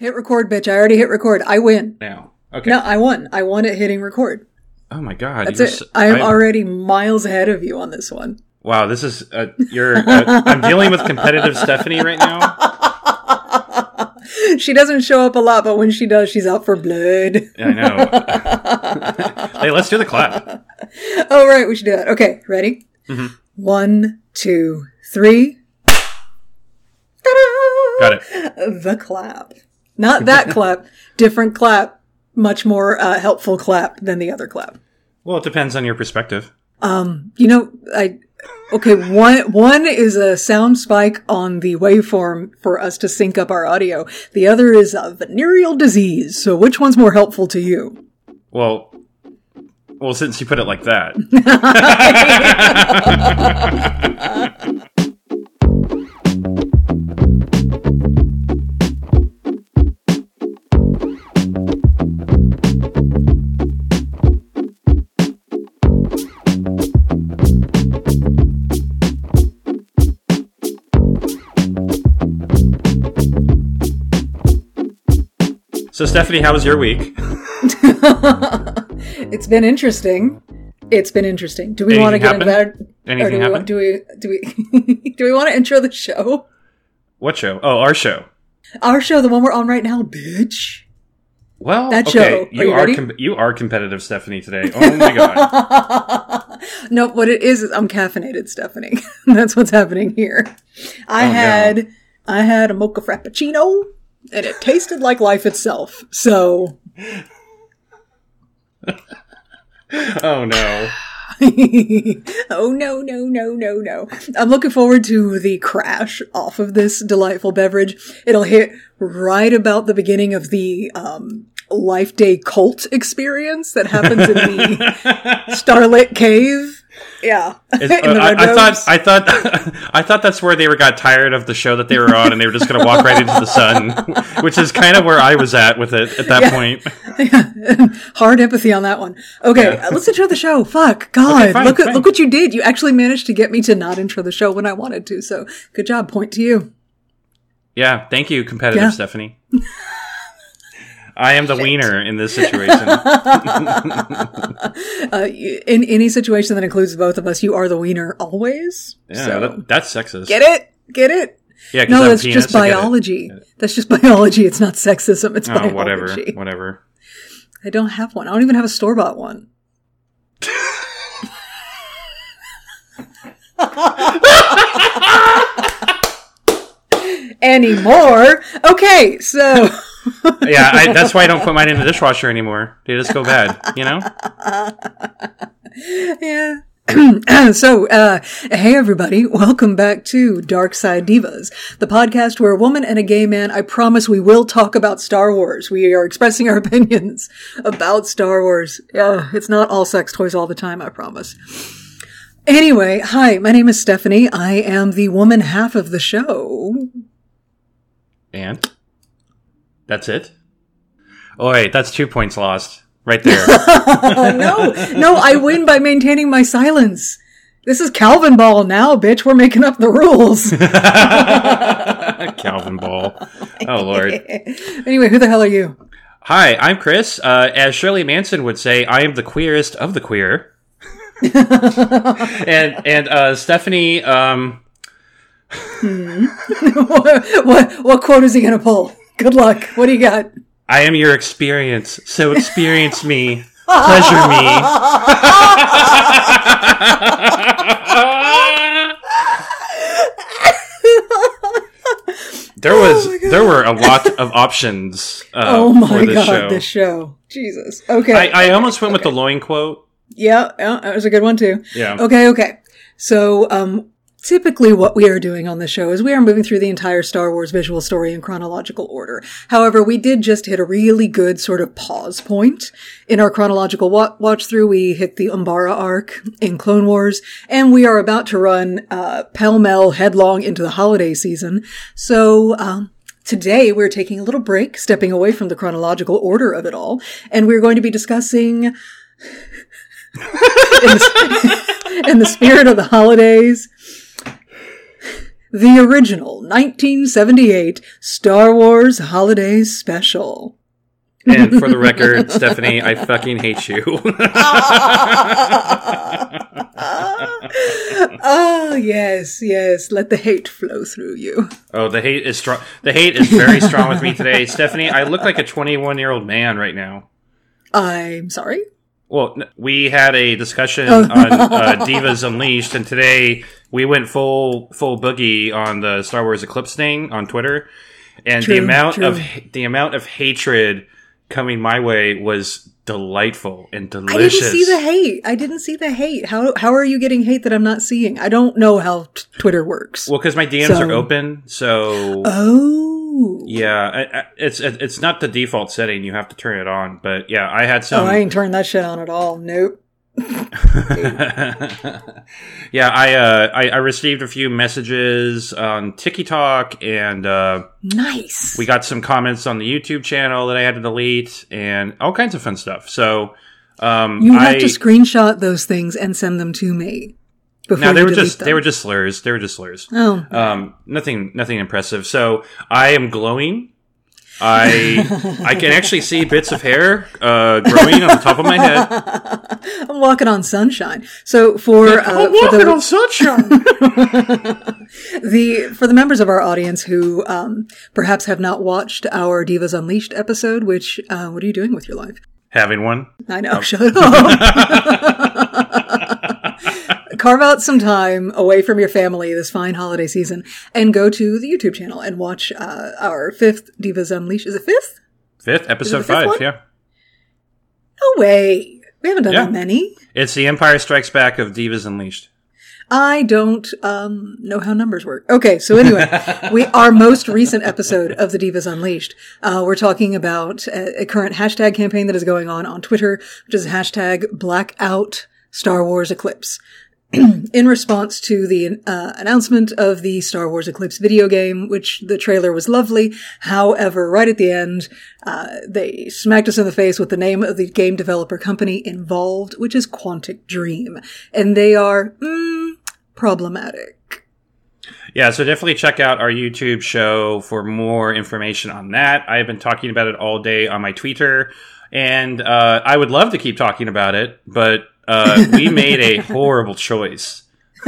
Hit record, bitch. I already hit record. I win. now. Okay. No, I won. I won at hitting record. Oh my god. That's it. so- I am I'm- already miles ahead of you on this one. Wow, this is uh, you're. Uh, I'm dealing with competitive Stephanie right now. she doesn't show up a lot, but when she does, she's out for blood. I know. hey, let's do the clap. Oh, right. We should do that. Okay. Ready? Mm-hmm. One, two, three. Got it. The clap. Not that clap. Different clap. Much more uh, helpful clap than the other clap. Well, it depends on your perspective. You know, I okay. One one is a sound spike on the waveform for us to sync up our audio. The other is a venereal disease. So, which one's more helpful to you? Well, well, since you put it like that, so Stephanie, how was your week? It's been interesting. It's been interesting. Do we want to get into that? Anything do we, happen? want, do we do we do we want to intro the show? What show? Oh, our show. Our show, the one we're on right now, bitch. Well, That okay, show. Are you you are com- you are competitive, Stephanie. Today. Oh my god. No, what it is is I'm caffeinated, Stephanie. That's what's happening here. I Oh, no. had I had a mocha frappuccino, and it tasted like life itself. So Oh no. oh no, no, no, no, no. I'm looking forward to the crash off of this delightful beverage. It'll hit right about the beginning of the um, Life Day cult experience that happens in the Starlit Cave. Yeah. Uh, I, I thought I thought I thought that's where they were got tired of the show that they were on, and they were just going to walk right into the sun, which is kind of where I was at with it at that Yeah. point. Hard empathy on that one. Okay, Yeah. let's intro the show. Fuck, God, Okay, fine, look at fine. look what you did. You actually managed to get me to not intro the show when I wanted to. So good job. Point to you. Yeah, thank you, competitive Yeah. Stephanie. I am the wiener in this situation. Uh, in any situation that includes both of us, you are the wiener always. Yeah, so that, that's sexist. get it, get it. Yeah, No, that's penis, just biology. That's just biology. It's not sexism. It's Oh, biology. whatever, whatever. I don't have one. I don't even have a store bought one. Anymore. Okay, so Yeah, I, that's why I don't put mine in the dishwasher anymore. They just go bad, you know. yeah. so, uh, hey everybody, welcome back to Dark Side Divas, the podcast where a woman and a gay man, I promise we will talk about Star Wars. We are expressing our opinions about Star Wars. Uh, it's not all sex toys all the time, I promise. Anyway, hi, my name is Stephanie. I am the woman half of the show. And that's it. Oh wait, that's two points lost right there. No, no, I win by maintaining my silence. This is Calvin Ball now, bitch. We're making up the rules. Calvin Ball. Oh lord. anyway, who the hell are you? Hi, I'm Chris. Uh, as Shirley Manson would say, I am the queerest of the queer. and and uh, Stephanie, um, what, what what quote is he gonna pull? Good luck. What do you got? I am your experience. So experience me, pleasure me. there was there were a lot of options. Uh, Oh my this god, show. this show. Jesus. Okay. I, I almost went with the loin quote. yeah, yeah, that was a good one too. Yeah. Okay, okay. So, um, typically what we are doing on the show is we are moving through the entire Star Wars visual story in chronological order. However, we did just hit a really good sort of pause point in our chronological wa- watch through. We hit the Umbara arc in Clone Wars, and we are about to run, uh, pell-mell headlong into the holiday season. So, um, Today, we're taking a little break, stepping away from the chronological order of it all, and we're going to be discussing in the, in the spirit of the holidays, the original 1978 Star Wars Holiday Special. And for the record, Stephanie, I fucking hate you. oh, yes, yes. Let the hate flow through you. oh, the hate is strong. The hate is very strong with me today, Stephanie. I look like a 21 year old man right now. I'm sorry. Well, we had a discussion on uh, Divas Unleashed, and today we went full full boogie on the Star Wars Eclipse thing on Twitter, and the amount true. of the amount of hatred coming my way was delightful and delicious. I didn't see the hate. I didn't see the hate. How how are you getting hate that I'm not seeing? I don't know how t- Twitter works. well, because my DMs So- are open, so oh. Yeah, I, I, it's it's not the default setting. You have to turn it on, but yeah, I had some. Oh, I ain't turned that shit on at all. Nope. yeah, I, uh, I I received a few messages on TikTok, and uh, Nice. we got some comments on the YouTube channel that I had to delete, and all kinds of fun stuff. So, um, you I, have to screenshot those things and send them to me. Before no, they were just them. they were just slurs. They were just slurs. Oh, Um, nothing nothing impressive. So I am glowing. I I can actually see bits of hair uh, growing on the top of my head. I'm walking on sunshine. So for uh, I'm for walking the on sunshine. the for the members of our audience who um, perhaps have not watched our Divas Unleashed episode, which uh, what are you doing with your life? Having one. I know. Shut up. Carve out some time away from your family this fine holiday season and go to the YouTube channel and watch uh, our fifth Divas Unleashed. Is it fifth? Fifth episode fifth five. one? Yeah, No way. We haven't done Yeah. that many. it's the Empire Strikes Back of Divas Unleashed. I don't um, know how numbers work. Okay, so anyway, we our most recent episode of the Divas Unleashed, uh, we're talking about a, a current hashtag campaign that is going on on Twitter, which is hashtag Blackout Star Wars Eclipse. in response to the uh, announcement of the Star Wars Eclipse video game, which the trailer was lovely. However, right at the end, uh, they smacked us in the face with the name of the game developer company involved, which is Quantic Dream. And they are, mm, problematic. Yeah, so definitely check out our YouTube show for more information on that. I have been talking about it all day on my Twitter, and uh, I would love to keep talking about it, but uh, we made a horrible choice.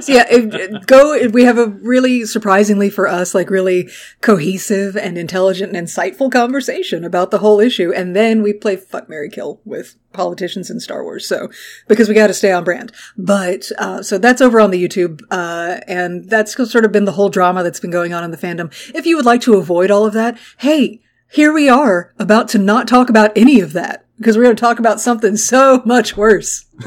So yeah, it, go. We have a really surprisingly for us, like really cohesive and intelligent and insightful conversation about the whole issue, and then we play fuck Mary Kill with politicians in Star Wars. So because we got to stay on brand, but uh, so that's over on the YouTube, uh, and that's sort of been the whole drama that's been going on in the fandom. If you would like to avoid all of that, hey, here we are about to not talk about any of that because we're going to talk about something so much worse.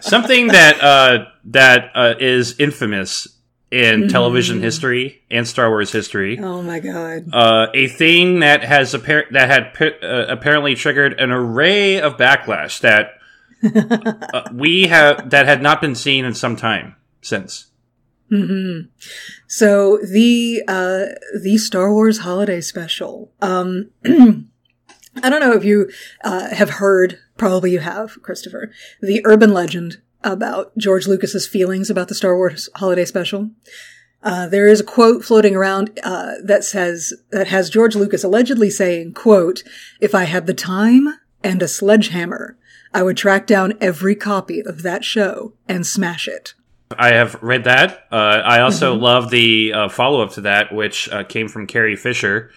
Something that uh, that uh, is infamous in television history and Star Wars history. Oh my god. Uh, a thing that has appar- that had pi- uh, apparently triggered an array of backlash that uh, we have that had not been seen in some time since. So the uh the Star Wars holiday special. Um I don't know if you uh, have heard, probably you have, Christopher, the urban legend about George Lucas's feelings about the Star Wars holiday special. Uh, there is a quote floating around uh, that says that has George Lucas allegedly saying, "quote If I had the time and a sledgehammer, I would track down every copy of that show and smash it." I have read that. Uh, I also love the uh, follow up to that, which uh, came from Carrie Fisher.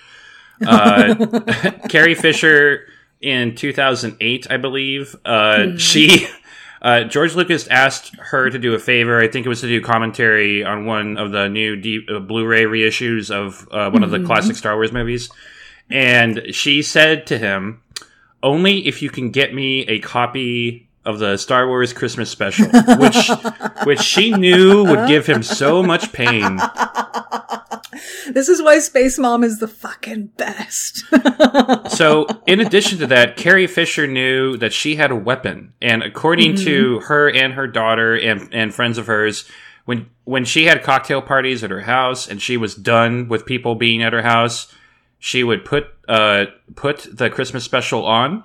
Uh, Carrie Fisher in 2008, I believe. Uh, She. Uh, George Lucas asked her to do a favor. I think it was to do commentary on one of the new D- uh, Blu-ray reissues of uh, one of the classic Star Wars movies, and she said to him, "Only if you can get me a copy of the Star Wars Christmas special," which which she knew would give him so much pain. This is why Space Mom is the fucking best. So, in addition to that, Carrie Fisher knew that she had a weapon, and according to her and her daughter and and friends of hers, when when she had cocktail parties at her house and she was done with people being at her house, she would put uh put the Christmas special on,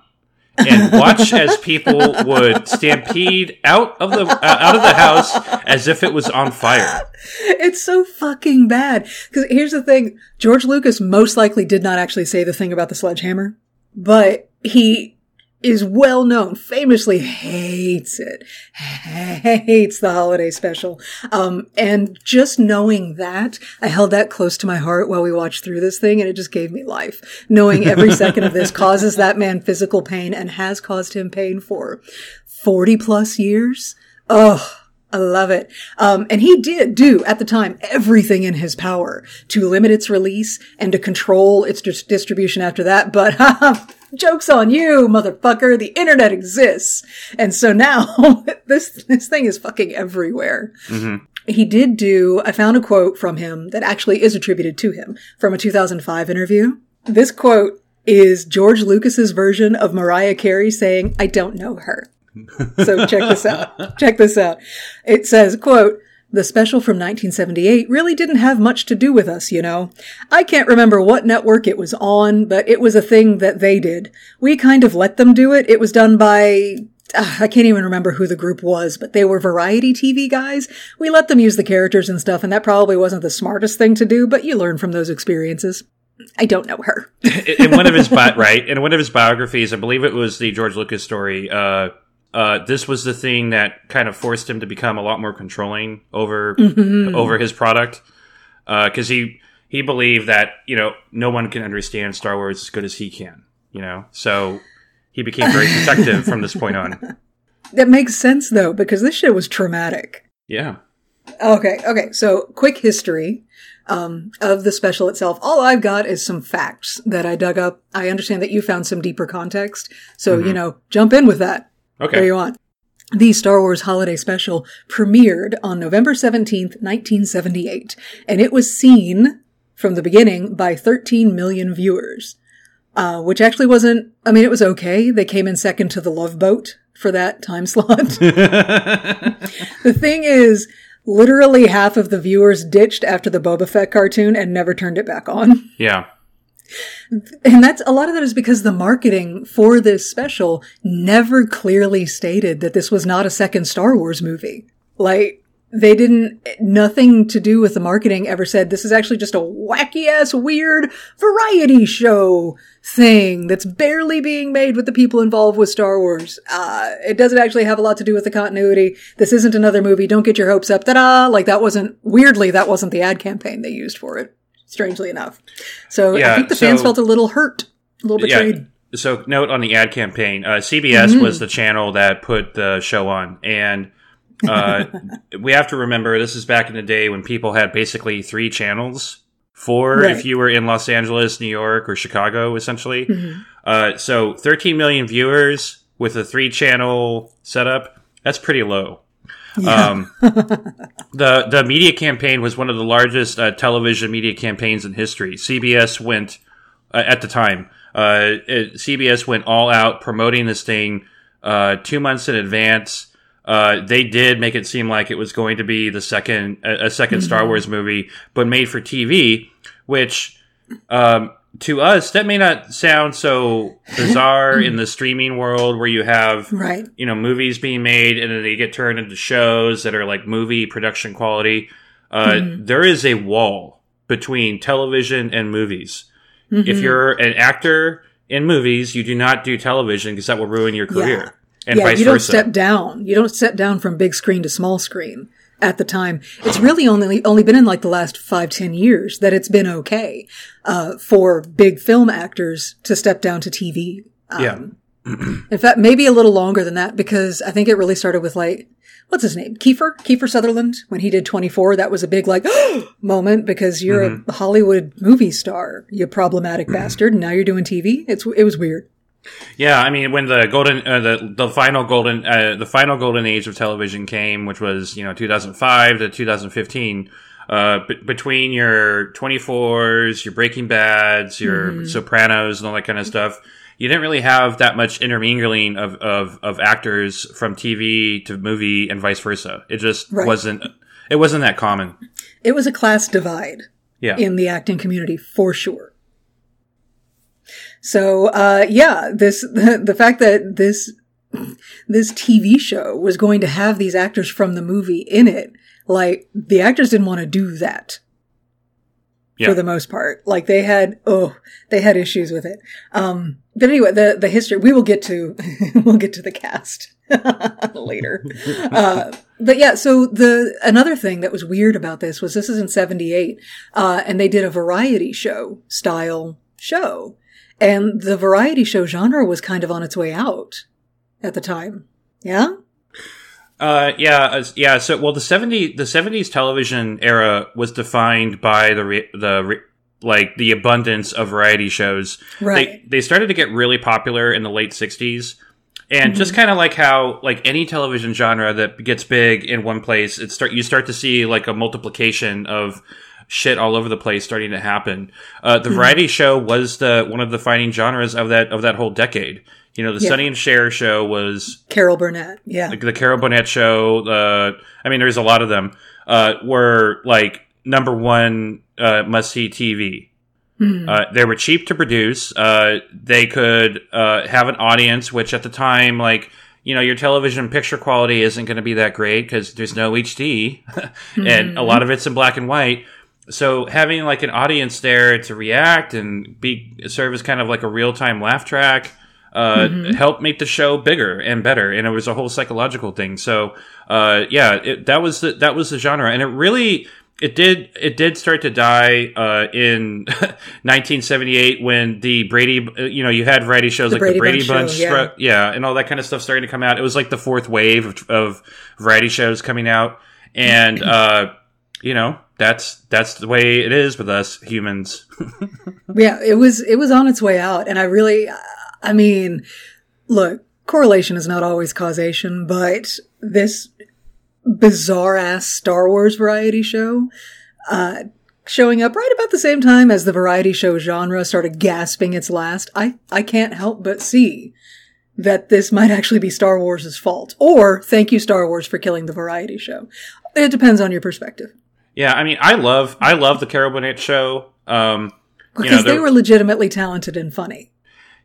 and watch as people would stampede out of the uh, out of the house as if it was on fire. It's so fucking bad. Because here's the thing: George Lucas most likely did not actually say the thing about the sledgehammer, but he is well known, famously hates it, hates the holiday special. Um, and just knowing that, I held that close to my heart while we watched through this thing and it just gave me life. Knowing every second of this causes that man physical pain and has caused him pain for 40 plus years. Oh, I love it. Um, and he did do at the time everything in his power to limit its release and to control its dis- distribution after that. But joke's on you, motherfucker. The internet exists. And so now this, this thing is fucking everywhere. Mm-hmm. He did do, I found a quote from him that actually is attributed to him from a 2005 interview. This quote is George Lucas's version of Mariah Carey saying, I don't know her. So check this out. Check this out. It says, quote, the special from 1978 really didn't have much to do with us, you know. I can't remember what network it was on, but it was a thing that they did. We kind of let them do it. It was done by uh, I can't even remember who the group was, but they were variety TV guys. We let them use the characters and stuff, and that probably wasn't the smartest thing to do, but you learn from those experiences. I don't know her. in one of his bi- right in one of his biographies, I believe it was the George Lucas story. Uh, uh, this was the thing that kind of forced him to become a lot more controlling over Mm-hmm. over his product because he he believed that you know no one can understand Star Wars as good as he can. You know, so he became very protective from this point on. That makes sense though, because this shit was traumatic. Yeah. Okay, okay. So, quick history um, of the special itself. All I've got is some facts that I dug up. I understand that you found some deeper context, so you know, jump in with that. Okay. There you want. The Star Wars Holiday Special premiered on November 17th, 1978, and it was seen from the beginning by 13 million viewers. Uh, which actually wasn't, I mean, it was okay. They came in second to the Love Boat for that time slot. The thing is, literally half of the viewers ditched after the Boba Fett cartoon and never turned it back on. Yeah. And that's a lot of that is because the marketing for this special never clearly stated that this was not a second Star Wars movie. Like, they didn't, nothing to do with the marketing ever said this is actually just a wacky ass weird variety show thing that's barely being made with the people involved with Star Wars. Uh, it doesn't actually have a lot to do with the continuity. This isn't another movie. Don't get your hopes up. Ta-da! Like that wasn't, weirdly, that wasn't the ad campaign they used for it. Strangely enough. So I think the fans felt a little hurt, a little betrayed. Yeah. So, note on the ad campaign, uh, CBS Mm-hmm. was the channel that put the show on, and uh, we have to remember this is back in the day when people had basically three channels. Four Right. if you were in Los Angeles, New York, or Chicago, essentially. Mm-hmm. Uh, so, 13 million viewers with a three-channel setup. That's pretty low. Um, the the media campaign was one of the largest uh, television media campaigns in history. CBS went uh, at the time. Uh, it, CBS went all out promoting this thing uh, two months in advance. Uh, they did make it seem like it was going to be the second a, a 2nd Star Wars movie, but made for TV, which um, to us that may not sound so bizarre in the streaming world where you have Right. you know movies being made and then they get turned into shows that are like movie production quality. Uh, there is a wall between television and movies. If you're an actor in movies you do not do television because that will ruin your career and yeah, vice you don't versa. step down. You don't step down from big screen to small screen at the time. It's really only only been in like the last five ten years that it's been okay uh, for big film actors to step down to TV. yeah In fact, maybe a little longer than that because I think it really started with like what's his name, Kiefer Kiefer Sutherland when he did Twenty Four. That was a big like moment because you're Mm-hmm. a Hollywood movie star, you problematic bastard, and now you're doing TV. It's it was weird. Yeah, I mean, when the golden, uh, the the final golden, uh, the final golden age of television came, which was you know 2005 to 2015. Uh, b- between your 24s, your Breaking Bads, your Sopranos, and all that kind of stuff, you didn't really have that much intermingling of, of, of actors from TV to movie and vice versa. It just Right. wasn't. It wasn't that common. It was a class divide. Yeah. in the acting community for sure. So, uh, yeah, this, the, the fact that this, this TV show was going to have these actors from the movie in it, like, the actors didn't want to do that. Yeah. For the most part. Like, they had, oh, they had issues with it. Um, but anyway, the, the history, we will get to, we'll get to the cast later. Uh, but yeah, so the, another thing that was weird about this was this is in 78, uh, and they did a variety show style show. And the variety show genre was kind of on its way out at the time. Yeah? Uh, yeah, as- yeah. So, well, the seventy the seventies television era was defined by the re- the re- like the abundance of variety shows. Right. They they started to get really popular in the late sixties, and just kind of like how like any television genre that gets big in one place, it start you start to see like a multiplication of shit all over the place starting to happen. Uh, the variety show was the one of the defining genres of that of that whole decade. You know, the Yeah. Sonny and Cher show was Carol Burnett. Yeah. like the Carol Burnett show. Uh, I mean, there's a lot of them. Uh, were like number one uh, must see TV. Hmm. Uh, they were cheap to produce. Uh, they could uh, have an audience, which at the time, like you know, your television picture quality isn't going to be that great because there's no HD, and a lot of it's in black and white. So having like an audience there to react and be serve as kind of like a real time laugh track uh, helped make the show bigger and better, and it was a whole psychological thing. So uh, yeah, it, that was the that was the genre, and it really it did it did start to die uh, in 1978 when the Brady uh, you know you had variety shows The like Brady the Brady Bunch Bunch, show, yeah. yeah, and all that kind of stuff starting to come out. It was like the fourth wave of, of variety shows coming out, and uh, you know that's that's the way it is with us humans. Yeah, it was it was on its way out, and I really, I mean, look, correlation is not always causation, but this bizarre ass Star Wars variety show, uh, showing up right about the same time as the variety show genre started gasping its last, I I can't help but see that this might actually be Star Wars' fault, or thank you Star Wars for killing the variety show. It depends on your perspective. Yeah, I mean, I love I love the Carol Burnett show. Um, you Because know, they were legitimately talented and funny.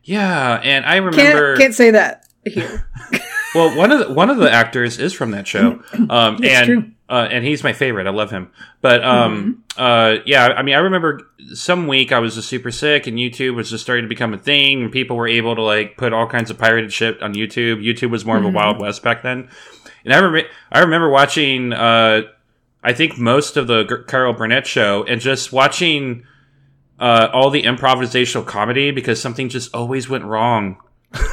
yeah, and I Can't remember can't say that here. Well, one of the, one of the actors is from that show, um, and true. Mm-hmm. uh, and he's my favorite. I love him. But um, uh, yeah, I mean, I remember some week I was just super sick, and YouTube was just starting to become a thing, and people were able to like put all kinds of pirated shit on YouTube. YouTube was more of a Wild West back then, and I remember I remember watching. Uh, I think most of the Carol Burnett show, and just watching uh, all the improvisational comedy because something just always went wrong.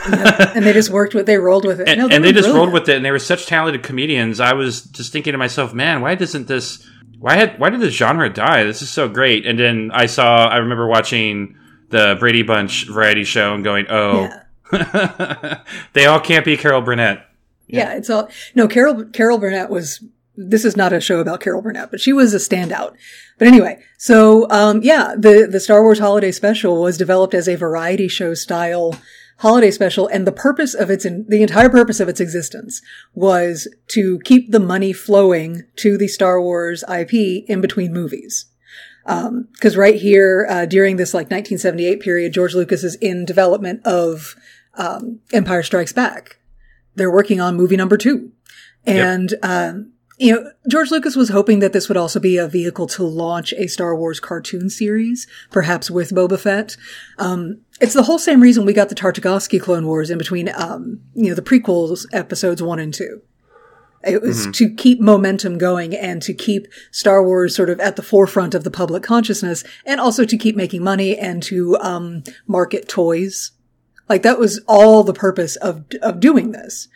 And they just worked with they rolled with it. And, No, and they just rolled with it and they were such talented comedians. I was just thinking to myself man why doesn't this why had why did this genre die? This is so great. And then i saw i remember watching the brady bunch variety show and going oh. They all can't be carol burnett. Yeah. it's all no carol carol burnett was this is not a show about carol burnett but she was a standout. But anyway so um yeah the the star wars holiday special was developed as a variety show style holiday special and the purpose of its the entire purpose of its existence was to keep the money flowing to the star wars ip in between movies. Because right here uh, during this like 1978 period george lucas is in development of um, empire strikes back. They're working on movie number two. And um, you know george lucas was hoping that this would also be a vehicle to launch a star wars cartoon series perhaps with boba fett um, it's the whole same reason we got the tartakovsky clone wars in between um, you know the prequels episodes one and two it was to keep momentum going and to keep Star Wars sort of at the forefront of the public consciousness and also to keep making money and to um, market toys. Like that was all the purpose of of doing this.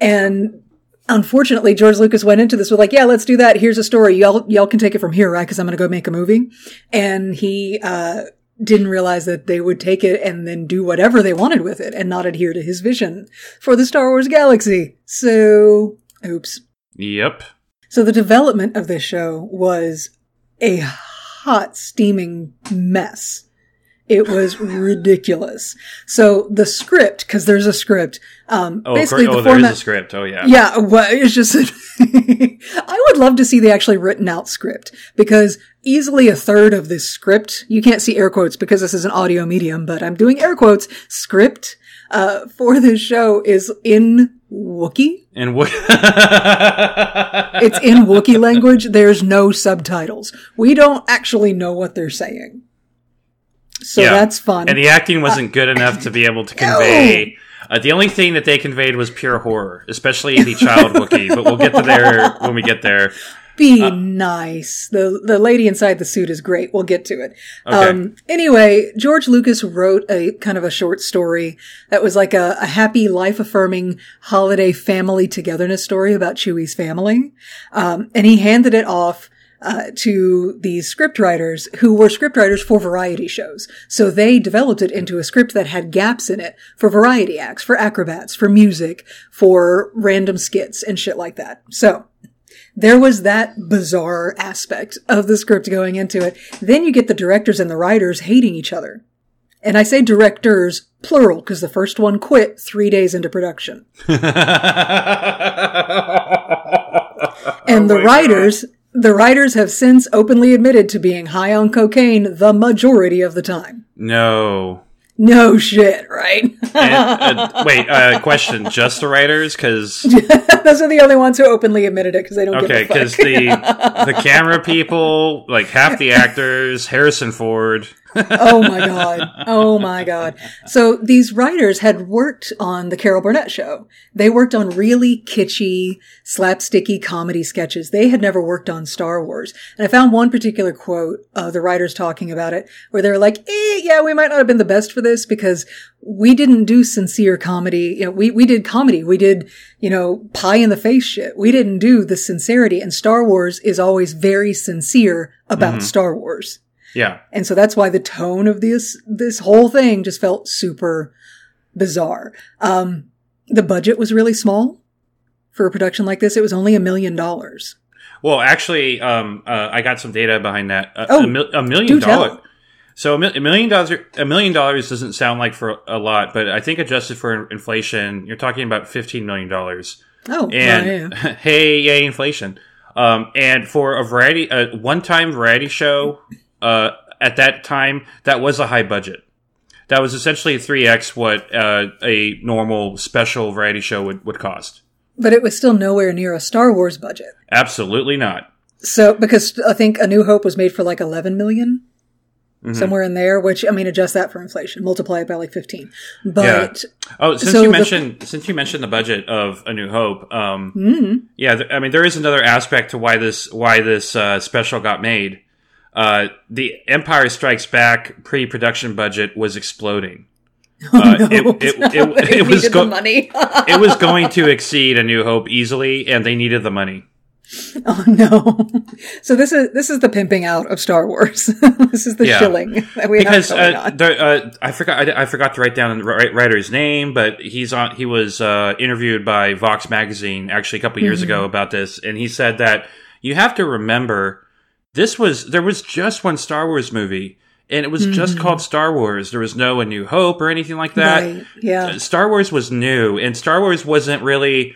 And unfortunately, George Lucas went into this with like, yeah, let's do that. Here's a story. Y'all y'all can take it from here, right? Because I'm going to go make a movie. And he uh, didn't realize that they would take it and then do whatever they wanted with it and not adhere to his vision for the Star Wars galaxy. So, oops. yep So the development of this show was a hot, steaming mess. It was ridiculous. So the script, because there's a script, um, Oh, basically cor- the oh there is a script. Oh yeah. Yeah, well, it's just. I would love to see the actually written out script because easily a third of this script, you can't see air quotes because this is an audio medium, but I'm doing air quotes, script, uh, for this show is in Wookiee. And what? It's in Wookiee language. There's no subtitles. We don't actually know what they're saying. So Yeah. that's fun. and the acting wasn't good enough to be able to convey. Uh, the only thing that they conveyed was pure horror, especially the child Wookiee. But we'll get to there when we get there. Be nice. The the lady inside the suit is great. We'll get to it. Okay. Um, anyway, George Lucas wrote a kind of a short story that was like a, a happy, life affirming holiday family togetherness story about Chewie's family. Um, and he handed it off uh, to these scriptwriters who were scriptwriters for variety shows. So they developed it into a script that had gaps in it for variety acts, for acrobats, for music, for random skits and shit like that. So there was that bizarre aspect of the script going into it. Then you get the directors and the writers hating each other. And I say directors plural because the first one quit three days into production. And the Oh my writers, the writers have since openly admitted to being high on cocaine the majority of the time. No. No shit, right? And, uh, wait, uh, question: Just the writers? Because Those are the only ones who openly admitted it because they don't okay, because the the camera people, like half the actors, Harrison Ford. Oh my god. Oh my god. So these writers had worked on the Carol Burnett show. They worked on really kitschy, slapsticky comedy sketches. They had never worked on Star Wars. And I found one particular quote of the writers talking about it where they were like, eh, yeah, we might not have been the best for this because we didn't do sincere comedy. You know, we, we did comedy. We did, you know, pie in the face shit. We didn't do the sincerity. And Star Wars is always very sincere about Star Wars. Yeah, And so that's why the tone of this, this whole thing just felt super bizarre. Um, the budget was really small for a production like this. It was only a million dollars. Well, actually, um, uh, I got some data behind that. A, Oh, a, mil- a million do tell. So a, a million dollars, a million dollars doesn't sound like for a lot, but I think adjusted for inflation, you're talking about fifteen million dollars. Oh, And yeah, yeah. hey, yay, inflation! Um, and for a variety, a one-time variety show, uh, at that time, that was a high budget. That was essentially three x what uh, a normal special variety show would, would cost. But it was still nowhere near a Star Wars budget. Absolutely not. So, because I think A New Hope was made for like 11 million. Mm-hmm. Somewhere in there, which, I mean, adjust that for inflation, multiply it by like 15. But, Oh, since So you the- mentioned since you mentioned the budget of A New Hope, um, mm, yeah, I mean there is another aspect to why this why this uh, special got made. Uh, the Empire Strikes Back pre-production budget was exploding. Uh, no. it, it, it, They it was needed go- the money. it was going to exceed A New Hope easily, and they needed the money. Oh no! So this is this is the pimping out of Star Wars. this is the Yeah. shilling that we because uh, there, uh, I forgot I, I forgot to write down the writer's name, but he's on. He was uh, interviewed by Vox magazine actually a couple years Mm-hmm. ago about this, and he said that you have to remember this was there was just one Star Wars movie, and it was just called Star Wars. There was no A New Hope or anything like that. Mm-hmm. right? Yeah. Star Wars was new, and Star Wars wasn't really.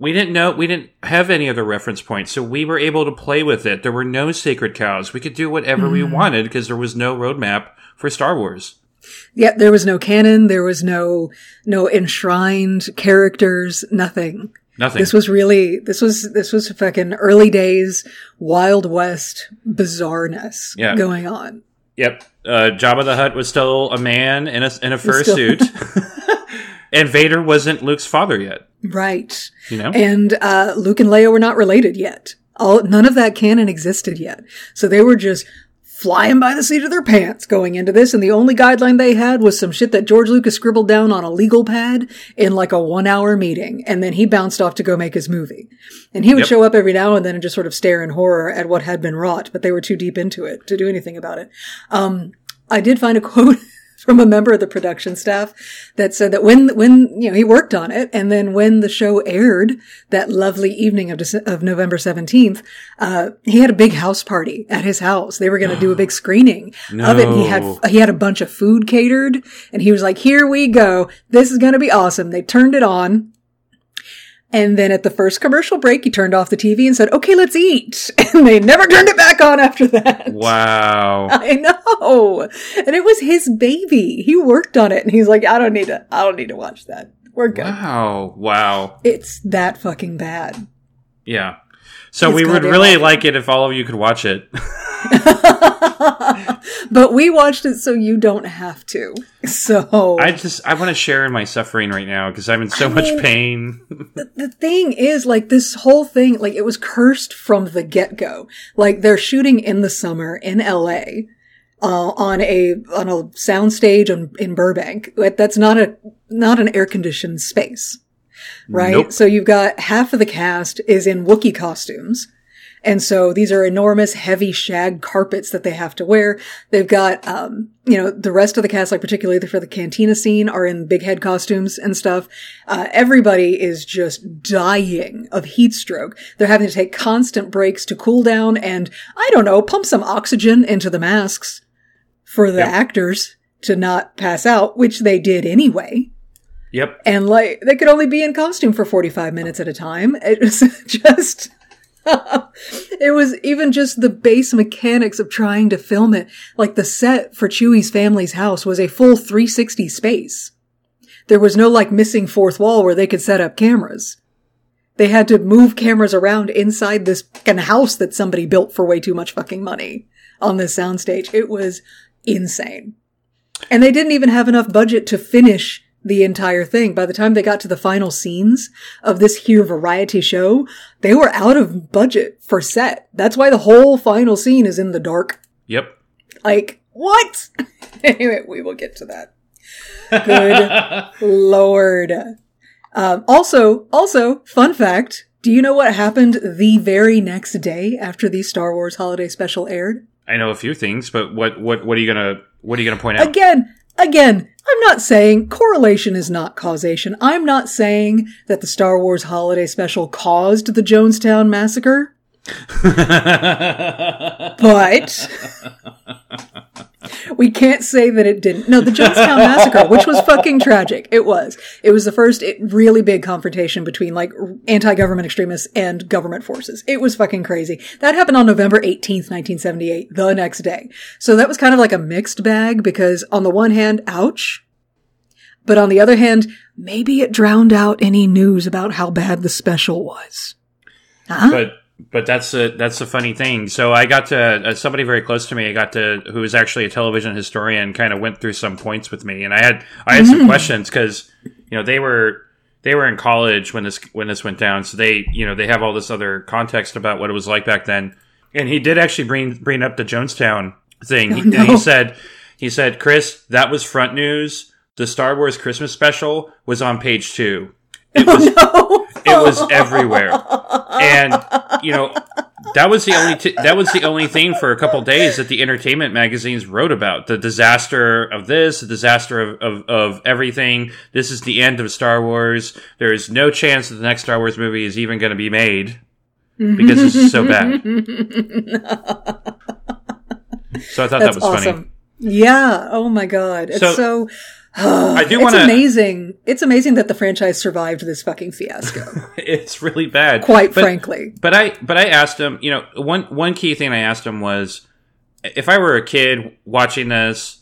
We didn't know. We didn't have any other reference points, so we were able to play with it. There were no sacred cows. We could do whatever we Mm-hmm. wanted because there was no roadmap for Star Wars. Yeah. There was no canon. There was no no enshrined characters. Nothing. Nothing. This was really this was this was fucking early days Wild West bizarreness Yeah. going on. yep. Uh, Jabba the Hutt was still a man in a in a still- fursuit, and Vader wasn't Luke's father yet. Right. You know. And uh, Luke and Leia were not related yet. All none of that canon existed yet. So they were just flying by the seat of their pants going into this, and the only guideline they had was some shit that George Lucas scribbled down on a legal pad in like a one hour meeting, and then he bounced off to go make his movie. And he would Yep. show up every now and then and just sort of stare in horror at what had been wrought, but they were too deep into it to do anything about it. Um, I did find a quote from a member of the production staff that said that when when you know he worked on it, and then when the show aired that lovely evening of Dece- of November seventeenth, uh, he had a big house party at his house. They were going to do a big screening of it. And he had he had a bunch of food catered, and he was like, "Here we go. This is going to be awesome." They turned it on. And then at the first commercial break, he turned off the TV and said, okay, let's eat. And they never turned it back on after that. Wow. I know. And it was his baby. He worked on it and he's like, I don't need to, I don't need to watch that. We're good. Wow. Wow. It's that fucking bad. Yeah. So It's we would really awful. like it if all of you could watch it. but we watched it so you don't have to. So I just I want to share in my suffering right now because I'm in so I much mean- pain. the thing is, like, this whole thing, like, it was cursed from the get go. Like, they're shooting in the summer in LA. Uh, on a on a soundstage on, in Burbank, that's not a not an air conditioned space, right? Nope. So you've got half of the cast is in Wookiee costumes, and so these are enormous, heavy shag carpets that they have to wear. They've got, um, you know, the rest of the cast, like particularly for the cantina scene, are in big head costumes and stuff. Uh, everybody is just dying of heat stroke. They're having to take constant breaks to cool down and, I don't know, pump some oxygen into the masks for the Yep. actors to not pass out, which they did anyway Yep. and like they could only be in costume for 45 minutes at a time it was just it was even just the base mechanics of trying to film it. Like the set for chewie's family's house was a full 360 space. There was no like missing fourth wall where they could set up cameras. They had to move cameras around inside this fucking house that somebody built for way too much fucking money on this soundstage. It was insane. And they didn't even have enough budget to finish the entire thing. By the time they got to the final scenes of this here variety show, they were out of budget for set. That's why the whole final scene is in the dark. Yep. Like, what? anyway, we will get to that. Good lord. Um, also, also, fun fact. Do you know what happened the very next day after the Star Wars Holiday Special aired? I know a few things, but what what what are you gonna what are you gonna point out? Again, again, I'm not saying correlation is not causation. I'm not saying that the Star Wars holiday special caused the Jonestown massacre, but we can't say that it didn't. No, the Jonestown massacre, which was fucking tragic. It was. It was the first really big confrontation between like anti-government extremists and government forces. It was fucking crazy. That happened on November 18th, 1978, the next day. So that was kind of like a mixed bag because on the one hand, ouch. But on the other hand, maybe it drowned out any news about how bad the special was. Huh? but but that's a that's a funny thing. So I got to uh, somebody very close to me. I got to who was actually a television historian. Kind of went through some points with me, and I had I had some questions because you know they were they were in college when this when this went down. So they you know they have all this other context about what it was like back then. And he did actually bring bring up the Jonestown thing. He, Oh, no. He said he said Chris that was front news. The Star Wars Christmas special was on page two. It was no. it was everywhere and you know that was the only t- that was the only thing for a couple days that the entertainment magazines wrote about the disaster of this the disaster of, of, of everything this is the end of star wars there is no chance that the next star wars movie is even going to be made because this is so bad so i thought That's that was awesome. funny Yeah. Oh my god. It's So- so. I do it's want to It's amazing. It's amazing that the franchise survived this fucking fiasco. it's really bad Quite But- frankly. But I but I asked him, you know, one one key thing I asked him was if I were a kid watching this,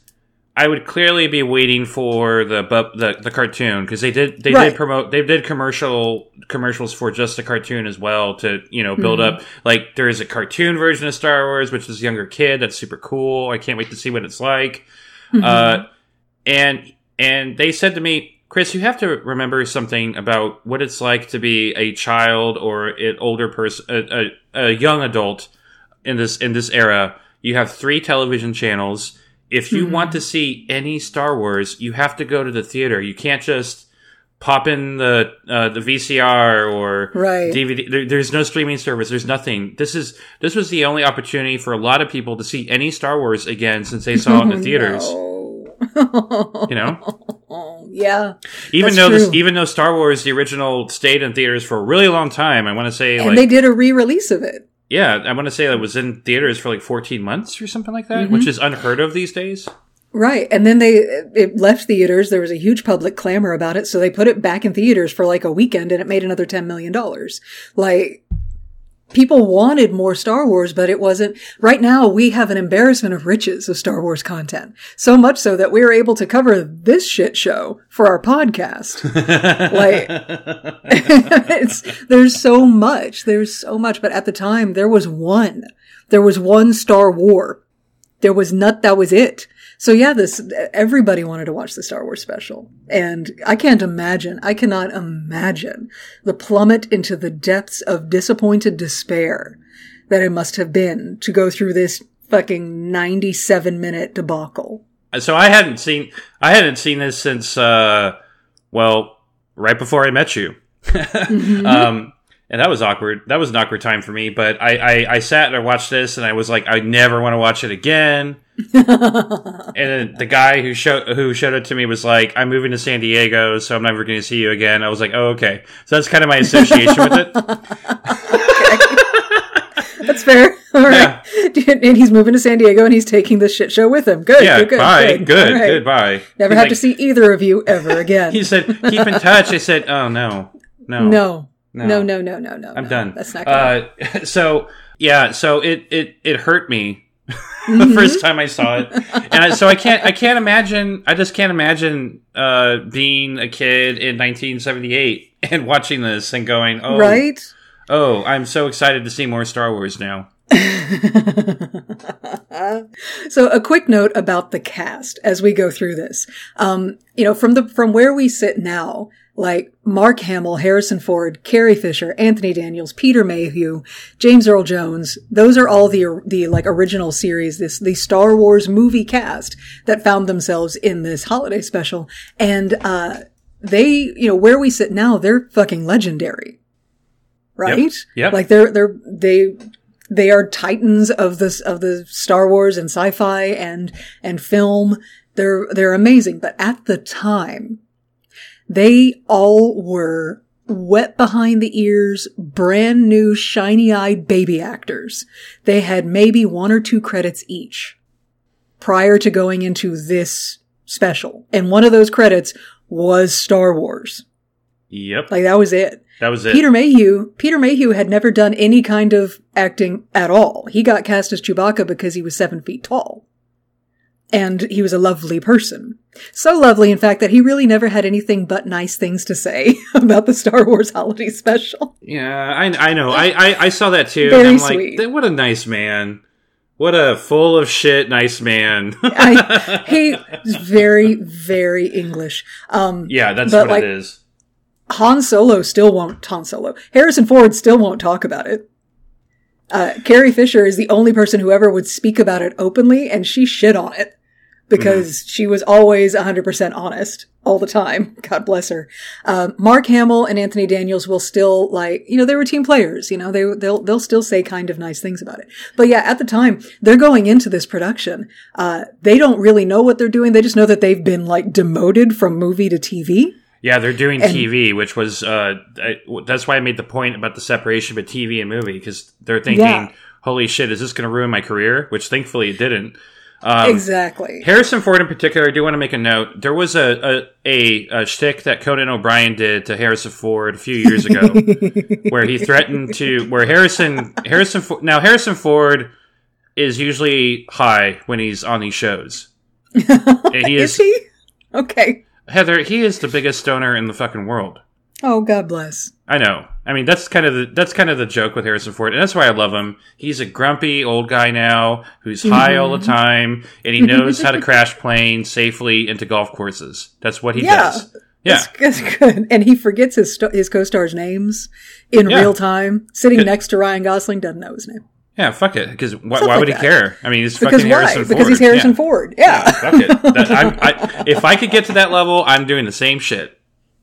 I would clearly be waiting for the the, the cartoon because they did they Right. did promote they did commercial commercials for just the cartoon as well to you know build Mm-hmm. up like there is a cartoon version of Star Wars which is a younger kid that's super cool I can't wait to see what it's like Mm-hmm. uh, and and they said to me, Chris, you have to remember something about what it's like to be a child or an older person, a, a, a young adult in this in this era. You have three television channels. If you want to see any Star Wars, you have to go to the theater. You can't just pop in the uh, the VCR or Right. DVD. There, there's no streaming service. There's nothing. This is this was the only opportunity for a lot of people to see any Star Wars again since they saw it in the theaters. No. You know, yeah. even though this, even though Star Wars the original stayed in theaters for a really long time, I want to say And like they did a re-release of it. yeah, I want to say it was in theaters for like 14 months or something like that, Mm-hmm. which is unheard of these days. Right. And then they it left theaters. There was a huge public clamor about it, so they put it back in theaters for like a weekend and it made another 10 million dollars. Like people wanted more Star Wars, but it wasn't right now we have an embarrassment of riches of Star Wars content. So much so that we're able to cover this shit show for our podcast. like it's there's so much. There's so much, but at the time there was one. There was one Star War. There was not that was it. So yeah, this everybody wanted to watch the Star Wars special. And I can't imagine, I cannot imagine the plummet into the depths of disappointed despair that it must have been to go through this fucking 97 minute debacle. so I hadn't seen I hadn't seen this since uh well right before I met you. um and that was awkward. That was an awkward time for me. But I, I, I sat and I watched this, and I was like, I never want to watch it again. and then the guy who showed who showed it to me was like, I'm moving to San Diego, so I'm never going to see you again. I was like, oh okay. So that's kind of my association with it. That's fair. All right. And he's moving to San Diego and he's taking this shit show with him. Good. Yeah, good, good, bye, good. good, right. good, bye. Never He's have like- to see either of you ever again. He said, keep in touch. I said, oh no, no, no. No. No, no, no, no, no. I'm no. done. That's not gonna Uh, so yeah, so it it it hurt me Mm-hmm. the first time I saw it, and I, so I can't I can't imagine I just can't imagine uh, being a kid in 1978 and watching this and going oh Right? oh I'm so excited to see more Star Wars now. So a quick note about the cast as we go through this. Um, you know, from the from where we sit now, like Mark Hamill, Harrison Ford, Carrie Fisher, Anthony Daniels, Peter Mayhew, James Earl Jones, those are all the the like original series, this the Star Wars movie cast that found themselves in this holiday special. And uh they, you know, where we sit now, they're fucking legendary. Right? Yep. Like they're they're they they are titans of this of the Star Wars and sci-fi and and film. They're they're amazing, but at the time, they all were wet behind the ears, brand new, shiny-eyed baby actors. They had maybe one or two credits each prior to going into this special, and one of those credits was Star Wars. Yep, Like that was it. that was it. Peter Mayhew, Peter Mayhew had never done any kind of acting at all. He got cast as Chewbacca because he was seven feet tall. And he was a lovely person. So lovely, in fact, that he really never had anything but nice things to say about the Star Wars holiday special. yeah, I I know. I I, I saw that too. Very sweet. like, what a nice man. What a full of shit nice man. I, he very, very English. Um, yeah, that's what like, it is. Han Solo still won't, Han Solo. Harrison Ford still won't talk about it. Uh, Carrie Fisher is the only person who ever would speak about it openly, and she shit on it because she was always 100% honest all the time. God bless her. Um, Mark Hamill and Anthony Daniels will still like, you know, they were team players, you know, they, they'll, they'll still say kind of nice things about it. But yeah, at the time, they're going into this production. Uh, they don't really know what they're doing. They just know that they've been like demoted from movie to TV. Yeah, they're doing And- TV, which was uh, I, that's why I made the point about the separation between TV and movie because they're thinking, Yeah. "Holy shit, is this going to ruin my career?" Which thankfully it didn't. Um, exactly. Harrison Ford, in particular, I do want to make a note. There was a a, a, a shtick that Conan O'Brien did to Harrison Ford a few years ago, where he threatened to where Harrison Harrison Fo- now Harrison Ford is usually high when he's on these shows. He Is is he? Okay. Heather. He is the biggest stoner in the fucking world. Oh, God bless. I know. I mean, that's kind of the that's kind of the joke with Harrison Ford, and that's why I love him. He's a grumpy old guy now who's high all the mm-hmm. time, and he knows how to crash planes safely into golf courses. That's what he Yeah. does. Yeah, That's, that's good. And he forgets his his co-stars' names in Yeah. real time. Sitting Good. next to Ryan Gosling doesn't know his name. yeah. Fuck it. Because wh- why would like he care? I mean, he's Because fucking why? Harrison Ford. Because he's Harrison Yeah. Ford. Yeah. Fuck it. That, I, if I could get to that level, I'm doing the same shit.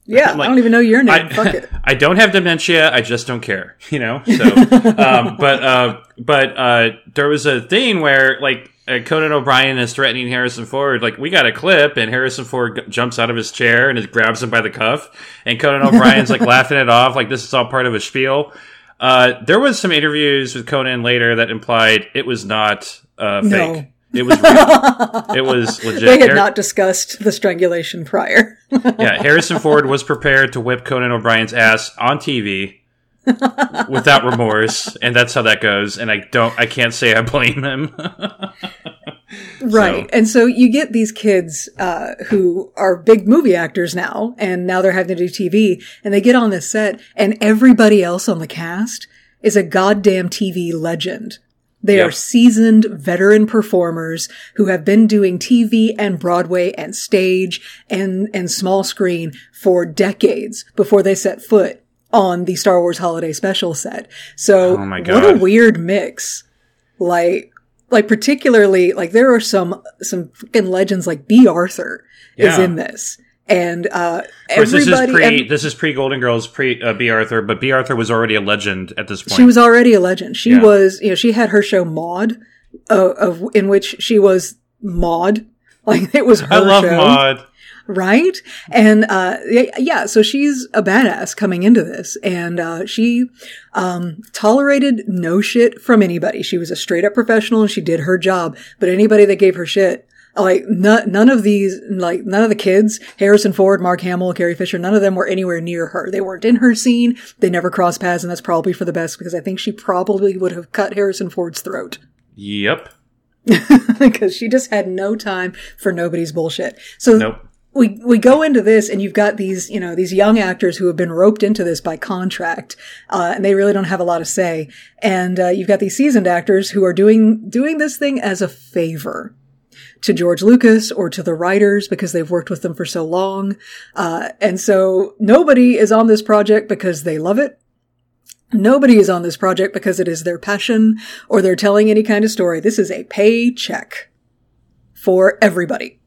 Yeah, like, I don't even know your name. I, Fuck it. I don't have dementia. I just don't care. You know. So, um, but uh, but uh, there was a thing where like uh, Conan O'Brien is threatening Harrison Ford. Like we got a clip, and Harrison Ford g- jumps out of his chair and grabs him by the cuff, and Conan O'Brien's like laughing it off, like this is all part of a spiel. Uh, there was some interviews with Conan later that implied it was not uh, fake. No. It was real. it was legit. They had Har- not discussed the strangulation prior. yeah, Harrison Ford was prepared to whip Conan O'Brien's ass on TV without remorse, and that's how that goes. And I don't, I can't say I blame him. Right. And so you get these kids uh, who are big movie actors now, and now they're having to do TV, and they get on this set, and everybody else on the cast is a goddamn TV legend. They Yep. are seasoned veteran performers who have been doing TV and Broadway and stage and, and small screen for decades before they set foot on the Star Wars Holiday Special set. So Oh what a weird mix. Like, like particularly, like there are some, some fucking legends like Bea Arthur is in this. And, uh, course, this is everybody, pre, ev- this is pre Golden Girls, pre uh, Bea Arthur, but Bea Arthur was already a legend at this point. She was already a legend. She Yeah. was, you know, she had her show Maude, uh, of in which she was Maude. Like it was her I love show, Maude. right? And uh, yeah, yeah, so she's a badass coming into this, and uh, she um, tolerated no shit from anybody. She was a straight up professional, and she did her job. But anybody that gave her shit. Like none, none of these, like none of the kids, Harrison Ford, Mark Hamill, Carrie Fisher, none of them were anywhere near her. They weren't in her scene. They never crossed paths, and that's probably for the best because I think she probably would have cut Harrison Ford's throat Yep. because she just had no time for nobody's bullshit. So Nope. we we go into this and you've got these you know these young actors who have been roped into this by contract uh, and they really don't have a lot of say and uh, you've got these seasoned actors who are doing doing this thing as a favor to George Lucas or to the writers because they've worked with them for so long uh, and so nobody is on this project because they love it Nobody is on this project because it is their passion or they're telling any kind of story. This is a paycheck for everybody.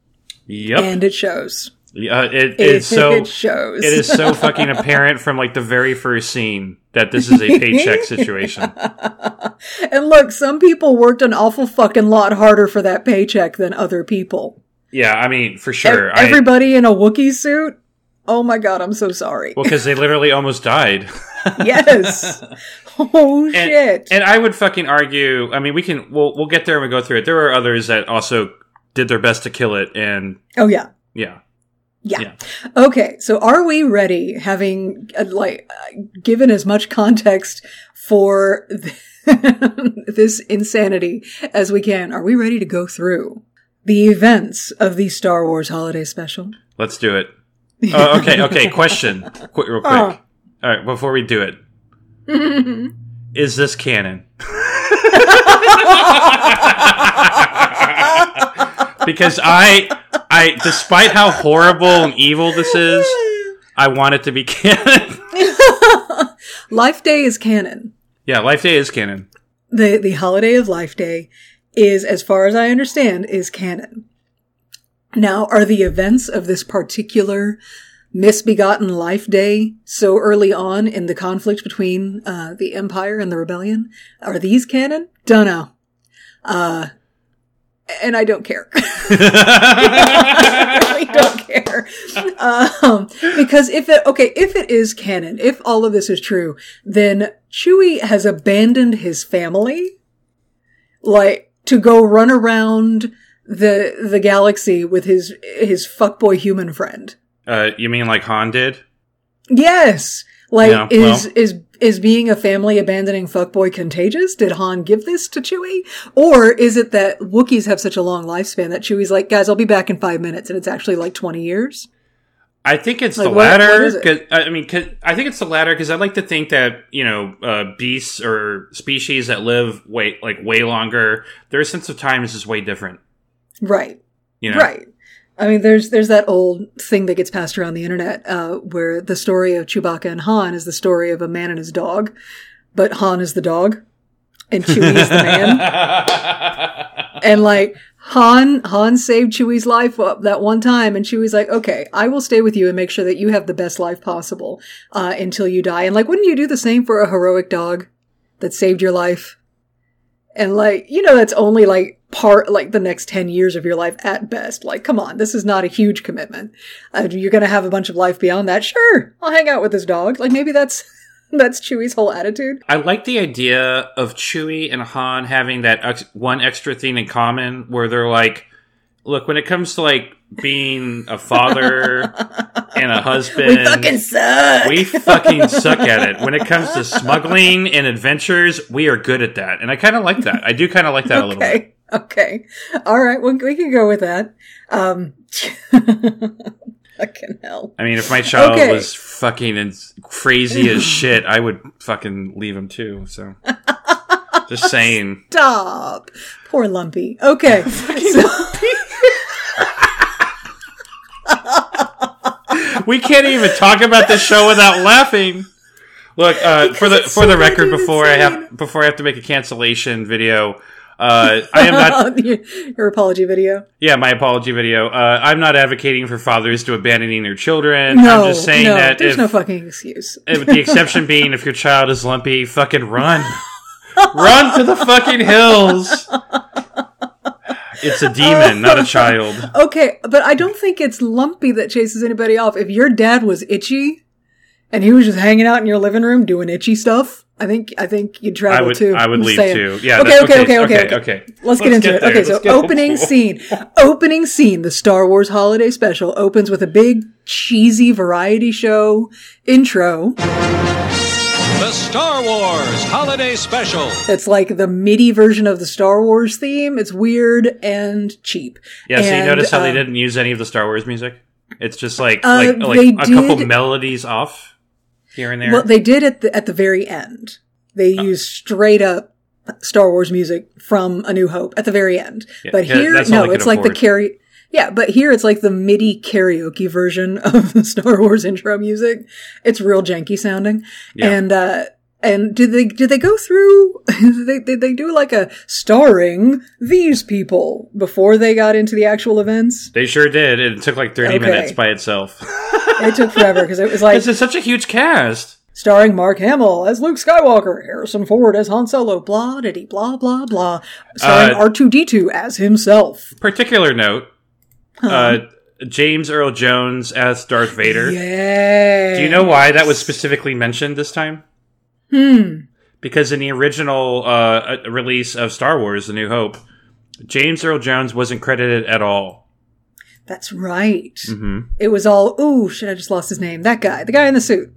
Yep. And it shows. Yeah, it It, is so. it shows. It is so fucking apparent from like the very first scene that this is a paycheck situation. and look, some people worked an awful fucking lot harder for that paycheck than other people. Yeah, I mean, for sure. I, Everybody in a Wookiee suit? Oh my god, I'm so sorry. well, because they literally almost died. yes. Oh And, shit. and I would fucking argue. I mean, we can. We'll we'll get there and we go through it. There were others that also did their best to kill it, and oh yeah. yeah, Yeah. Yeah. Okay. So are we ready, having uh, like uh, given as much context for this insanity as we can? Are we ready to go through the events of the Star Wars Holiday Special? let's do it. Oh, okay, okay. Question, Qu- real quick. Oh. All right, before we do it, is this canon? because I, I, despite how horrible and evil this is, I want it to be canon. Life Day is canon. yeah, Life Day is canon. The the holiday of Life Day is, as far as I understand, is canon. Now, are the events of this particular misbegotten Life Day so early on in the conflict between uh, the Empire and the Rebellion? Are these canon? Don't know. Uh, and I don't care. I really don't care. Um, because if it, okay, if it is canon, if all of this is true, then Chewie has abandoned his family, like, to go run around the, the galaxy with his, his fuckboy human friend. uh, you mean like Han did? Yes! Like, Yeah, is, well. is, is being a family abandoning fuckboy contagious? Did Han give this to Chewie? Or is it that Wookiees have such a long lifespan that Chewie's like, guys, I'll be back in five minutes, and it's actually like 20 years? I think it's Like, the what- what latter. is it? I mean, I think it's the latter because I like to think that you know uh, beasts or species that live way like way longer, their sense of time is just way different. Right. You know, Right. I mean, there's there's that old thing that gets passed around the internet uh, where the story of Chewbacca and Han is the story of a man and his dog, but Han is the dog and Chewie is the man, and like Han Han saved Chewie's life that one time, and Chewie's like, "Okay, I will stay with you and make sure that you have the best life possible uh, until you die." And like, wouldn't you do the same for a heroic dog that saved your life? And like, you know, that's only like part like the next 10 years of your life at best. Like, come on, this is not a huge commitment. Uh, you're going to have a bunch of life beyond that. Sure, I'll hang out with this dog. Like, maybe that's that's Chewie's whole attitude. I like the idea of Chewie and Han having that ex- one extra thing in common where they're like, look, when it comes to like being a father and a husband, We fucking suck. we fucking suck at it. When it comes to smuggling and adventures, we are good at that. And I kind of like that. I do kind of like that a little bit. okay. Okay. All right. Well, we can go with that. Um, fucking hell. I mean, if my child Okay. was fucking as crazy as shit, I would fucking leave him too. So, just saying. Stop. Poor Lumpy. Okay. So- We can't even talk about this show without laughing. Look, uh, for the for the record, before I have before I have to make a cancellation video, uh, I am not. your, your apology video. Yeah, my apology video. Uh, I'm not advocating for fathers to abandoning their children. No, I'm just saying no, that there's if, no fucking excuse. if the exception being if your child is lumpy, fucking run, run to the fucking hills. It's a demon, not a child. Okay, but I don't think it's Lumpy that chases anybody off. If your dad was itchy and he was just hanging out in your living room doing itchy stuff, I think I think you'd I travel would, too. I would I'm leave saying. too. Yeah. Okay, okay, okay, okay, okay, okay. okay. Let's get into it. there. Okay, so Let's get- opening scene. opening scene. The Star Wars Holiday Special opens with a big cheesy variety show intro. The Star Wars Holiday Special. It's like the MIDI version of the Star Wars theme. It's weird and cheap. Yeah, so you notice how they uh, didn't use any of the Star Wars music? It's just like Uh, like, like they a couple melodies off here and there. Well, they did at the at the very end. They Oh. used straight up Star Wars music from A New Hope at the very end. Yeah, but here, that's no, they could it's like the carry. Yeah, but here it's like the MIDI karaoke version of the Star Wars intro music. It's real janky sounding, Yeah. and uh, and did they did they go through? did they did they do like a starring these people before they got into the actual events? They sure did. It took like 30 Okay. minutes by itself. It took forever because it was like Because it's such a huge cast. starring Mark Hamill as Luke Skywalker, Harrison Ford as Han Solo, blah diddy blah blah blah, starring Uh, R two D two as himself. Particular note uh, James Earl Jones as Darth Vader. Yeah. Do you know why that was specifically mentioned this time? Hmm. Because in the original uh, uh, release of Star Wars The New Hope, James Earl Jones wasn't credited at all. That's right. hmm It was all ooh shit. I just lost his name. That guy, the guy in the suit.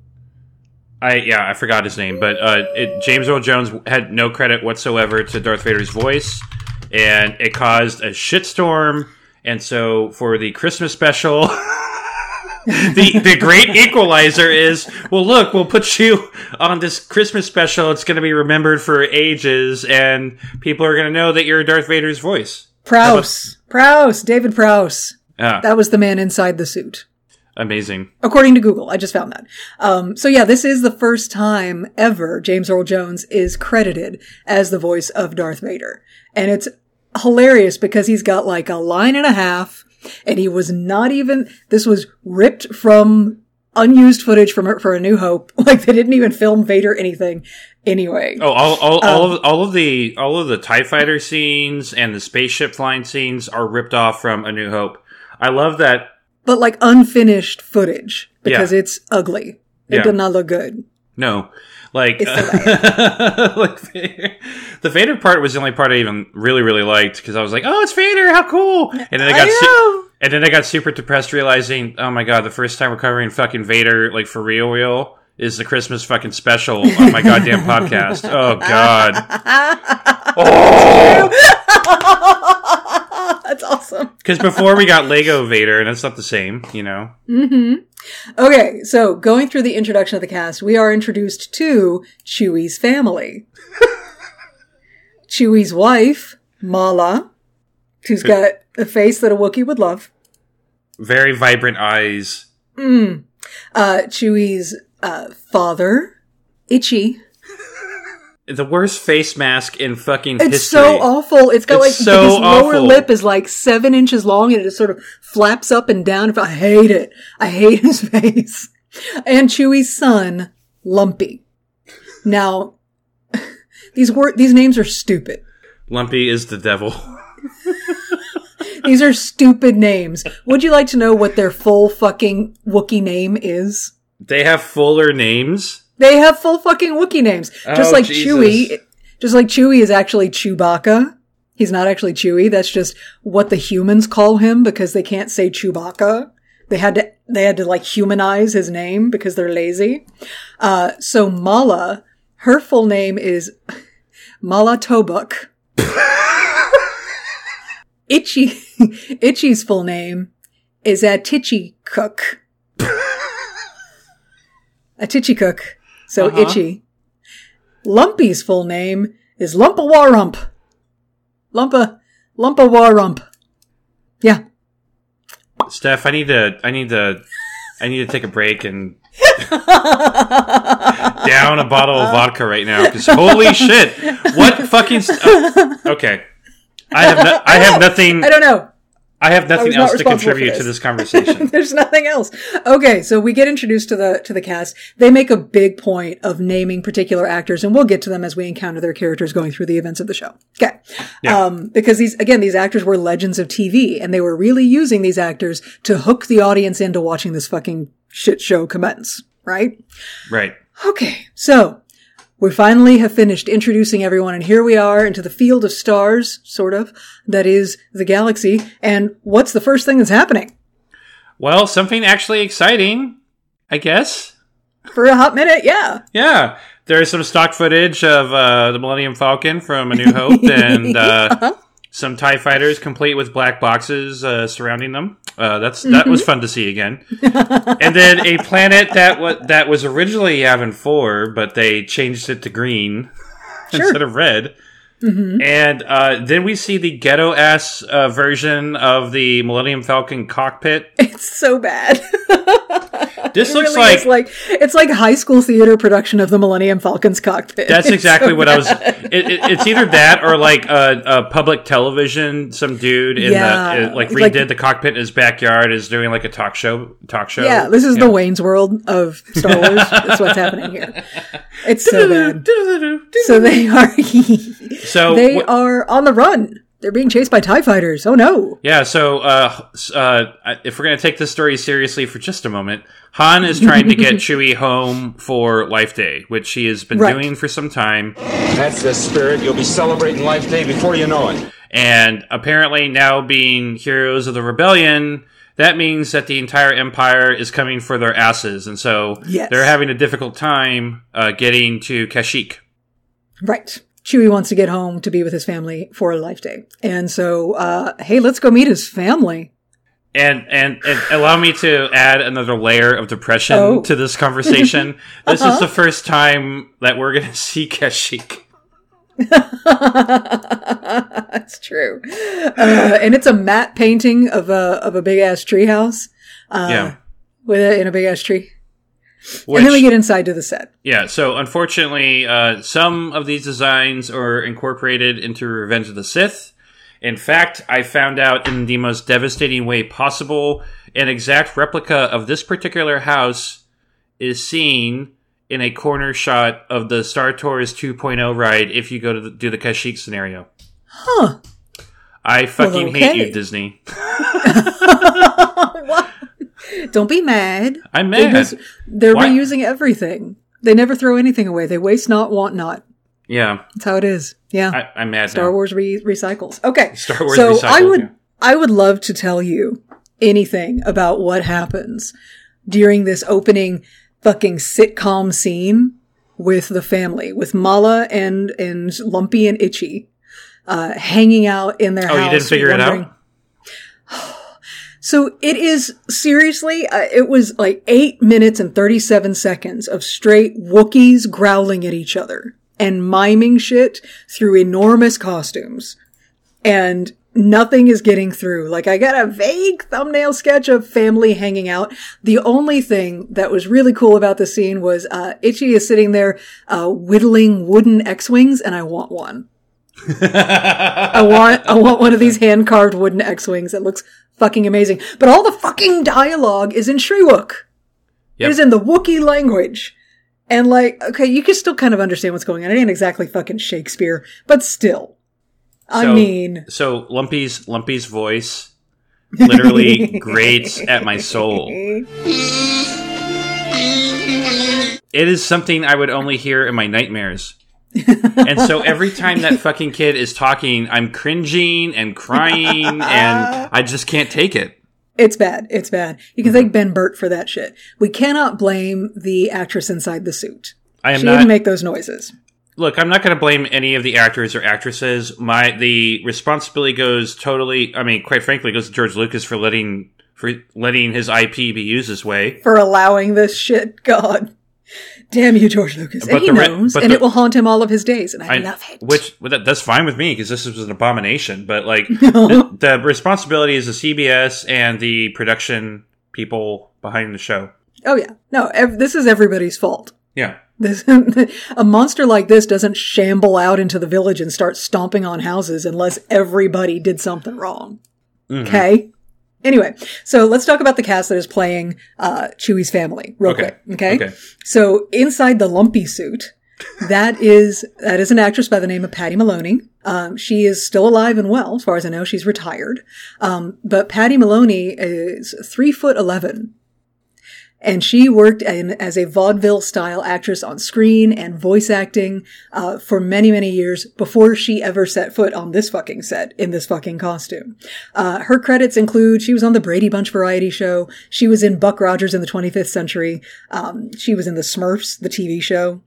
I yeah, I forgot his name, but uh, it, James Earl Jones had no credit whatsoever to Darth Vader's voice, and it caused a shitstorm. And so for the Christmas special, the the great equalizer is well, look, we'll put you on this Christmas special. It's going to be remembered for ages, and people are going to know that you're Darth Vader's voice. Prowse. Prowse. David Prowse. Ah, That was the man inside the suit. amazing. According to Google, I just found that. Um, so yeah, this is the first time ever James Earl Jones is credited as the voice of Darth Vader. And it's hilarious because he's got like a line and a half and he was not even, this was ripped from unused footage from for A New Hope. Like they didn't even film Vader anything anyway. Oh, all, all, all Um, of all of the all of the Tie Fighter scenes and the spaceship flying scenes are ripped off from A New Hope. I love that. But like unfinished footage because Yeah. it's ugly. It Yeah. did not look good. No, like like Vader- the Vader part was the only part I even really really liked because I was like, oh, it's Vader, how cool! And then I got I su- and then I got super depressed realizing, oh my god, the first time we're covering fucking Vader like for real real is the Christmas fucking special on my goddamn podcast. Oh god. Oh! That's awesome. Because before we got Lego Vader, and it's not the same, you know. Okay, so going through the introduction of the cast, we are introduced to Chewie's family. Chewie's wife, Malla, who's got a face that a Wookiee would love. Very vibrant eyes. Uh, Chewie's uh, father, Itchy. The worst face mask in fucking history. It's history. so awful. It's got It's like so his lower lip is like seven inches long and it just sort of flaps up and down. I hate it. I hate his face. And Chewie's son, Lumpy. Now, these word these names are stupid. Lumpy is the devil. These are stupid names. Would you like to know what their full fucking Wookiee name is? They have fuller names. They have full fucking Wookiee names. Just Oh, like Jesus. Chewie, just like Chewie is actually Chewbacca. He's not actually Chewie. That's just what the humans call him because they can't say Chewbacca. They had to, they had to like humanize his name because they're lazy. Uh, so Malla, her full name is Mallatobuck. Itchy, Itchy's full name is Atichi Cook. Attichitcuk. So Uh-huh. Itchy. Lumpy's full name is Lumpa Warump. Lumpa, Lumpawarrump. Yeah. Steph, I need to. I need to. I need to take a break and down a bottle of vodka right now because holy shit! What fucking? St- uh, okay, I have. No, I have nothing. I don't know. I have nothing not else to contribute to this. this conversation. There's nothing else. Okay, so we get introduced to the to the cast. They make a big point of naming particular actors, and we'll get to them as we encounter their characters going through the events of the show. Okay, Yeah. um, because these again, these actors were legends of TV, and they were really using these actors to hook the audience into watching this fucking shit show commence. Right? right. Okay, so we finally have finished introducing everyone, and here we are into the field of stars, sort of, that is the galaxy. And what's the first thing that's happening? Well, something actually exciting, I guess. For a hot minute, yeah. Yeah, there's some stock footage of uh, the Millennium Falcon from A New Hope and uh, some Tie Fighters, complete with black boxes uh, surrounding them. Uh, that's that was fun to see again. and then a planet that was that was originally Yavin Four, but they changed it to green instead of red. And uh, then we see the ghetto ass uh, version of the Millennium Falcon cockpit. It's so bad. This It looks really like like it's like high school theater production of the Millennium Falcon's cockpit. That's exactly so what I was. It, it, it's either that or like a, a public television. Some dude in Yeah, the uh, like like- redid the cockpit in his backyard is doing like a talk show. Talk show. Yeah, this is Yeah. the Wayne's World of Star Wars. That's what's happening here. It's so bad. So they are So they wh- are on the run. They're being chased by Tie Fighters. Oh no! yeah. So uh, uh, if we're gonna take this story seriously for just a moment, Han is trying to get Chewie home for Life Day, which he has been Right. doing for some time. That's the spirit. You'll be celebrating Life Day before you know it. And apparently, now being heroes of the rebellion, that means that the entire empire is coming for their asses, and so Yes. they're having a difficult time uh, getting to Kashyyyk. Right. Chewie wants to get home to be with his family for a life day. And so, uh, hey, let's go meet his family. And, and and allow me to add another layer of depression Oh. Uh-huh. to this conversation. This is the first time that we're going to see Kashyyyk. That's true. Uh, and it's a matte painting of a, of a big ass tree house, uh, yeah. with a, in a big ass tree. Which, and then we get inside to the set. Yeah, so unfortunately, uh, some of these designs are incorporated into Revenge of the Sith. In fact, I found out in the most devastating way possible an exact replica of this particular house is seen in a corner shot of the Star Tours 2.0 ride if you go to the, do the Kashyyyk scenario. Huh. I fucking hate okay. you, Disney. Don't be mad. I'm mad. just- they're reusing everything. They never throw anything away. They waste not, want not. yeah, That's how it is. Yeah. I, I'm mad Star now. Wars re- recycles. Okay. Star Wars so I would yeah. I would love to tell you anything about what happens during this opening fucking sitcom scene with the family, with Malla and and Lumpy and Itchy, uh, hanging out in their Oh, house. Oh, you didn't figure it out? So it is seriously, uh, it was like eight minutes and 37 seconds of straight Wookiees growling at each other and miming shit through enormous costumes. And nothing is getting through. Like I got a vague thumbnail sketch of family hanging out. The only thing that was really cool about the scene was uh, Itchy is sitting there uh, whittling wooden X-wings, and I want one. I want I want one of these hand carved wooden X-wings. It looks fucking amazing. But all the fucking dialogue is in Shyriiwook. Yep. It is in the Wookiee language. And like, okay, you can still kind of understand what's going on. It ain't exactly fucking Shakespeare, but still. I So- mean, So Lumpy's Lumpy's voice literally grates at my soul. It is something I would only hear in my nightmares. And so every time that fucking kid is talking, I'm cringing and crying and I just can't take it. It's bad. It's bad. You can mm-hmm. thank Ben Burtt for that shit. We cannot blame the actress inside the suit. I am She not didn't make those noises. Look, I'm not going to blame any of the actors or actresses. My the responsibility goes totally. I mean, quite frankly, goes to George Lucas for letting for letting his IP be used this way. For allowing this shit. God. Damn you, George Lucas. But and he re- knows, and the- it will haunt him all of his days, and I, I- love it. Which that's fine with me because this was an abomination. But like the, the responsibility is the CBS and the production people behind the show. oh yeah. No, ev- this is everybody's fault. Yeah, This, a monster like this doesn't shamble out into the village and start stomping on houses unless everybody did something wrong. Mm-hmm. Okay. Anyway, so let's talk about the cast that is playing uh, Chewie's family real Okay. quick. Okay? Okay. So inside the lumpy suit, that is that is an actress by the name of Patty Maloney. Um, she is still alive and well, as far as I know. She's retired. Um, but Patty Maloney is three foot eleven and she worked in, as a vaudeville style actress on screen and voice acting uh, for many many years before she ever set foot on this fucking set in this fucking costume uh, her credits include she was on the brady bunch variety show she was in buck rogers in the 25th century um, she was in the smurfs the tv show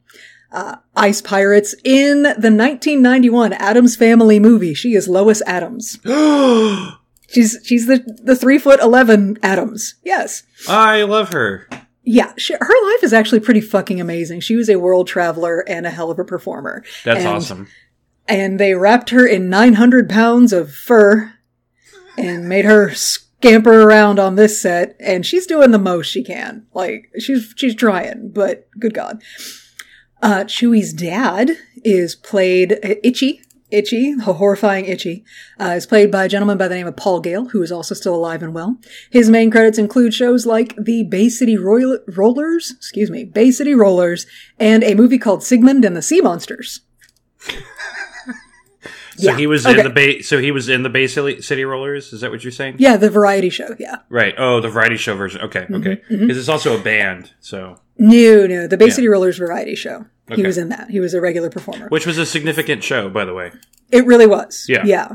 uh, Ice Pirates in the 1991 Addams Family movie. She is Lois Adams. she's she's the the three foot eleven Addams. Yes. I love her. Yeah, she, her life is actually pretty fucking amazing. She was a world traveler and a hell of a performer. That's And- awesome. And they wrapped her in 900 pounds of fur and made her scamper around on this set. And she's doing the most she can. Like, she's, she's trying, but good God. Uh, Chewie's dad is played uh, Itchy. Itchy, the horrifying Itchy, uh, is played by a gentleman by the name of Paul Gale, who is also still alive and well. His main credits include shows like the Bay City Royal- Rollers, excuse me, Bay City Rollers, and a movie called Sigmund and the Sea Monsters. So Yeah, he was okay. in the Bay. So he was in the Bay City, Rollers. Is that what you're saying? Yeah, the variety show. Yeah. Right. Oh, the variety show version. Okay. Mm-hmm, Okay. Because it's also a band. So, No, no, the Bay Yeah. City Rollers variety show. He was in that. He was a regular performer. which was a significant show, by the way. It really was. Yeah. Yeah.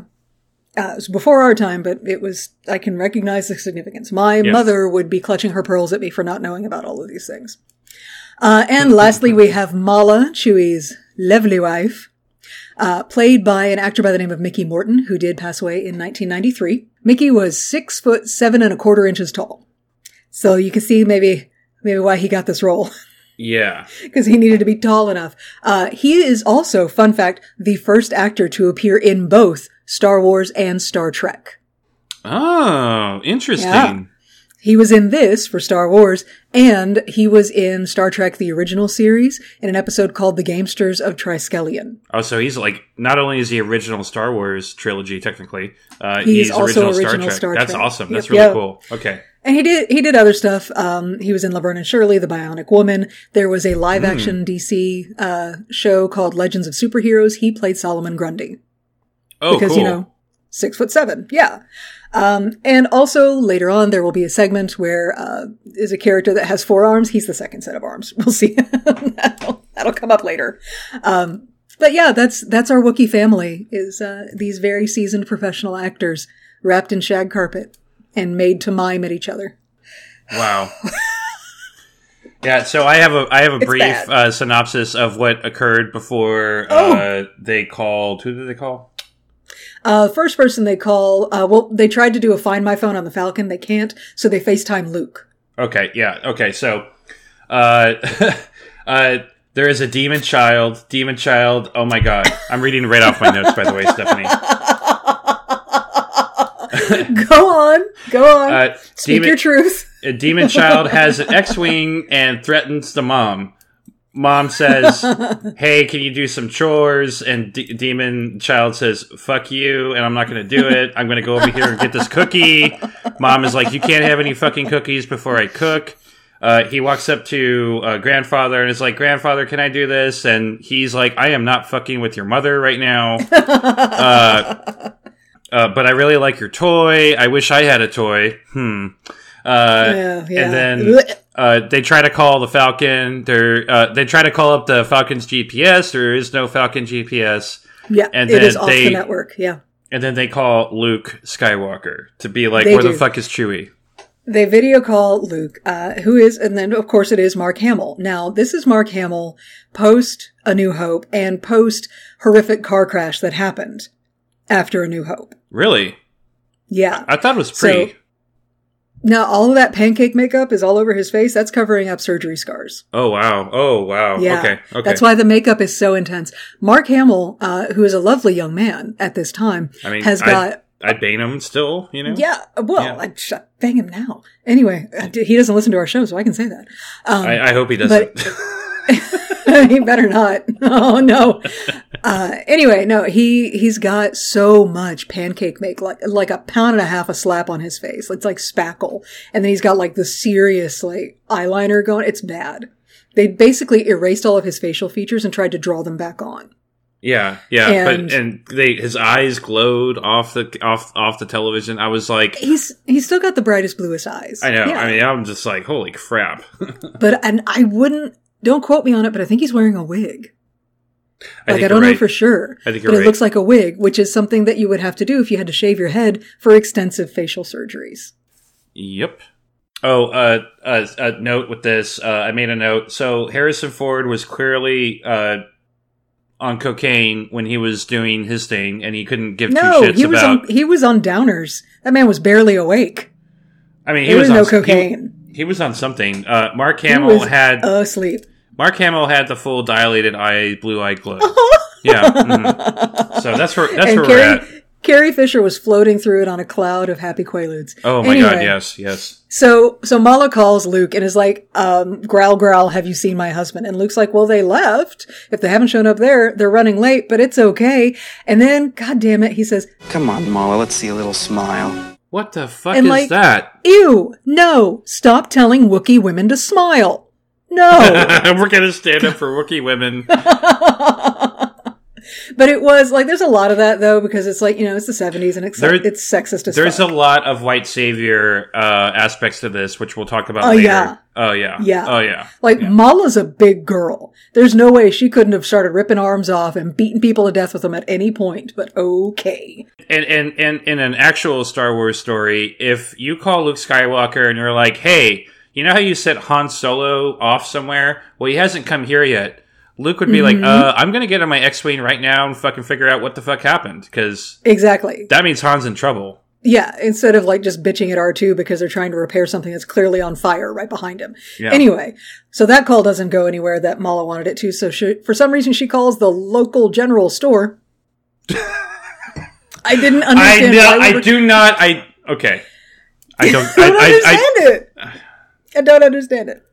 Uh, it was before our time, but it was, I can recognize the significance. My Yes. mother would be clutching her pearls at me for not knowing about all of these things. Uh, and lastly, we have Malla, Chewie's lovely wife, uh, played by an actor by the name of Mickey Morton, who did pass away in 1993. Mickey was six foot seven and a quarter inches tall. So you can see maybe, maybe why he got this role. Yeah. because he needed to be tall enough. Uh, he is also, fun fact, the first actor to appear in both Star Wars and Star Trek. Oh, interesting. Yeah. He was in this for Star Wars, and he was in Star Trek the original series in an episode called The Gamesters of Triskelion. Oh, so he's like not only is he original Star Wars trilogy technically, uh, He's he's, also original, Star original Trek. Star That's Trek. awesome. That's Yep, really yep. cool. Okay. And he did he did other stuff. Um, he was in Laverne and Shirley, The Bionic Woman. There was a live action DC uh, show called Legends of Superheroes. He played Solomon Grundy. Oh, because cool. you know six foot seven yeah um, and also later on there will be a segment where uh, is a character that has four arms he's the second set of arms we'll see that'll, that'll come up later um, but yeah that's that's our Wookiee family is uh, these very seasoned professional actors wrapped in shag carpet and made to mime at each other Wow. yeah, so I have a I have a brief uh, synopsis of what occurred before Oh. uh, they called. Who did they call? Uh, first person they call uh, well they tried to do a find my phone on the falcon they can't so they facetime luke Okay, yeah. Okay, so uh, uh, there is a demon child. Demon child. Oh my god, I'm reading right off my notes. By the way, Stephanie. go on, go on. Uh, Speak demon, your truth. a demon child has an X-wing and threatens the mom. Mom says, "Hey, can you do some chores?" And D- demon child says, "Fuck you," and I'm not going to do it. I'm going to go over here and get this cookie. Mom is like, "You can't have any fucking cookies before I cook." Uh, he walks up to uh, grandfather and is like, "Grandfather, can I do this?" And he's like, "I am not fucking with your mother right now." uh, uh, but I really like your toy. I wish I had a toy. Hmm. Uh, Yeah, yeah. And then uh, they try to call the Falcon. They're uh, they try to call up the Falcon's GPS. There is no Falcon GPS. Yeah, and it is off they- the network. Yeah. And then they call Luke Skywalker to be like, They "Where do. the fuck is Chewie?" They video call Luke, uh, who is, and then of course it is Mark Hamill. Now, this is Mark Hamill post A New Hope and post horrific car crash that happened after A New Hope. Really? Yeah. I thought it was So- pre. Now, all of that pancake makeup is all over his face. That's covering up surgery scars. oh wow! Oh wow! Yeah. Okay. Okay. That's why the makeup is so intense. Mark Hamill, uh, who is a lovely young man at this time, I mean, has I- got I'd bane him still. You know. Yeah, well, Yeah. I'd sh- bang him now. Anyway, uh, he doesn't listen to our show, so I can say that. Um, I, I hope he doesn't. he better not. Oh no. Uh, anyway, no, he he's got so much pancake make, like like a pound and a half of slap on his face. It's like spackle, and then he's got like the serious like eyeliner going. It's bad. They basically erased all of his facial features and tried to draw them back on. yeah, yeah. And- but and they his eyes glowed off the off off the television. I was like, He's he's still got the brightest bluest eyes. I know. Yeah. I mean, I'm just like, holy crap. but and I wouldn't. Don't quote me on it, but I think he's wearing a wig. I Like I don't you're know for sure, I think but it right. looks like a wig, which is something that you would have to do if you had to shave your head for extensive facial surgeries. Yep. Oh, uh, uh, a note with this. Uh, I made a note. So Harrison Ford was clearly uh, on cocaine when he was doing his thing, and he couldn't give No, two shits he was about. on he was on downers. That man was barely awake. I mean, he There was, was no on, he- cocaine. He, was on something. Uh, Mark He Hamill was had asleep. Mark Hamill had the full dilated eye, blue eye glow. yeah. mhm. So that's where that's and where we're at. Carrie, Carrie Fisher was floating through it on a cloud of happy quaaludes. Oh my god! Yes, yes. So, so Malla calls Luke and is like, um, growl, growl, have you seen my husband? And Luke's like, well, they left. If they haven't shown up there, they're running late, but it's okay. And then, god damn it, he says, Come on, Malla, let's see a little smile. What the fuck And, is like- that? ew, no, stop telling Wookiee women to smile. No. we're gonna stand up for Wookiee women. but it was like, there's a lot of that though, because it's like, you know, it's the 70s and it's, There- it's sexist as There's fuck. a lot of white savior uh, aspects to this, which we'll talk about Oh, later. yeah. Oh yeah. Yeah. Oh yeah. Like Yeah. Malla's a big girl. There's no way she couldn't have started ripping arms off and beating people to death with them at any point, but okay. And and and in an actual Star Wars story, if you call Luke Skywalker and you're like, "Hey, you know how you set Han Solo off somewhere? Well, he hasn't come here yet." Luke would be Mm-hmm. like, "Uh, I'm gonna get on my X-wing right now and fucking figure out what the fuck happened because Exactly. that means Han's in trouble." Yeah, instead of like just bitching at R2 because they're trying to repair something that's clearly on fire right behind him. Yeah. Anyway, so that call doesn't go anywhere that Malla wanted it to. So she, for some reason, she calls the local general store. I didn't I understand. know, why I were- do not. I okay. I don't. I don't I, I, understand it. I don't understand it.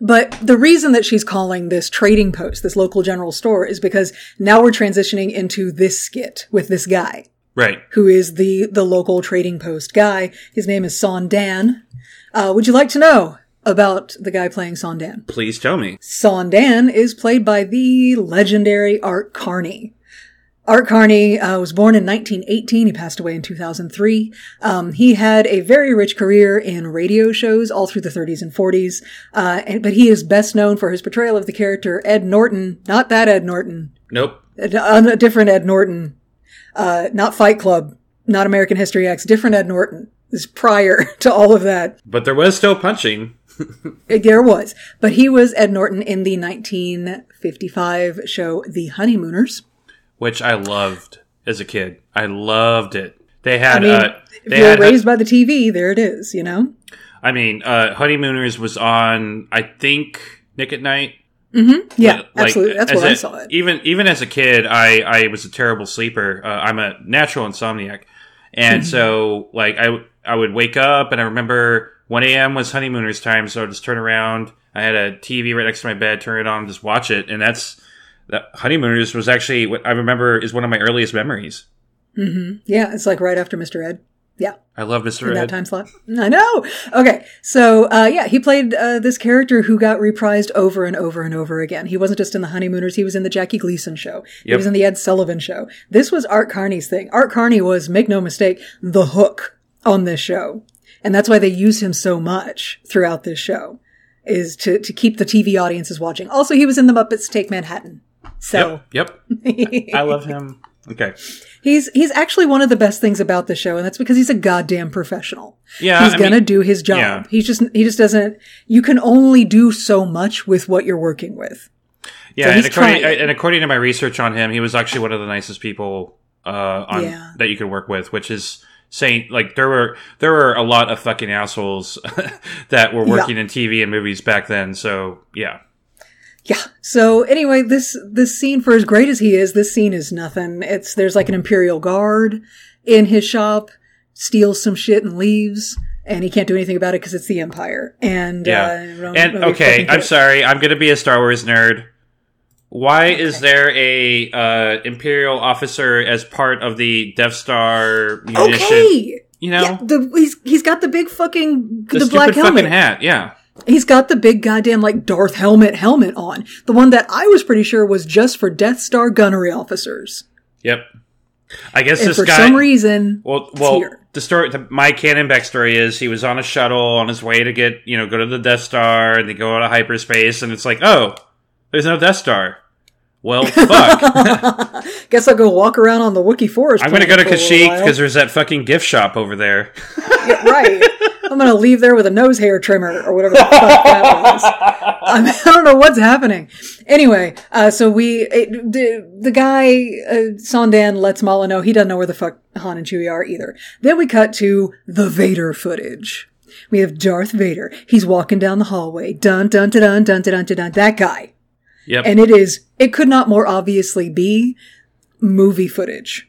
But the reason that she's calling this trading post, this local general store, is because now we're transitioning into this skit with this guy. right. who is the the local trading post guy. His name is Saun Dann. Uh, would you like to know about the guy playing Saun Dann? Please tell me. Saun Dann is played by the legendary Art Carney. Art Carney uh, was born in 1918. He passed away in 2003. Um, he had a very rich career in radio shows all through the 30s and 40s. Uh, and, but he is best known for his portrayal of the character Ed Norton. Not that Ed Norton. Nope. A, a different Ed Norton. Uh, not Fight Club. Not American History X. Different Ed Norton. This is prior to all of that. But there was still punching. There was. But he was Ed Norton in the 1955 show The Honeymooners. Which I loved as a kid. I loved it. They had. I mean, uh, if you're had, raised by the TV, there it is, you know? I mean, uh, Honeymooners was on, I think, Nick at Nite. Yeah, Like, absolutely. That's where I saw it. Even even as a kid, I I was a terrible sleeper. Uh, I'm a natural insomniac, And so, like, I I would wake up, and I remember 1 a.m. was honeymooners time, so I'd just turn around. I had a TV right next to my bed, turn it on, just watch it, and that's that. Honeymooners was actually what I remember is one of my earliest memories. Yeah, it's like right after Mr. Ed. Yeah. I love Mr. in that Ed. time slot. I know. Okay, so uh, yeah, he played uh, this character who got reprised over and over and over again. He wasn't just in the Honeymooners; he was in the Jackie Gleason show. He was in the Ed Sullivan show. This was Art Carney's thing. Art Carney was, make no mistake, the hook on this show, and that's why they use him so much throughout this show, is to to keep the TV audiences watching. Also, he was in the Muppets Take Manhattan. So Yep. Yep. I love him. Okay. he's he's actually one of the best things about the show, and that's because he's a goddamn professional. Yeah. he's I gonna mean, do his job. yeah. He's just he just doesn't. You can only do so much with what you're working with. Yeah, So and according, and according to my research on him, he was actually one of the nicest people uh, on Yeah. that you could work with, which is saying like there were there were a lot of fucking assholes that were working in TV and movies back then. So yeah, Yeah. So anyway, this this scene, for as great as he is, this scene is nothing. It's there's like an imperial guard in his shop, steals some shit and leaves, and he can't do anything about it because it's the Empire. And yeah. uh, Ron- and okay, I'm sorry, I'm gonna be a Star Wars nerd. Why is there a uh, Imperial officer as part of the Death Star munition? Okay. You know, Yeah, the, he's he's got the big fucking the, the, black helmet. fucking hat. Yeah. He's got the big goddamn like Darth helmet helmet on. The one that I was pretty sure was just for Death Star gunnery officers. Yep. I guess And this for guy. some reason, Well, well, the story, the, my canon backstory is he was on a shuttle on his way to get, you know, go to the Death Star, and they go out of hyperspace, and it's like, oh, there's no Death Star. Well, fuck. guess I'll go walk around on the Wookiee forest. I'm gonna go to for a Kashyyyk because there's that fucking gift shop over there. Yeah, right. I'm gonna leave there with a nose hair trimmer or whatever the fuck that was. I, mean, I don't know what's happening. Anyway, uh, so we it, the the guy uh, Saun Dann lets Malla know he doesn't know where the fuck Han and Chewie are either. Then we cut to the Vader footage. We have Darth Vader. He's walking down the hallway. Dun dun dun dun dun dun dun dun. That guy. Yep. And it is. It could not more obviously be movie footage.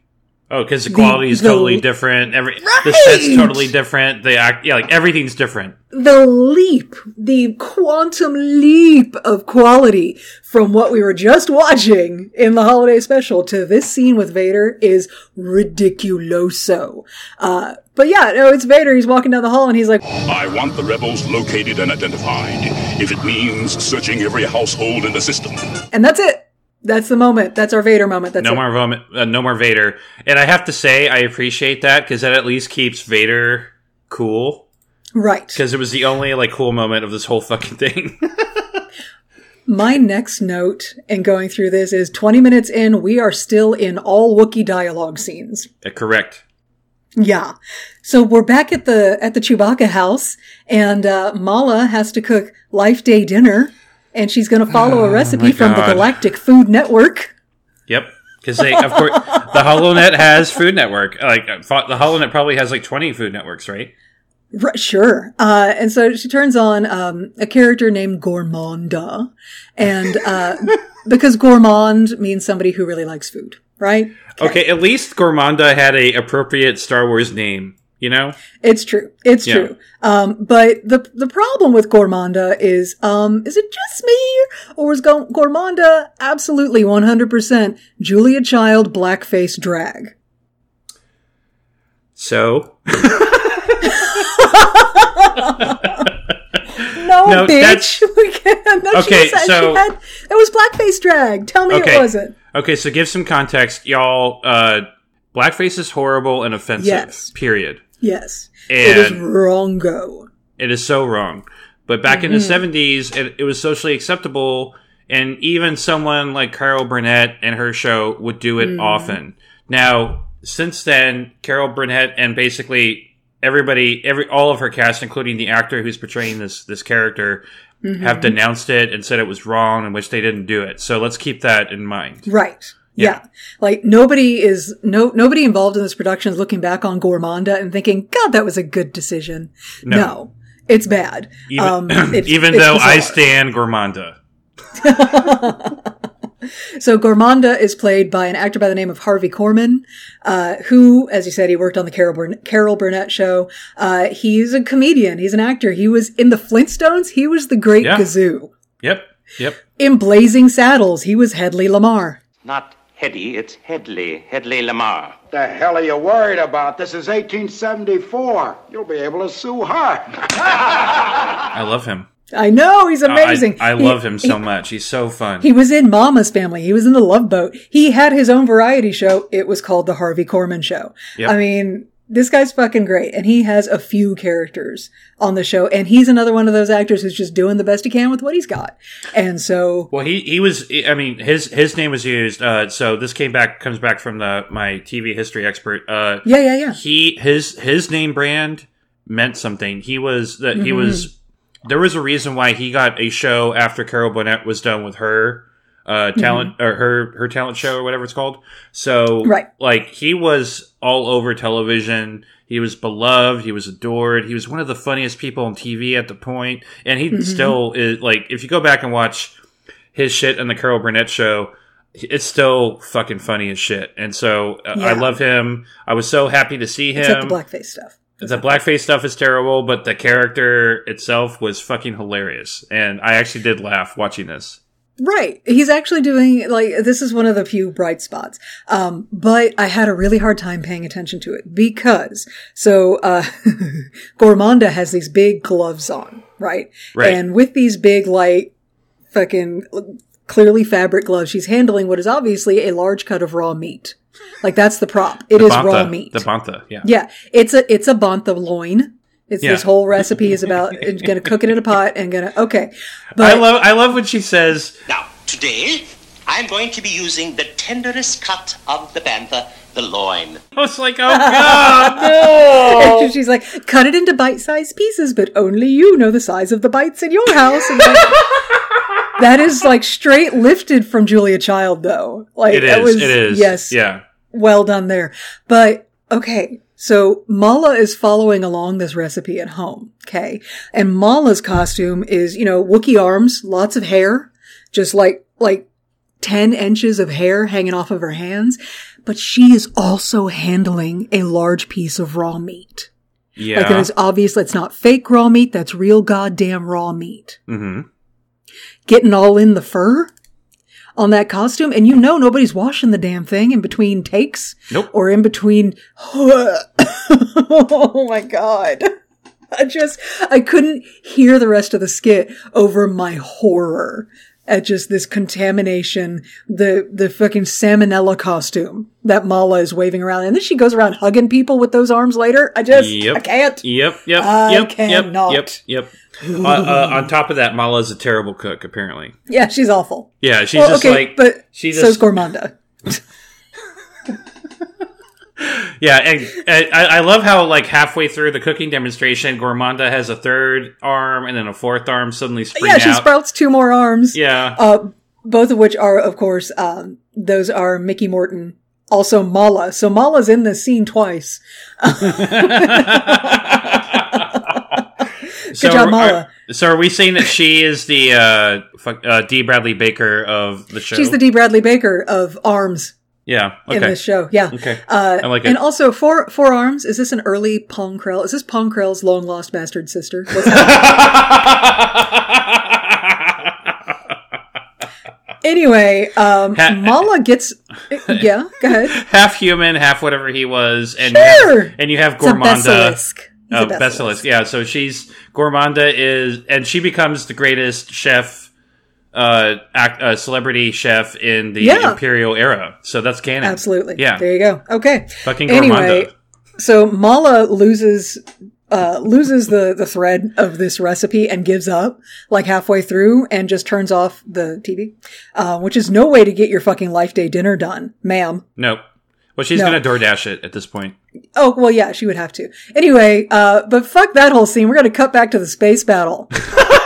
oh, because the quality is the- totally different. Every the set's totally different. The act, yeah, like everything's different. the leap, the quantum leap of quality from what we were just watching in the holiday special to this scene with Vader is ridiculoso. Uh, but yeah, no, it's Vader. He's walking down the hall and he's like, I want the rebels located and identified, if it means searching every household in the system. and that's it. That's the moment. That's our Vader moment. That's No it. more vomit, uh, no more Vader. And I have to say, I appreciate that because that at least keeps Vader cool. Right. because it was the only like cool moment of this whole fucking thing. My next note in going through this is 20 minutes in, we are still in all Wookiee dialogue scenes. Uh, Correct. Yeah. So we're back at the at the Chewbacca house, and uh, Malla has to cook Life Day dinner, and she's going to follow a recipe Oh from the Galactic Food Network. Yep. Because they, of course, the HoloNet has Food Network. Like the HoloNet probably has like twenty Food Networks, right? R- sure. Uh, and so she turns on um, a character named Gourmanda, and uh, because gourmand means somebody who really likes food, right? Okay, at least Gourmanda had a appropriate Star Wars name. You know, It's true. It's Yeah. true. Um, but the the problem with gormanda is, um, is it just me, or is gormanda absolutely one hundred percent Julia Child blackface drag? so No, No, bitch. We can't. No, Okay, so- had, that was blackface drag. Tell me Okay. it wasn't. okay. So give some context, y'all. Uh, blackface is horrible and offensive. Yes. Period. Yes, it is And- wrongo. It is so wrong. But back in the Mm-hmm. 70s, it, it was socially acceptable, and even someone like Carol Burnett and her show would do it Mm. often. Now, since then, Carol Burnett and basically everybody, every all of her cast, including the actor who's portraying this this character, Mm-hmm. have denounced it and said it was wrong and wish they didn't do it. So let's keep that in mind. Right. Yeah. Yeah. Like nobody is no nobody involved in this production is looking back on Gormanda and thinking, God, that was a good decision. No. it's bad. Even, Um, it's- even it's though I stand Gormanda. So Gormanda is played by an actor by the name of Harvey Korman, uh, who, as you said, he worked on the Carol, Burn- Carol Burnett show. Uh, he's a comedian. He's an actor. He was in the Flintstones. He was the Great Yeah. Gazoo. Yep. Yep. In Blazing Saddles, he was Hedley Lamarr. Not Hetty, it's Hedley. Hedley Lamarr. The hell are you worried about? This is 1874. You'll be able to sue her. I love him. I know he's amazing. I, I He- love him so he- much. He's so fun. He was in Mama's Family. He was in The Love Boat. He had his own variety show. It was called The Harvey Korman Show. Yep. I mean, this guy's fucking great. And he has a few characters on the show. And he's another one of those actors who's just doing the best he can with what he's got. And so, Well, he he was. I mean, his his name was used. Uh, so this came back comes back from the my TV history expert. Uh, yeah, yeah, yeah. he his his name brand meant something. He was that he Mm-hmm. was. There was a reason why he got a show after Carol Burnett was done with her uh talent or her her talent show or whatever it's called. So Mm-hmm. Right. like he was all over television. He was beloved. He was adored. He was one of the funniest people on TV at the point, and he Mm-hmm. still is. Like if you go back and watch his shit on the Carol Burnett show, it's still fucking funny as shit. And so uh, I love him. I was so happy to see him. Except the blackface stuff. The blackface stuff is terrible, but the character itself was fucking hilarious, and I actually did laugh watching this. Right. He's actually doing, like, this is one of the few bright spots. Um, but I had a really hard time paying attention to it because, so, uh, Gormanda has these big gloves on, right? Right. And with these big, like, fucking clearly fabric gloves, she's handling what is obviously a large cut of raw meat. Like, that's the prop. It The is bantha, raw meat. The bantha, yeah. Yeah, it's a it's a bantha loin. It's Yeah. this whole recipe is about it's gonna cook it in a pot and gonna okay. But I love I love when she says, Now, today, I'm going to be using the tenderest cut of the bantha, the loin. I was like, oh god, no. she's like, cut it into bite-sized pieces, but only you know the size of the bites in your house. And like, that is like straight lifted from Julia Child, though. Like It that is. was it is. yes, Yeah. well done there. But okay, so Malla is following along this recipe at home. Okay. And Malla's costume is, you know, Wookiee arms, lots of hair, just like, like 10 inches of hair hanging off of her hands. But she is also handling a large piece of raw meat. Yeah. Like it is obvious that's not fake raw meat. That's real goddamn raw meat. hmm Getting all in the fur on that costume. And you know nobody's washing the damn thing in between takes. Nope. Or in between. oh my God. I just, I couldn't hear the rest of the skit over my horror at just this contamination, the, the fucking salmonella costume that Malla is waving around. And then she goes around hugging people with those arms later. I just, Yep. I can't. Yep. Yep. I yep. cannot. Yep. Yep. Yep. uh, uh, on top of that, Malla's a terrible cook. Apparently. Yeah, she's awful. Yeah. She's well, just okay, like. but she so's just. Gormanda. Yeah, and, and I, I love how like halfway through the cooking demonstration, Gormanda has a third arm and then a fourth arm suddenly spring Yeah, she out. sprouts two more arms. yeah. Uh, both of which are, of course, um, those are Mickey Morton, also Malla. So Malla's in this scene twice. so job, are- Malla. so are we saying that she is the uh, uh, D. Bradley Baker of the show? She's the D. Bradley Baker of arms yeah. Okay. in this show. Yeah. Okay. Uh, I like it. And also, Four, Four Arms, is this an early Pong Krell? Is this Pong Krell's long lost bastard sister? Anyway, um, Ha- Malla gets. Yeah, go ahead. half human, half whatever he was, and Sure. you have, and you have Gormanda. Uh, basilisk. Yeah, so she's Gormanda is, and she becomes the greatest chef, uh, act, uh, celebrity chef in the Yeah. Imperial era. So that's canon. Absolutely. Yeah. There you go. Okay. Fucking Anyway, so Malla loses uh, loses the the thread of this recipe and gives up like halfway through and just turns off the TV, uh, which is no way to get your fucking life day dinner done, ma'am. Nope. Well, she's No. gonna DoorDash it at this point. Oh well, yeah, she would have to. Anyway, uh, but fuck that whole scene. We're gonna cut back to the space battle.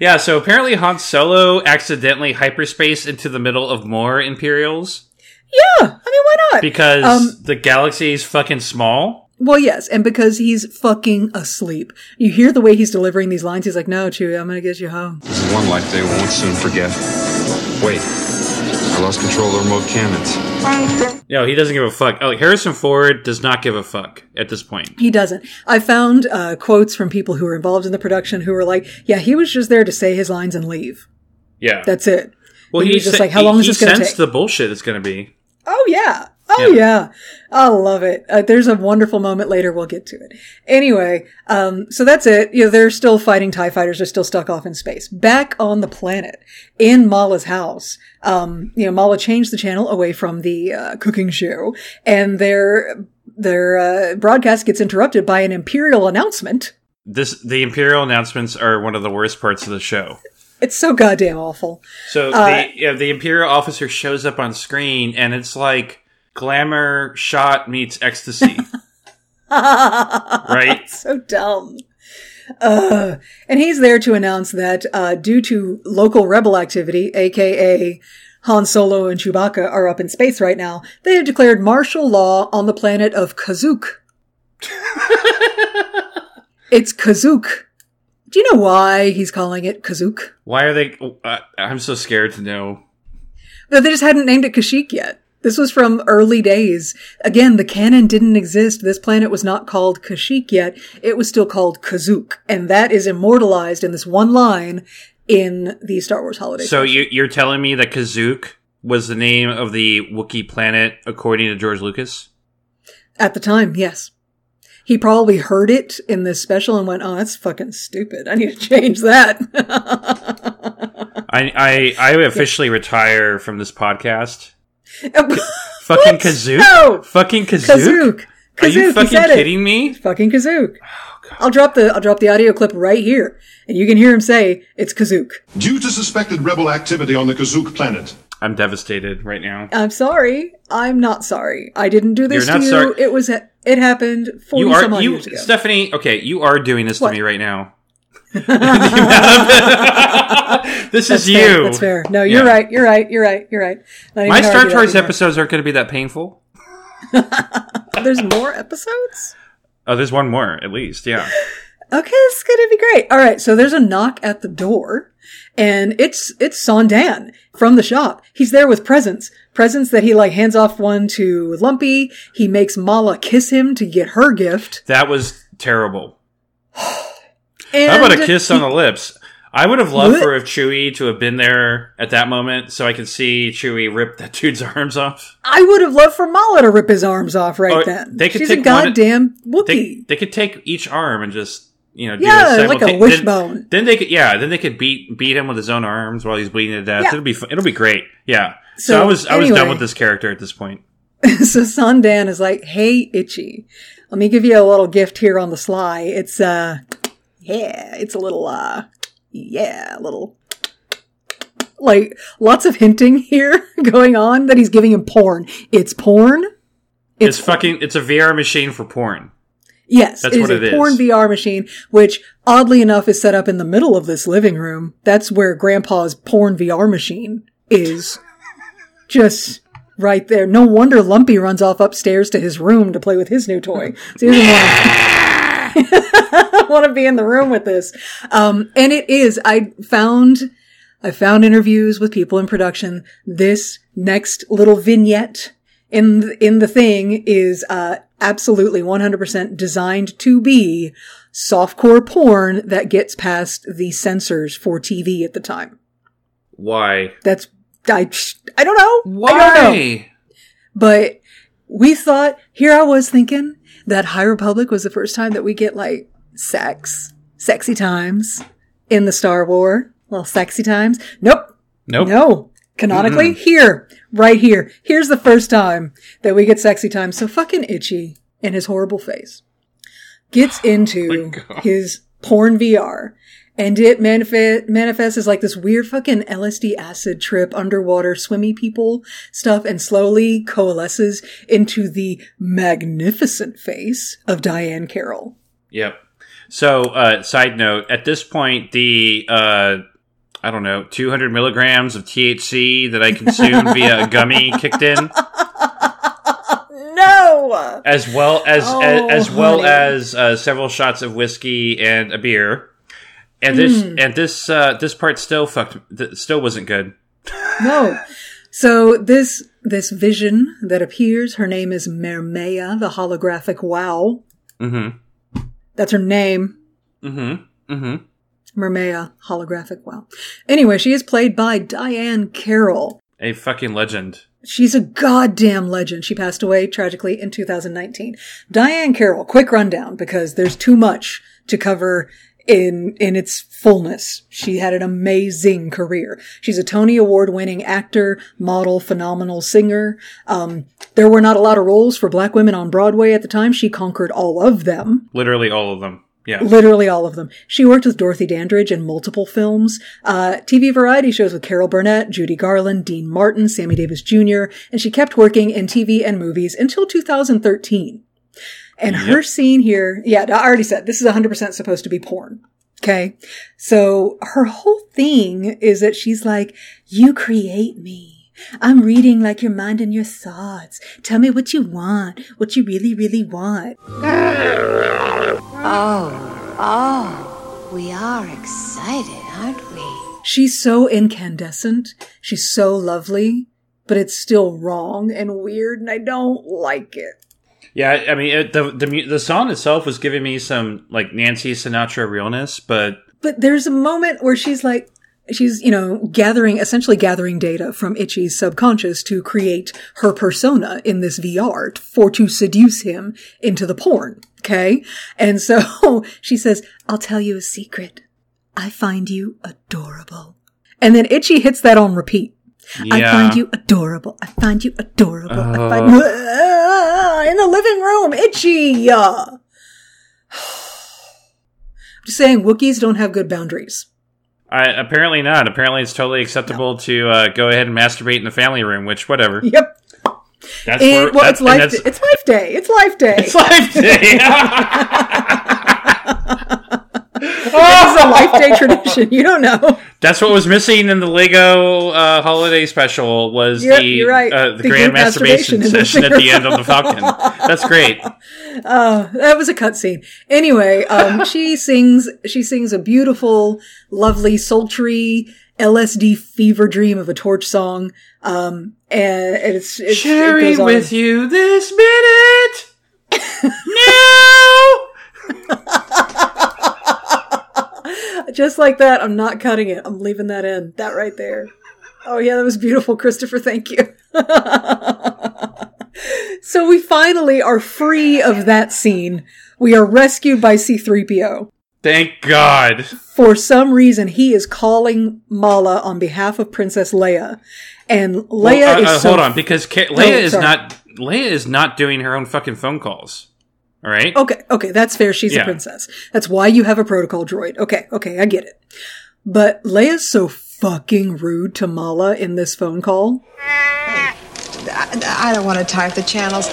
Yeah. So apparently Han Solo accidentally hyperspace into the middle of more Imperials yeah, I mean, why not? because Um, the galaxy is fucking small. Well, yes, and because he's fucking asleep. You hear the way he's delivering these lines. He's like, "No, Chewie, I'm gonna get you home." This is one life they won't soon forget. Wait, I lost control of the remote cannons. No, he doesn't give a fuck. Oh, Harrison Ford does not give a fuck at this point. He doesn't. I found uh, quotes from people who were involved in the production who were like, "Yeah, he was just there to say his lines and leave. Yeah. That's it." well, he he just sa- like, "How he- long is this gonna sensed take?" the bullshit it's going to be. Oh yeah. Oh Yeah. yeah. I love it. Uh, there's a wonderful moment later. We'll get to it. Anyway, um, so that's it. You know, they're still fighting TIE fighters. They're still stuck off in space. Back on the planet, in Malla's house, um, you know, Malla changed the channel away from the, uh, cooking show and their, their, uh, broadcast gets interrupted by an Imperial announcement. This the Imperial announcements are one of the worst parts of the show. It's so goddamn awful. So Uh, the yeah, the Imperial officer shows up on screen, and it's like glamour shot meets ecstasy, right? so dumb. Uh, and he's there to announce that uh, due to local rebel activity, aka Han Solo and Chewbacca are up in space right now, they have declared martial law on the planet of Kazook. it's Kazook. Do you know why he's calling it Kazook? Why are they? Uh, I'm so scared to know. No, they just hadn't named it Kashyyyk yet. This was from early days. Again, the canon didn't exist. This planet was not called Kashyyyk yet. It was still called Kazook. And that is immortalized in this one line in the Star Wars holiday. So special. you, you're telling me that Kazook was the name of the Wookiee planet according to George Lucas? At the time, yes. He probably heard it in this special and went, oh, that's fucking stupid. I need to change that. I I, I officially retire from this podcast. Fucking What? Kazook? No! Fucking Kazook? Kazook. Are you fucking said it. kidding me? Fucking Kazook. Oh, I'll drop the I'll drop the audio clip right here, and you can hear him say it's Kazook. Due to suspected rebel activity on the Kazook planet, I'm devastated right now. I'm sorry. I'm not sorry. I didn't do this You're to you. sorry. It was it happened forty You some are odd you years ago. Stephanie, okay, you are doing this What? to me right now. this That's is fair. you. That's fair. No, you're Yeah. right. You're right. You're right. You're right. My Star Tours episodes aren't going to be that painful. There's more episodes. Oh, there's one more at least. Yeah. Okay, it's gonna be great. All right, so there's a knock at the door, and it's it's Saun Dann from the shop. He's there with presents, presents that he like hands off one to Lumpy. He makes Malla kiss him to get her gift. That was terrible. And How about a kiss on the lips? I would have loved What? for if Chewie to have been there at that moment so I could see Chewie rip that dude's arms off. I would have loved for Malla to rip his arms off right Or then. they could She's take a goddamn They, Wookiee. they could take each arm and just you know do Yeah, a like a wishbone. Then, then they could yeah then they could beat beat him with his own arms while he's bleeding to death. Yeah. It'll be it'll be great. Yeah. So, So, I was I was done with this character at this point. so Saun Dann is like, "Hey, Itchy, let me give you a little gift here on the sly. It's uh, yeah, it's a little uh, yeah, a little." Like lots of hinting here going on that he's giving him porn. It's porn. It's, fucking it's a VR machine for porn. Yes, That's it is a it is. porn VR machine, which oddly enough is set up in the middle of this living room. That's where Grandpa's porn VR machine is. Just right there. No wonder Lumpy runs off upstairs to his room to play with his new toy. So he doesn't want to, want to be in the room with this. Um, and it is. I found. I found interviews with people in production. This next little vignette in the, in the thing is uh, absolutely 100% designed to be softcore porn that gets past the censors for TV at the time. Why? That's I I don't know. Why? I don't know. But we thought here I was thinking that High Republic was the first time that we get like sex, sexy times in the Star War. Little sexy times. Nope. Nope. No. Canonically, here, right here. Here's the first time that we get sexy time. So fucking itchy in his horrible face gets into his porn VR and it manifest, manifests as like this weird fucking LSD acid trip, underwater swimmy people stuff and slowly coalesces into the magnificent face of Diahann Carroll. Yep. So, uh, side note: at this point, the uh, I don't know, 200 milligrams of THC that I consumed via a gummy kicked in. no! as well as Oh, as, as well honey. as uh, several shots of whiskey and a beer. And this Mm. and this uh, this part still fucked th- still wasn't good. No. So this this vision that appears, her name is Mermeia, the holographic wow. Mm-hmm. That's her name. Mm-hmm. Mm-hmm. Mermeia, holographic wow. Anyway, she is played by Diahann Carroll. A fucking legend. She's a goddamn legend. She passed away tragically in 2019. Diahann Carroll, quick rundown because there's too much to cover in in its fullness. She had an amazing career. She's a Tony Award winning actor, model, phenomenal singer. Um, there were not a lot of roles for black women on Broadway at the time. She conquered all of them. Literally all of them. Yeah. Literally all of them. She worked with Dorothy Dandridge in multiple films, uh, TV variety shows with Carol Burnett, Judy Garland, Dean Martin, Sammy Davis Jr., and she kept working in TV and movies until 2013. And her scene here, yeah, I already said this is 100% supposed to be porn. Okay. So her whole thing is that she's like, you create me. I'm reading like your mind and your thoughts. Tell me what you want, what you really, really want. Oh, oh, we are excited, aren't we? She's so incandescent. She's so lovely, but it's still wrong and weird, and I don't like it. Yeah, I mean it, the the the song itself was giving me some like Nancy Sinatra realness, but But there's a moment where she's like, she's, you know, gathering, essentially gathering data from Itchy's subconscious to create her persona in this VR for to seduce him into the porn. Okay. And so she says, I'll tell you a secret. I find you adorable. And then Itchy hits that on repeat. I find you adorable. I find you adorable. I Oh. find Ah, in the living room, Itchy. I'm just saying, Wookiees don't have good boundaries. I, apparently not. Apparently, it's totally acceptable to uh, go ahead and masturbate in the family room, which whatever. Yep. That's And- where- well, it's life. It's life day. It's life day. It's life day. this is a life day tradition. You don't know. That's what was missing in the Lego uh, holiday special was You're- the you're right. uh, the, The grand masturbation masturbation in the session at the end of the Falcon. That's great. Oh, that was a cutscene. Anyway, um, she sings. She sings a beautiful, lovely, sultry LSD fever dream of a torch song. Um, and it's, it's Sharing it with you this minute. no. Just like that, I'm not cutting it. I'm leaving that in. That right there. Oh yeah, that was beautiful, Christopher. Thank you. so we finally are free of that scene. We are rescued by C3PO. Thank God. For some reason, he is calling Malla on behalf of Princess Leia. And Leia Well, uh, is uh, so hold on, because Ka- Oh, Leia is not Leia is not doing her own fucking phone calls. All right. Okay, okay, that's fair. She's Yeah. a princess. That's why you have a protocol droid. Okay, okay, I get it. But Leia's so fucking rude to Malla in this phone call. I, I don't want to type the channels.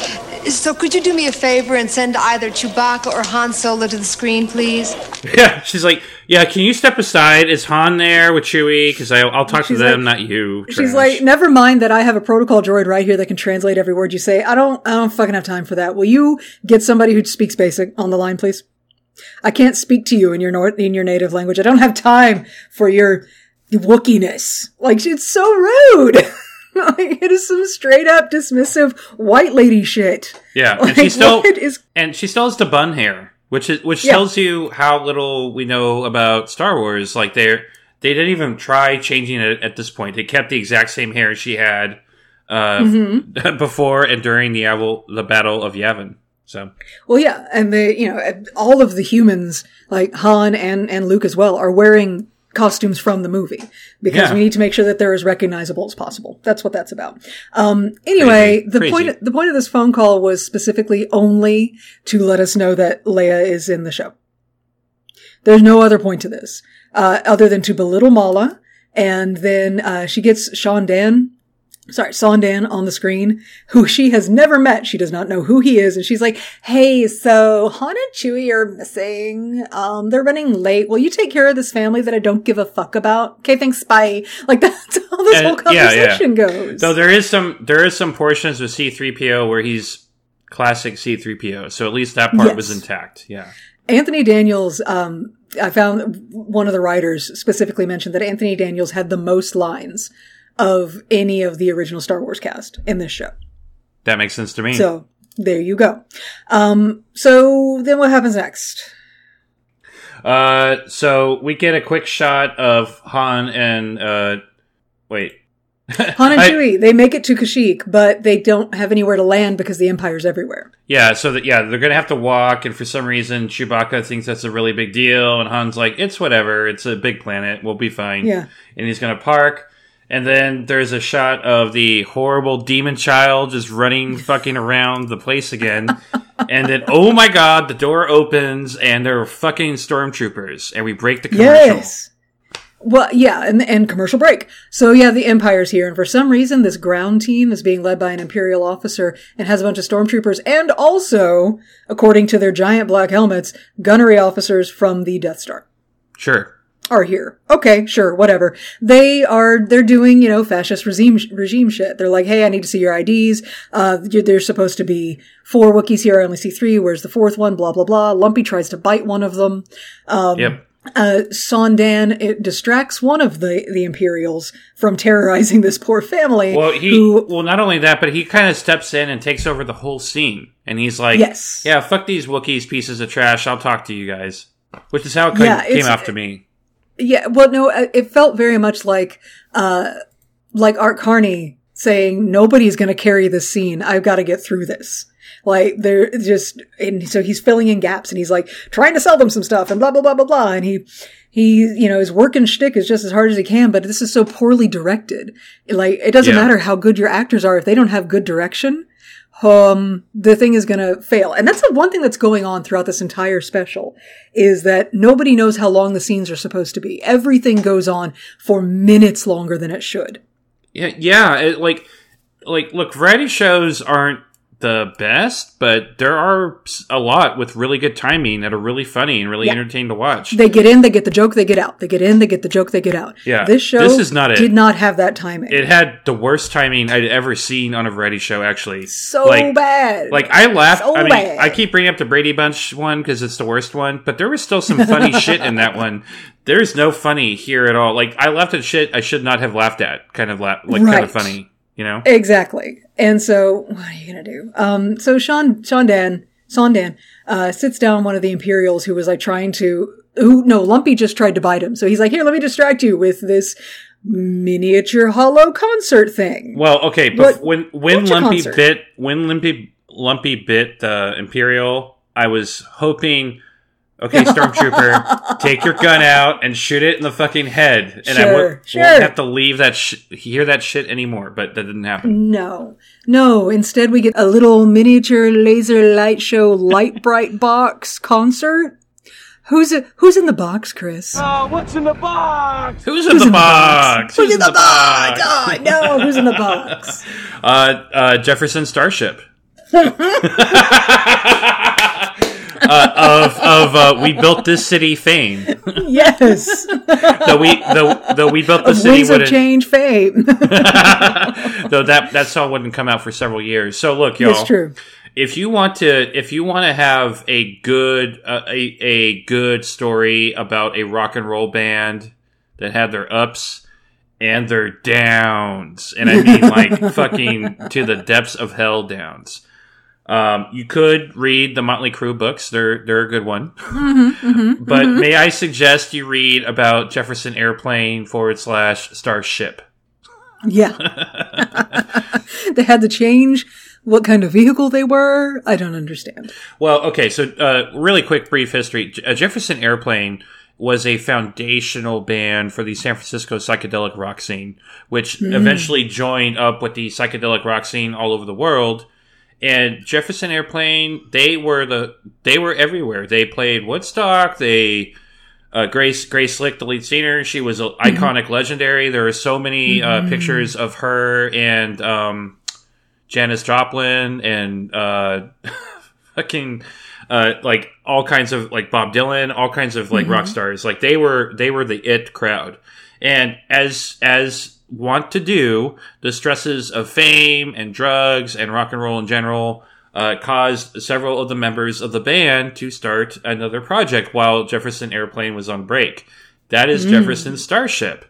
So could you do me a favor and send either Chewbacca or Han Solo to the screen, please? Yeah, she's like, yeah. Can you step aside? Is Han there with Chewie? Because I'll talk to them, like- not you. She's like, never mind that I have a protocol droid right here that can translate every word you say. I don't, I don't fucking have time for that. Will you get somebody who speaks basic on the line, please? I can't speak to you in your nor- in your native language. I don't have time for your Wookieess. Like, it's so rude. like, it is some straight up dismissive white lady shit. yeah, and she still is and she still has the bun hair, which is which Yeah. tells you how little we know about Star Wars. Like they they didn't even try changing it at this point. They kept the exact same hair she had uh, Mm-hmm. before and during the the Battle of Yavin. So Well, yeah, and the you know all of the humans like Han and and Luke as well are wearing costumes from the movie because Yeah. we need to make sure that they're as recognizable as possible. That's what that's about. Um, anyway, Crazy. the Crazy. point the point of this phone call was specifically only to let us know that Leia is in the show. There's no other point to this uh, other than to belittle Malla, and then uh, she gets Sean Dan sorry, Saun Dann on the screen, who she has never met. She does not know who he is. And she's like, Hey, so Han and Chewie are missing. Um, they're running late. Will you take care of this family that I don't give a fuck about? Okay, thanks. Bye. Like that's how this And- whole yeah, yeah. conversation goes. So there is some there is some portions of C three PO where he's classic C3PO. So at least that part Yes. was intact. Yeah. Anthony Daniels, um, I found one of the writers specifically mentioned that Anthony Daniels had the most lines of any of the original Star Wars cast in this show. That makes sense to me. So there you go. Um, so then what happens next? Uh, so we get a quick shot of Han and uh, wait, Han and I- Chewie, they make it to Kashyyyk, but they don't have anywhere to land because the Empire's everywhere. yeah. So that yeah, they're gonna have to walk, and for some reason, Chewbacca thinks that's a really big deal, and Han's like, "It's whatever. It's a big planet. We'll be fine." Yeah. and he's gonna park. And then there's a shot of the horrible demon child just running fucking around the place again. and then, oh my god, the door opens and there are fucking stormtroopers. And we break the commercial. Yes. Well, yeah, and and commercial break. So yeah, the Empire's here, and for some reason, this ground team is being led by an Imperial officer and has a bunch of stormtroopers, and also, according to their giant black helmets, gunnery officers from the Death Star Sure. Are here. Okay, sure, whatever. They are, they're doing, you know, fascist regime, regime shit. They're like, hey, I need to see your IDs. Uh, there's supposed to be four Wookiees here. I only see three. Where's the fourth one? Blah, blah, blah. Lumpy tries to bite one of them. Um, Yep. uh, Saun Dann, it distracts one of the, the Imperials from terrorizing this poor family. Well, he who, well not only that, but he kind of steps in and takes over the whole scene, and he's like, Yes. yeah, fuck these Wookiees pieces of trash. I'll talk to you guys." Which is how it came, Yeah, came off to me. Yeah, well, no, uh, it felt very much like, uh, like Art Carney saying, nobody's going to carry this scene. I've got to get through this. Like, they're just, and so he's filling in gaps and he's like trying to sell them some stuff and blah, blah, blah, blah, blah. And he, he, you know, his working shtick is just as hard as he can, but this is so poorly directed. Like, it doesn't Yeah. matter how good your actors are if they don't have good direction. Um, the thing is gonna fail. And that's the one thing that's going on throughout this entire special is that nobody knows how long the scenes are supposed to be. Everything goes on for minutes longer than it should. Yeah, yeah. It, like, like, look, variety shows aren't the best, but there are a lot with really good timing that are really funny and really Yeah. entertaining to watch. They get in, they get the joke, they get out. They get in, they get the joke, they get out. Yeah, This show this is not it. did not have that timing. it had the worst timing I'd ever seen on a variety show. Actually, so like, bad. Like I laughed. So I mean, bad. I keep bringing up the Brady Bunch one because it's the worst one, but there was still some funny shit in that one. There's no funny here at all. Like I laughed at shit I should not have laughed at. Kind of la- like kind of funny, you know? Exactly. And so, what are you gonna do? Um, so Sean, Sean Dan, Saun Dann, uh, sits down one of the Imperials who was like trying to, who, no, Lumpy just tried to bite him. So he's like, here, let me distract you with this miniature hollow concert thing. Well, okay, but What- when when Lumpy concert? bit when Lumpy Lumpy bit the Imperial, I was hoping, okay, Stormtrooper, take your gun out and shoot it in the fucking head, and I won't, sure. won't have to leave that sh- hear that shit anymore. But that didn't happen. No, no. Instead, we get a little miniature laser light show, light bright box concert. Who's it? Who's in the box, Chris? Oh, what's in the box? Who's in the box? Who's in the box? Oh, no, who's in the box? Uh, uh, Jefferson Starship. uh, of of uh, we built this city fame. Yes, though we though, though we built the of city wouldn't Change fame. though that that song wouldn't come out for several years. So look, y'all. It's true. If you want to, if you want to have a good uh, a a good story about a rock and roll band that had their ups and their downs, and I mean like fucking to the depths of hell downs. Um, you could read the Motley Crue books; they're they're a good one. Mm-hmm, but may I suggest you read about Jefferson Airplane forward slash Starship? Yeah. they had to change what kind of vehicle they were. I don't understand. Well, okay, so uh, really quick, brief history. J- uh, Jefferson Airplane was a foundational band for the San Francisco psychedelic rock scene, which Mm. eventually joined up with the psychedelic rock scene all over the world. And Jefferson Airplane, they were the they were everywhere. They played Woodstock. They uh, Grace Grace Slick, the lead singer, she was a iconic, legendary. There are so many uh, pictures of her and um, Janis Joplin and uh, fucking uh, like all kinds of like Bob Dylan, all kinds of like rock stars. Like they were they were the it crowd. And as as want to do, the stresses of fame and drugs and rock and roll in general uh, caused several of the members of the band to start another project while Jefferson Airplane was on break. That is Mm. Jefferson Starship,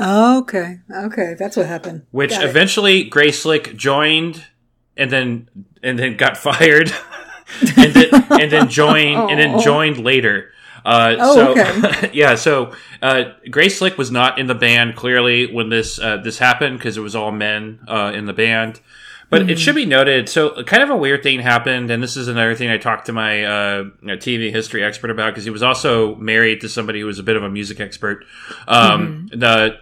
Oh, okay. Okay. That's what happened. which Got it. eventually Grace Slick joined and then and then got fired and then and then joined and then joined later. Uh, Oh, so, okay. yeah, so uh, Grace Slick was not in the band clearly when this uh, this happened because it was all men uh, in the band. But Mm-hmm. it should be noted. So, kind of a weird thing happened, and this is another thing I talked to my uh, TV history expert about because he was also married to somebody who was a bit of a music expert. Um, Mm-hmm. The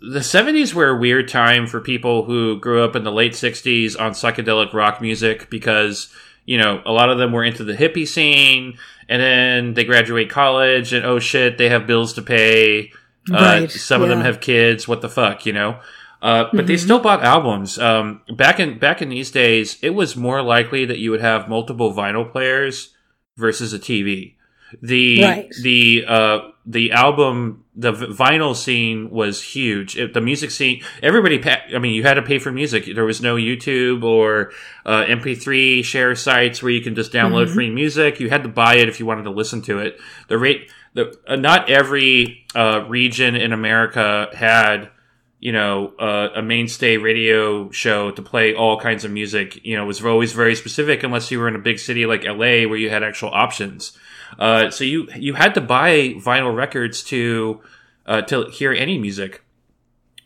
the 70s were a weird time for people who grew up in the late 60s on psychedelic rock music because you know a lot of them were into the hippie scene and then they graduate college and oh shit they have bills to pay. Uh, Right, some of them have kids. What the fuck you know? Uh, but they still bought albums. Um, back in back in these days it was more likely that you would have multiple vinyl players versus a tv the Right. the uh the album the vinyl scene was huge. It, the music scene everybody pa- i mean you had to pay for music. There was no youtube or uh, mp3 share sites where you can just download free music. You had to buy it if you wanted to listen to it. The rate the uh, not every uh, region in america had you know, uh, a mainstay radio show to play all kinds of music, you know, was always very specific unless you were in a big city like LA where you had actual options. Uh, so you, you had to buy vinyl records to, uh, to hear any music.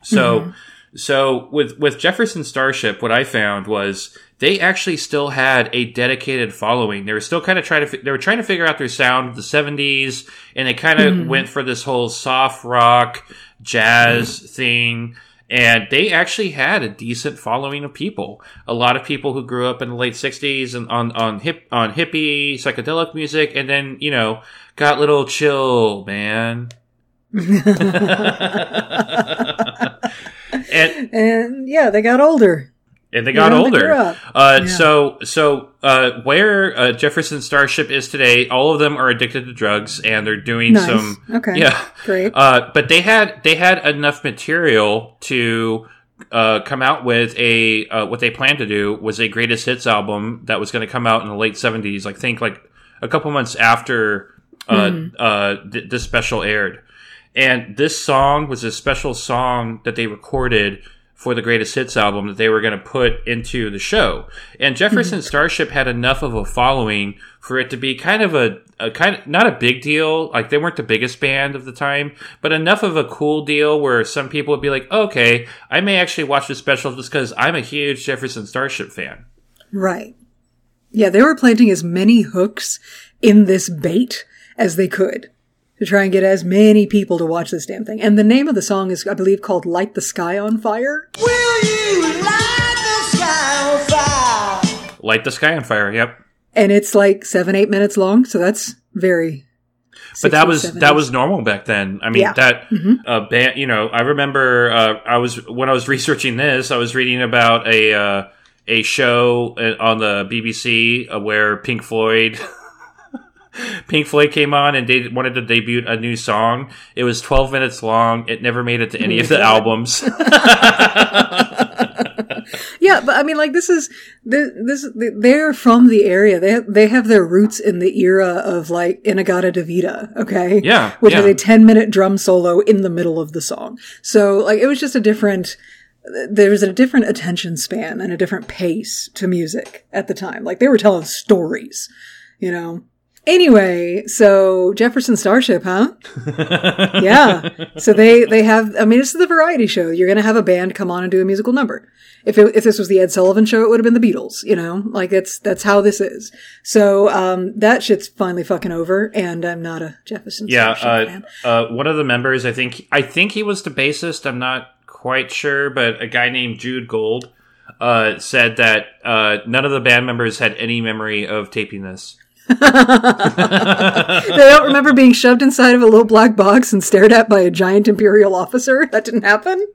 So, so with, with Jefferson Starship, what I found was they actually still had a dedicated following. They were still kind of trying to, they were trying to figure out their sound of the 70s and they kind of went for this whole soft rock, jazz thing. And they actually had a decent following of people. A lot of people who grew up in the late '60s and on on hip on hippie psychedelic music, and then you know got a little chill, man. and And yeah, they got older. And they got Yeah, older. Uh, Yeah. So, so uh, where uh, Jefferson Starship is today, all of them are addicted to drugs, and they're doing Nice. some. Okay. Yeah. Great. Uh, but they had they had enough material to uh, come out with a uh, what they planned to do was a greatest hits album that was going to come out in the late seventies. I think like a couple months after uh, uh, th- this special aired, and this song was a special song that they recorded for the greatest hits album that they were going to put into the show. And Jefferson hmm. Starship had enough of a following for it to be kind of a, a kind of not a big deal. Like they weren't the biggest band of the time, but enough of a cool deal where some people would be like, okay, I may actually watch this special just because I'm a huge Jefferson Starship fan. Right. Yeah, they were planting as many hooks in this bait as they could to try and get as many people to watch this damn thing. And the name of the song is, I believe, called Light the Sky on Fire. Will you light the Sky on Fire. Yep. And it's like seven, eight minutes long, so that's very. but that was that was normal back then. I mean, Yeah. Mm-hmm. that uh, band. You know, I remember uh, I was when I was researching this, I was reading about a uh, a show uh, on the BBC uh, where Pink Floyd. Pink Floyd came on and they wanted to debut a new song. It was 12 minutes long. It never made it to any of the albums. Yeah, but I mean, like this is this, this they're from the area. They they have their roots in the era of like In-A-Gadda-Da-Vida, okay? Yeah, which yeah. has a ten minute drum solo in the middle of the song. So like it was just a different. There was a different attention span and a different pace to music at the time. Like they were telling stories, you know. Anyway, so Jefferson Starship, huh? yeah. So they they have. I mean, this is the variety show. You're going to have a band come on and do a musical number. If it, if this was the Ed Sullivan show, it would have been the Beatles. You know, like it's that's how this is. So um, that shit's finally fucking over, and I'm not a Jefferson yeah, Starship uh, fan. uh, one of the members, I think, I think he was the bassist. I'm not quite sure, but a guy named Jude Gold uh, said that uh, none of the band members had any memory of taping this. they don't remember being shoved inside of a little black box and stared at by a giant imperial officer. That didn't happen.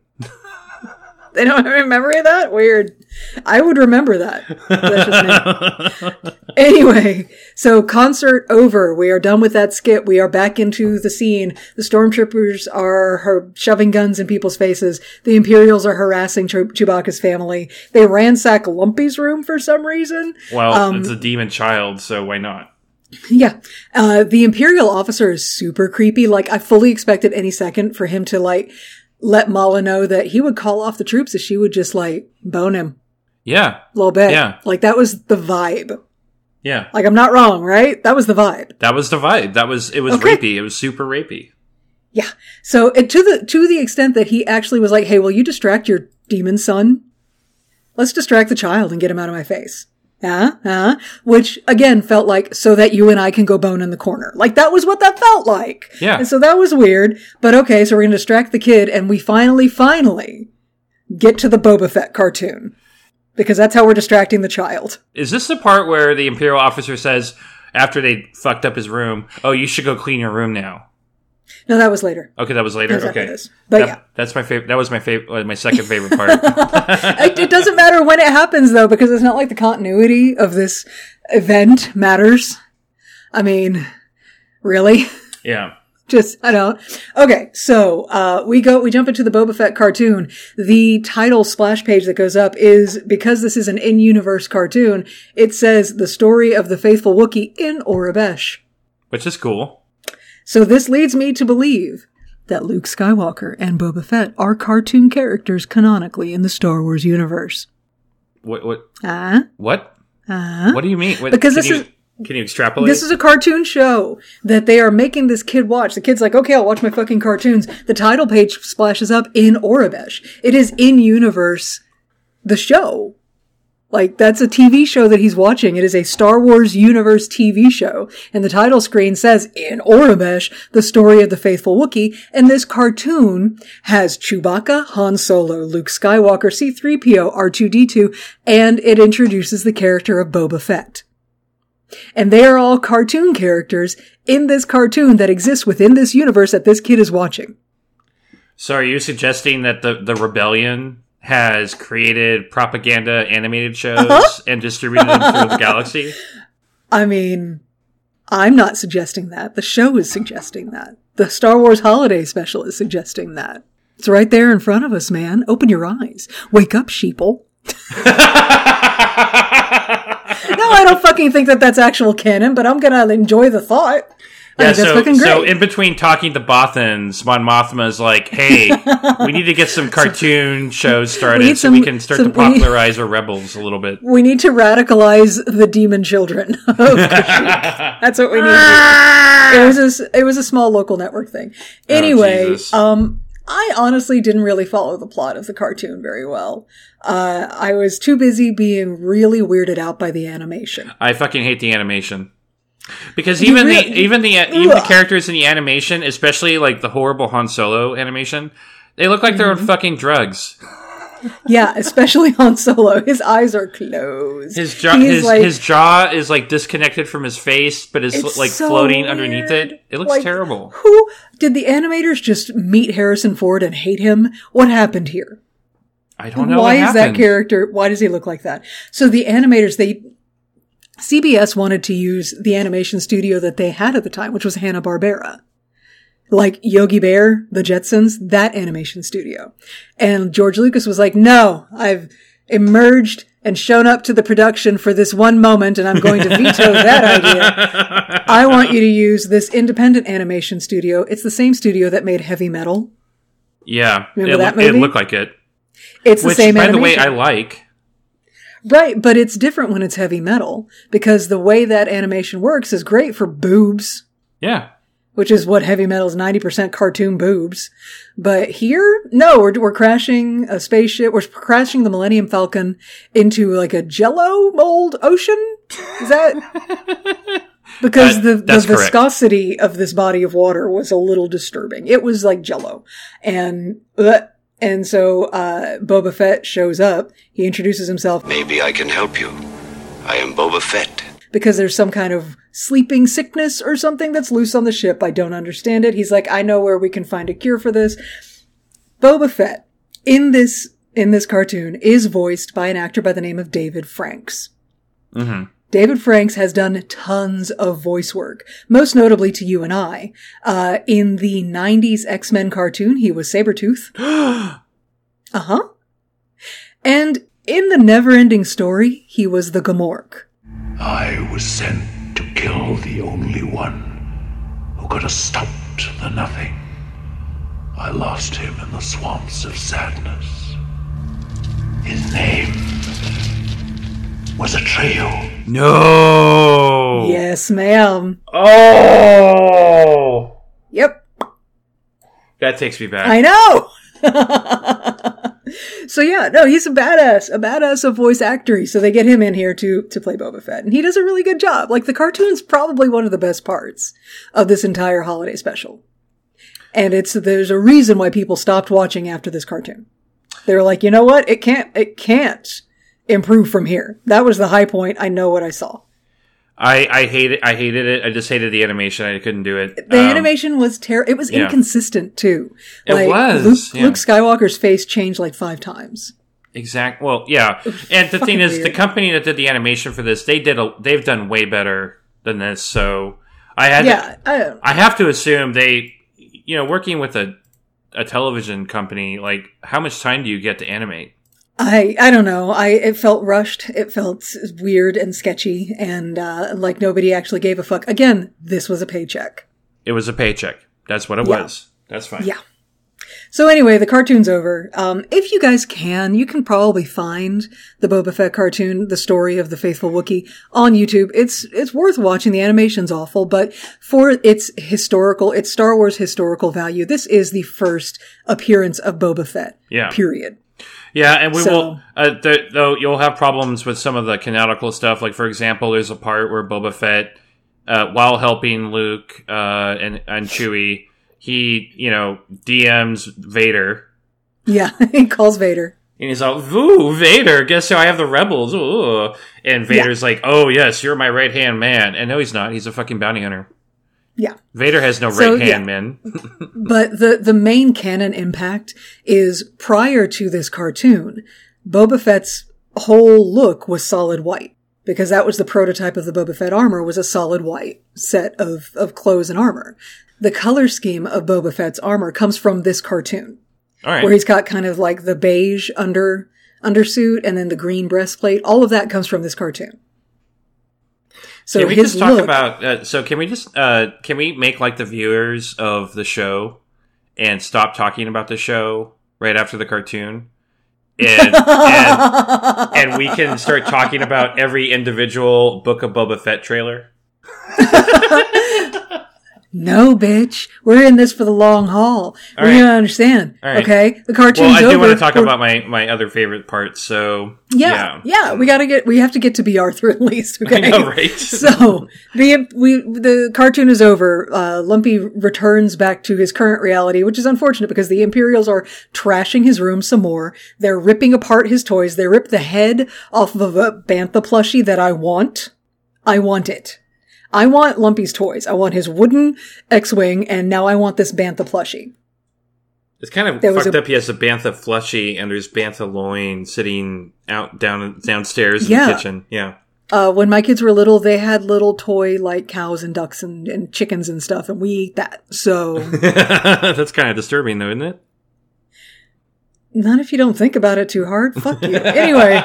They don't have a memory of that? Weird. I would remember that. That's just me. anyway, so concert over. We are done with that skit. We are back into the scene. The stormtroopers are her shoving guns in people's faces. The Imperials are harassing Chew- Chewbacca's family. They ransack Lumpy's room for some reason. Well, Um, it's a demon child, so why not? Yeah. Uh, the Imperial officer is super creepy. Like, I fully expected any second for him to, like, let Malla know that he would call off the troops if she would just, like, bone him Yeah, a little bit. Yeah. Like, that was the vibe. yeah. Like, I'm not wrong, right? That was the vibe. That was the vibe. That was it. Was Okay. rapey. It was super rapey. Yeah. So, to the, to the extent that he actually was like, hey, will you distract your demon son? Let's distract the child and get him out of my face. Uh, uh, which again felt like so that you and I can go bone in the corner. Like that was what that felt like. Yeah. And so that was weird. But okay, so we're going to distract the kid and we finally, finally get to the Boba Fett cartoon. Because that's how we're distracting the child. Is this the part where the imperial officer says after they fucked up his room, "Oh, you should go clean your room now." No, that was later. Okay, that was later. Okay, this. But That- yeah. that's my favorite. That was my favorite. My second favorite part. it, it doesn't matter when it happens though, because it's not like the continuity of this event matters. I mean, really? yeah. Just, I don't. Okay, so, uh, we go, we jump into the Boba Fett cartoon. The title splash page that goes up is, because this is an in-universe cartoon, it says the story of the faithful Wookiee in Aurebesh. Which is cool. So this leads me to believe that Luke Skywalker and Boba Fett are cartoon characters canonically in the Star Wars universe. What? What? Ah, What? ah. What do you mean? What, Because this you, is- Can you extrapolate? This is a cartoon show that they are making this kid watch. The kid's like, okay, I'll watch my fucking cartoons. The title page splashes up in Aurebesh. It is in universe, the show. Like, that's a TV show that he's watching. It is a Star Wars universe TV show. And the title screen says, in Aurebesh, the story of the faithful Wookiee. And this cartoon has Chewbacca, Han Solo, Luke Skywalker, C-3PO, R2-D2, and it introduces the character of Boba Fett. And they are all cartoon characters in this cartoon that exists within this universe that this kid is watching. so, are you suggesting that the the rebellion has created propaganda animated shows Uh-huh. and distributed them through the galaxy? I mean, I'm not suggesting that. The show is suggesting that. The Star Wars Holiday Special is suggesting that. It's right there in front of us, man. Open your eyes. Wake up, sheeple. no, I don't fucking think that that's actual canon, but I'm gonna enjoy the thought. Yeah, so, so in between talking to Bothans, Mon Mothma is like, "Hey, we need to get some cartoon shows started need so we can start some- to we need- popularize our rebels a little bit." we need to radicalize the demon children. That's what we need. It was a, it was a small local network thing. Anyway, Jesus. um, I honestly didn't really follow the plot of the cartoon very well. Uh, I was too busy being really weirded out by the animation. I fucking hate the animation. Because even really- the even the even the characters in the animation, especially like the horrible Han Solo animation, they look like they're Mm-hmm. on fucking drugs. Yeah, especially Han Solo. His eyes are closed. His jaw, his, like- his jaw is like disconnected from his face, but it's, It's like so floating underneath it. It looks Like, terrible. Who did the animators just meet Harrison Ford and hate him? What happened here? I don't know. why is that character why does he look like that so the animators they cbs wanted to use the animation studio that they had at the time which was hanna-barbera. Like yogi bear the jetsons that animation studio. And george lucas was like no i've emerged and shown up to the production for this one moment and i'm going to veto that idea. I want you to use this independent animation studio. It's the same studio that made heavy metal. Yeah, Remember it, that loo- it movie? looked like it. it's the Which, same by animation the way, I like. Right, but it's different when it's heavy metal because the way that animation works is great for boobs, Yeah, which is what heavy metal is 90% cartoon boobs. But here, no, we're, we're crashing a spaceship. We're crashing the Millennium Falcon into like a jello mold ocean. Is that? Because the, the that's correct. viscosity of this body of water was a little disturbing. It was like jello. And, uh, and so, uh, Boba Fett shows up. He introduces himself. Maybe I can help you. I am Boba Fett. because there's some kind of sleeping sickness or something that's loose on the ship. I don't understand it. He's like, I know where we can find a cure for this. Boba Fett in this in this cartoon is voiced by an actor by the name of David Franks. Mm-hmm. David Franks has done tons of voice work, most notably to you and I. Uh, in the 90s X-Men cartoon, he was Sabretooth. uh-huh. And in the never-ending story, he was the Gmork. I was sent to kill the only one who could have stopped the nothing. I lost him in the swamps of sadness. His name was Atreyu. No. Yes, ma'am. Oh. Yep. That takes me back. I know. so yeah, no, he's a badass, a badass of voice actory. So they get him in here to to play Boba Fett, and he does a really good job. Like the cartoon's probably one of the best parts of this entire holiday special. And it's there's a reason why people stopped watching after this cartoon. They're like, you know what? It can't it can't improve from here. That was the high point. I know what I saw. I I hated I hated it. I just hated the animation. I couldn't do it. The Um, animation was terrible. It was yeah. inconsistent too. It Like, was, Luke, yeah. Luke Skywalker's face changed like five times. Exact. Well, yeah. And the thing is, the company that did the animation for this, they did a, they've done way better than this. So I had, Yeah, I. I have to assume they, you know, working with a a television company, like how much time do you get to animate? I I don't know. I it felt rushed. It felt weird and sketchy, and uh, like nobody actually gave a fuck. Again, this was a paycheck. It was a paycheck. That's what it Yeah. was. That's fine. Yeah. So anyway, the cartoon's over. Um, if you guys can, you can probably find the Boba Fett cartoon, the story of the faithful Wookiee, on YouTube. It's it's worth watching. The animation's awful, but for its historical, its Star Wars historical value, this is the first appearance of Boba Fett. Yeah. Period. Yeah, and we So- will. Uh, th- though you'll have problems with some of the canonical stuff. Like for example, there's a part where Boba Fett, uh, while helping Luke uh, and and Chewie, he you know DMs Vader, Yeah, he calls Vader. and he's like, "Ooh, Vader! Guess who? I have the rebels." Ooh. And Vader's like, "Oh yes, you're my right hand man." And no, he's not. He's a fucking bounty hunter. Yeah. Vader has no So, right hand yeah. man. But the, the main canon impact is prior to this cartoon, Boba Fett's whole look was solid white. Because that was the prototype of the Boba Fett armor was a solid white set of, of clothes and armor. The color scheme of Boba Fett's armor comes from this cartoon. All right. Where he's got kind of like the beige under, undersuit and then the green breastplate. All of that comes from this cartoon. So can we just talk look, about? Uh, so can we just uh, can we make like the viewers of the show and stop talking about the show right after the cartoon, and and, and we can start talking about every individual Book of Boba Fett trailer. No, bitch. We're in this for the long haul. All we right. don't understand. Right. Okay, the cartoon's over. Well, I do over. want to talk We're- about my my other favorite parts. So Yeah, yeah, We gotta get. We have to get to Bea Arthur at least. Okay, I know, right? so the we the cartoon is over. Uh, Lumpy returns back to his current reality, which is unfortunate because the Imperials are trashing his room some more. They're ripping apart his toys. They rip the head off of a bantha plushie that I want. I want it. I want Lumpy's toys. I want his wooden X-wing, and now I want this bantha plushie. It's kind of There fucked a- up. He has a bantha fleshy, and there's bantha loin sitting out down downstairs in Yeah. the kitchen. Yeah. Uh, when my kids were little, they had little toy like cows and ducks and, and chickens and stuff, and we eat that. So, That's kind of disturbing, though, isn't it? not if you don't think about it too hard. Fuck you. Anyway,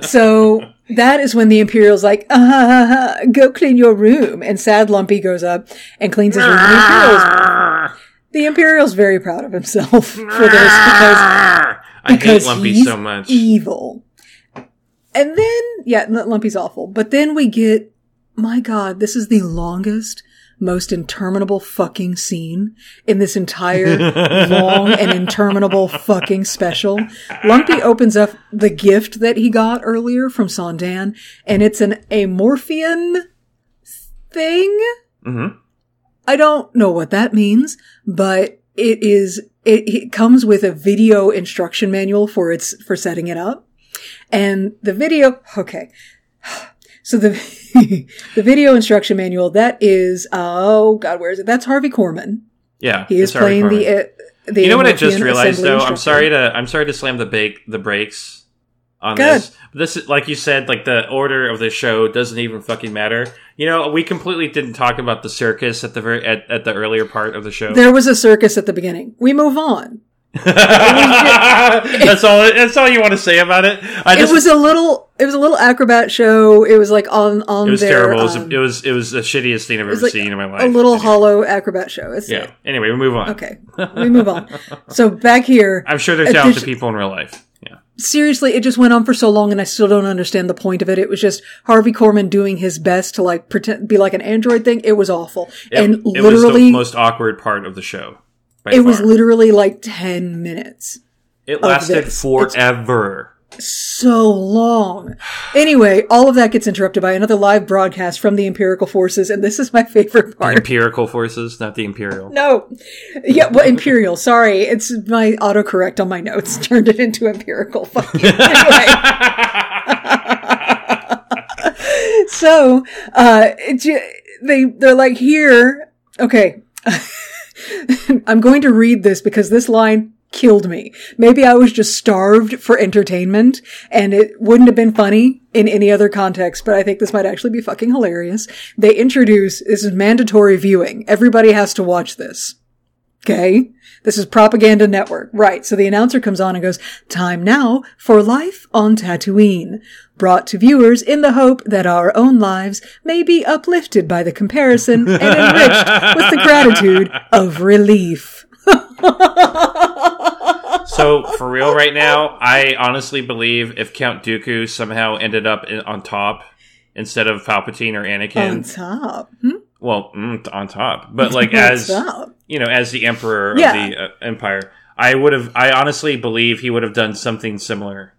so that is when the Imperial's like, ah, go clean your room. And sad Lumpy goes up and cleans his room. The Imperial's, the Imperial's very proud of himself for this because, I because hate Lumpy he's so much. evil. And then, yeah, Lumpy's awful. But then we get, my God, this is the longest, most interminable fucking scene in this entire long and interminable fucking special. Lumpy opens up the gift that he got earlier from Saun Dann, and it's an Amorphian thing. Mm-hmm. I don't know what that means, but it is, it, it comes with a video instruction manual for its, for setting it up. And the video, okay. So the, the video instruction manual, that is, oh God, where is it? That's Harvey Korman. Yeah. He is playing the, uh, the you know what I just realized though? I'm sorry to I'm sorry to slam the bake the brakes on Good. this. This is like you said, like the order of the show doesn't even fucking matter. You know, we completely didn't talk about the circus at the very at, at the earlier part of the show. There was a circus at the beginning. We move on. that's all. That's all you want to say about it. I just, it was a little. It was a little acrobat show. It was like on on it was their, terrible. It was, um, it was it was the shittiest thing I've ever like seen in my life. a little hollow acrobat show. It's, yeah. Anyway, we move on. Okay, we move on. So back here, I'm sure there's talented people in real life. Yeah. seriously, it just went on for so long, and I still don't understand the point of it. It was just Harvey Korman doing his best to like pretend be like an android thing. It was awful, It, and it was literally, the most awkward part of the show. It was literally like ten minutes. It lasted forever. so long. Anyway, all of that gets interrupted by another live broadcast from the Empirical Forces, and this is my favorite The part. empirical forces, not the imperial. No. Yeah, well, Imperial, sorry. It's my autocorrect on my notes turned it into Empirical. Anyway. so, uh, it, they, they're like, here, okay. I'm going to read this because this line killed me. Maybe I was just starved for entertainment and it wouldn't have been funny in any other context, but I think this might actually be fucking hilarious. They introduce, this is mandatory viewing. Everybody has to watch this. Okay. This is Propaganda Network. Right. So the announcer comes on and goes, time now for life on Tatooine. Brought to viewers in the hope that our own lives may be uplifted by the comparison and enriched with the gratitude of relief. So for real, right now, I honestly believe if Count Dooku somehow ended up in, on top instead of Palpatine or Anakin, On top. Hmm? Well, mm, on top, but like as top. you know, as the Emperor Yeah. of the uh, Empire, I would have. I honestly believe he would have done something similar.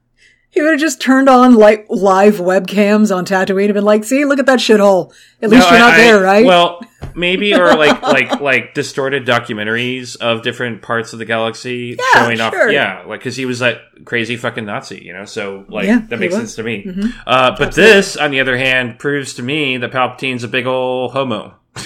He would have just turned on like live webcams on Tatooine and been like, see, look at that shithole. At least No, you're not I- there, right? Well, maybe or like like like distorted documentaries of different parts of the galaxy showing off. sure. Yeah, like because he was that crazy fucking Nazi, you know. So like Yeah, that makes sense to me. Mhm. Uh, but this, on the other hand, proves to me that Palpatine's a big old homo.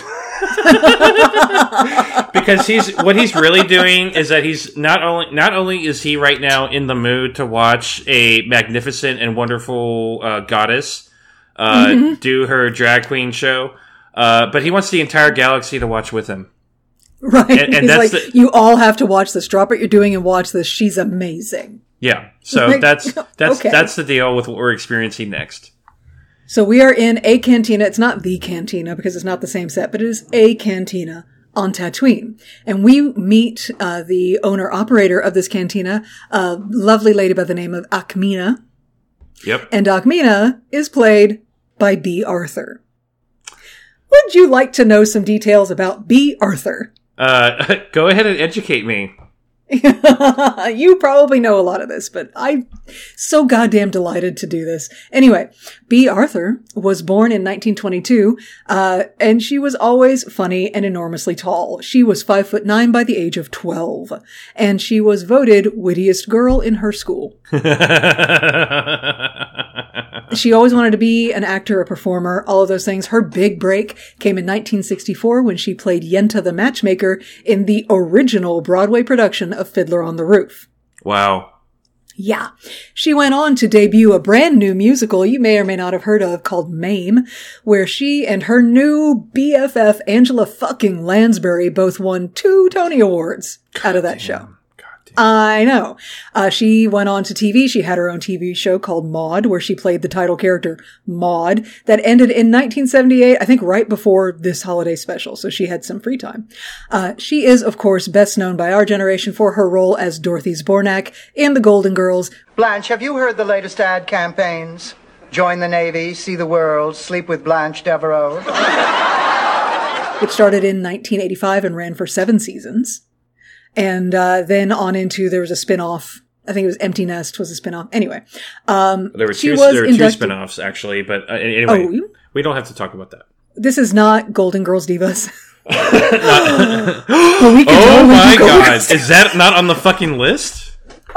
because he's what he's really doing is that he's not only not only is he right now in the mood to watch a magnificent and wonderful uh, goddess uh, Mhm. do her drag queen show, uh, but he wants the entire galaxy to watch with him. right. and- and He's that's like, the- you all have to watch this. Drop what you're doing and watch this. She's amazing. Yeah, so Like, that's that's okay. that's the deal with what we're experiencing next. So we are in a cantina. It's not the cantina because it's not the same set, but it is a cantina on Tatooine. And we meet uh, the owner operator of this cantina, a lovely lady by the name of Ackmena. Yep. And Ackmena is played by Bea Arthur. Would you like to know some details about Bea Arthur? Uh, go ahead and educate me. you probably know a lot of this, but I'm so goddamn delighted to do this. Anyway, Bea Arthur was born in 1922, uh, and she was always funny and enormously tall. She was five foot nine by the age of 12, and she was voted wittiest girl in her school. She always wanted to be an actor, a performer, all of those things. Her big break came in 1964 when she played Yenta the Matchmaker in the original Broadway production of Fiddler on the Roof. Wow. Yeah. She went on to debut a brand new musical you may or may not have heard of called Mame, where she and her new BFF Angela fucking Lansbury both won two Tony Awards out of that show. I know. Uh, she went on to TV. She had her own TV show called Maude, where she played the title character Maude, that ended in 1978, I think right before this holiday special. So she had some free time. Uh, she is, of course, best known by our generation for her role as Dorothy Zbornak in The Golden Girls, Blanche, have you heard the latest ad campaigns? Join the Navy, see the world, sleep with Blanche Devereaux. which started in 1985 and ran for seven seasons. And uh, then on into there was a spin-off. I think it was Empty Nest was a spin-off. Anyway, um, There were two. was There were two inducted- spin-offs actually, but uh, anyway, Oh, we don't have to talk about that. This is not Golden Girls Divas. oh we can totally my god, is that not on the fucking list?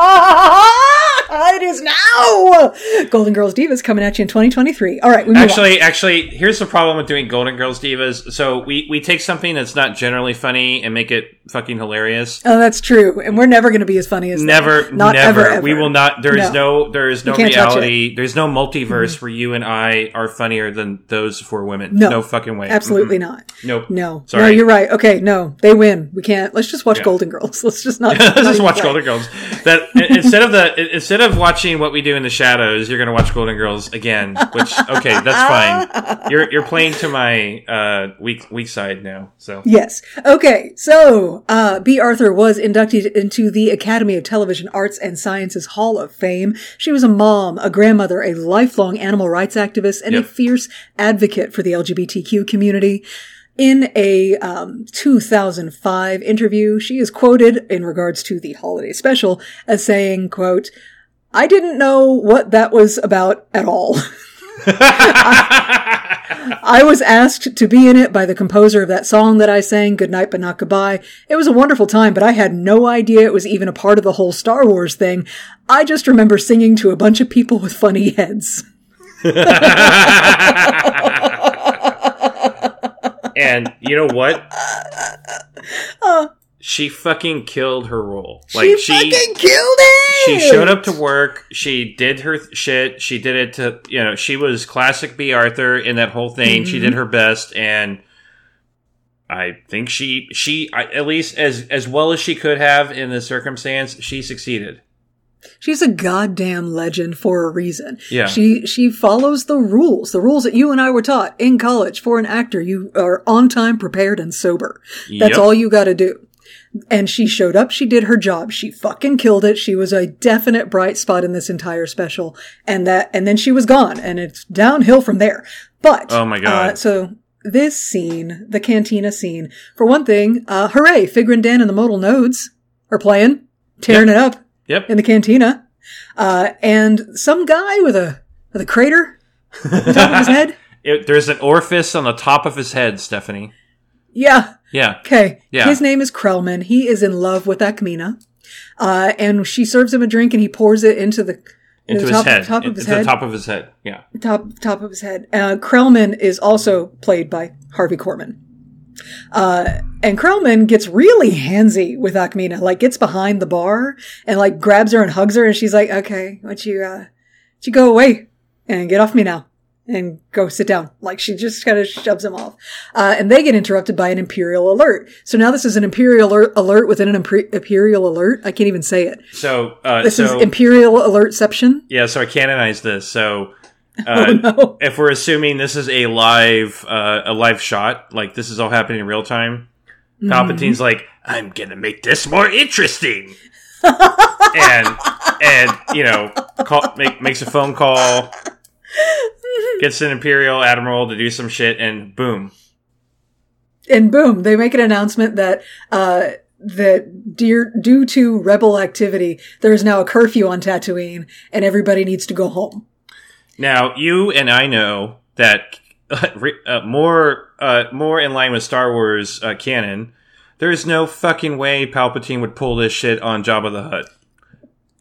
it is now. Golden Girls Divas coming at you in 2023. All right, we move on. Actually, actually, here's the problem with doing Golden Girls Divas. So we we take something that's not generally funny and make it fucking hilarious. Oh, that's true, and we're never going to be as funny as. Never, Not never. ever, ever. We will not. There is no. There is no reality. There's no multiverse mm-hmm. where you and I are funnier than those four women. No. no fucking way. Absolutely Mm-mm. not. Nope. No, Sorry. no, you're right. Okay, no, they win. We can't. Let's just watch Yeah. Golden Girls. Let's just not. Let's just watch try. Golden Girls. That instead of the instead of watching what we do in the shadows, you're going to watch Golden Girls again. Which okay, that's fine. You're you're playing to my uh, weak weak side now. So Yes. Okay. So, uh, Bea Arthur was inducted into the Academy of Television Arts and Sciences Hall of Fame. She was a mom, a grandmother, a lifelong animal rights activist, and a fierce advocate for the LGBTQ community. In a um, 2005 interview, she is quoted in regards to the holiday special as saying, quote, I didn't know what that was about at all. I was asked to be in it by the composer of that song that I sang, Good Night But Not Goodbye. It was a wonderful time, but I had no idea it was even a part of the whole Star Wars thing. I just remember singing to a bunch of people with funny heads. and you know what? Uh, She fucking killed her role. Like she, fucking killed it! She showed up to work. She did her th- shit. She did it to you know. She was classic Bea Arthur in that whole thing. She Mhm. did her best, and I think she she I, at least as as well as she could have in the circumstance, she succeeded. She's a goddamn legend for a reason. Yeah. She she follows the rules, the rules that you and I were taught in college. For an actor, you are on time, prepared, and sober. That's Yep. all you got to do. And she showed up. She did her job. She fucking killed it. She was a definite bright spot in this entire special. And that, and then she was gone. And it's downhill from there. But Oh my God. Uh, so this scene, the cantina scene, for one thing, uh, hooray! Figrin D'an and the modal nodes are playing, tearing it up Yep. in the cantina. Uh, and some guy with a with a crater on top of his head. It, there's an orifice on the top of his head, Stephanie. Yeah. Yeah. Okay. Yeah. His name is Krelman. He is in love with Ackmena. Uh, and she serves him a drink and he pours it into the, Into the his top, head. top of his into head. the top of his head. Yeah. top top of his head. Uh, Krelman is also played by Harvey Korman. Uh, and Krelman gets really handsy with Ackmena, like gets behind the bar and like grabs her and hugs her, and she's like, "Okay, why don't you, uh, why don't you go away and get off me now and go sit down?" Like she just kind of shoves him off, uh, and they get interrupted by an Imperial alert. So now this is an Imperial alert, alert within an Imper- Imperial alert. I can't even say it. So uh, This so is Imperial alertception. yeah. So I canonize this. So. Oh, Uh, If we're assuming this is a live, uh, a live shot, like this is all happening in real time, Mm-hmm. Palpatine's like, "I'm gonna make this more interesting," and and you know, call, make, makes a phone call, gets an Imperial admiral to do some shit, and boom, and boom, they make an announcement that uh, that dear, due to rebel activity, there is now a curfew on Tatooine, and everybody needs to go home. Now, you and I know that uh, more uh, more in line with Star Wars uh, canon. There is no fucking way Palpatine would pull this shit on Jabba the Hutt.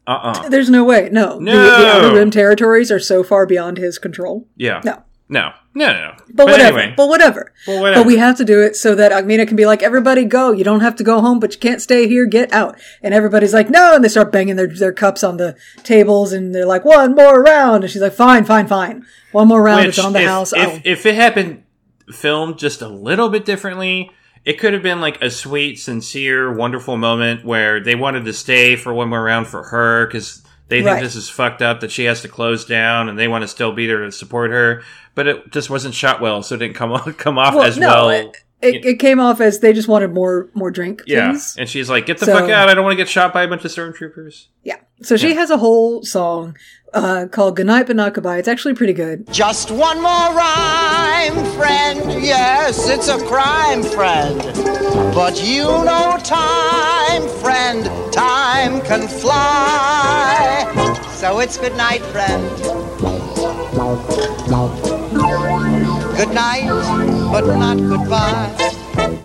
Uh uh There's no way. No, The, the No. Outer Rim territories are so far beyond his control. Yeah. No. No. No. No. no. But, whatever. Anyway, But whatever. Well, whatever. But we have to do it so that Ackmena can be like, everybody go. You don't have to go home, but you can't stay here. Get out. And everybody's like, no. And they start banging their, their cups on the tables and they're like, one more round. And she's like, fine, fine, fine. One more round. which, it's on the if, house. If, Oh. if it had been filmed just a little bit differently, it could have been like a sweet, sincere, wonderful moment where they wanted to stay for one more round for her because they think Right. this is fucked up that she has to close down and they want to still be there to support her. But it just wasn't shot well, so it didn't come off, come off as no, well. It, it, it came off as they just wanted more more drink, yeah, please. and she's like, "Get the So- fuck out! I don't want to get shot by a bunch of stormtroopers." Yeah. So she has a whole song uh, called "Goodnight But Not Goodbye." It's actually pretty good. Just one more rhyme, friend. Yes, it's a crime, friend. But you know time, friend. Time can fly. So it's good night, friend. Good night, but not goodbye.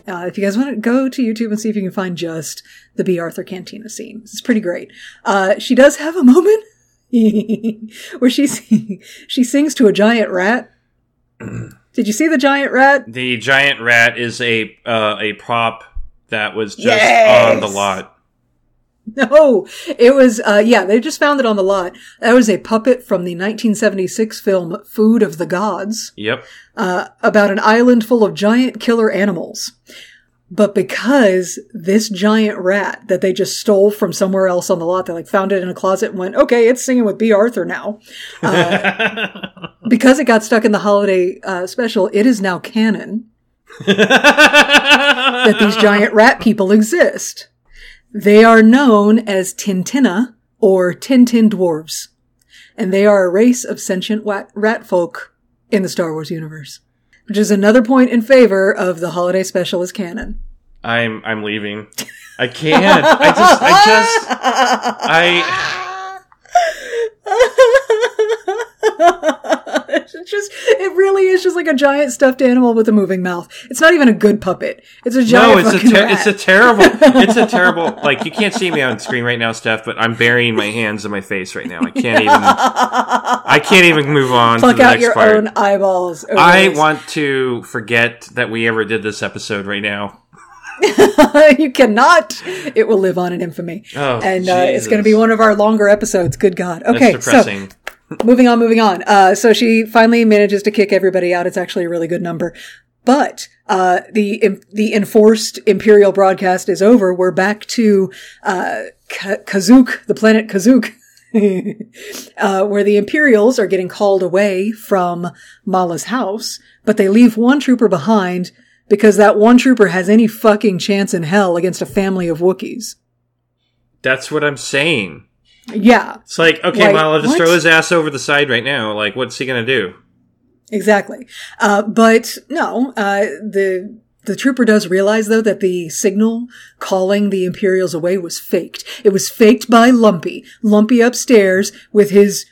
Uh, if you guys want to go to YouTube and see if you can find just the Bea Arthur Cantina scene, it's pretty great. Uh, she does have a moment where she sing- she sings to a giant rat. Did you see the giant rat? The giant rat is a uh, a prop that was just Yes! on the lot. No, it was, uh, yeah, they just found it on the lot. That was a puppet from the 1976 film Food of the Gods, Yep. uh, about an island full of giant killer animals. But because this giant rat that they just stole from somewhere else on the lot, they like found it in a closet and went, okay, it's singing with Bea Arthur now. Uh, because it got stuck in the holiday uh, special, it is now canon that these giant rat people exist. They are known as Tintinna or Tintin dwarves, and they are a race of sentient rat folk in the Star Wars universe, which is another point in favor of the holiday special as canon. I'm I'm leaving. I can't. I just I just I it's just, it really is just like a giant stuffed animal with a moving mouth. It's not even a good puppet. It's a no, giant it's a ter- rat. it's a terrible it's a terrible like you can't see me on screen right now, Steph, but I'm burying my hands in my face right now. I can't even I can't even move on Pluck to the out your part. own eyeballs. I want to forget that we ever did this episode right now. you cannot. It will live on in infamy. Oh, and uh, it's going to be one of our longer episodes. Good God. Okay, That's depressing. so moving on, moving on. Uh, so she finally manages to kick everybody out. It's actually a really good number. But uh, the the enforced imperial broadcast is over. We're back to uh, Ka- Kazook, the planet Kazook. uh, where the Imperials are getting called away from Malla's house, but they leave one trooper behind because that one trooper has any fucking chance in hell against a family of Wookiees. That's what I'm saying. Yeah, It's like, okay, Like, well, I'll just what? throw his ass over the side right now. Like, what's he gonna do? exactly. Uh, but no, uh, the the trooper does realize though that the signal calling the Imperials away was faked. It was faked by Lumpy. Lumpy upstairs with his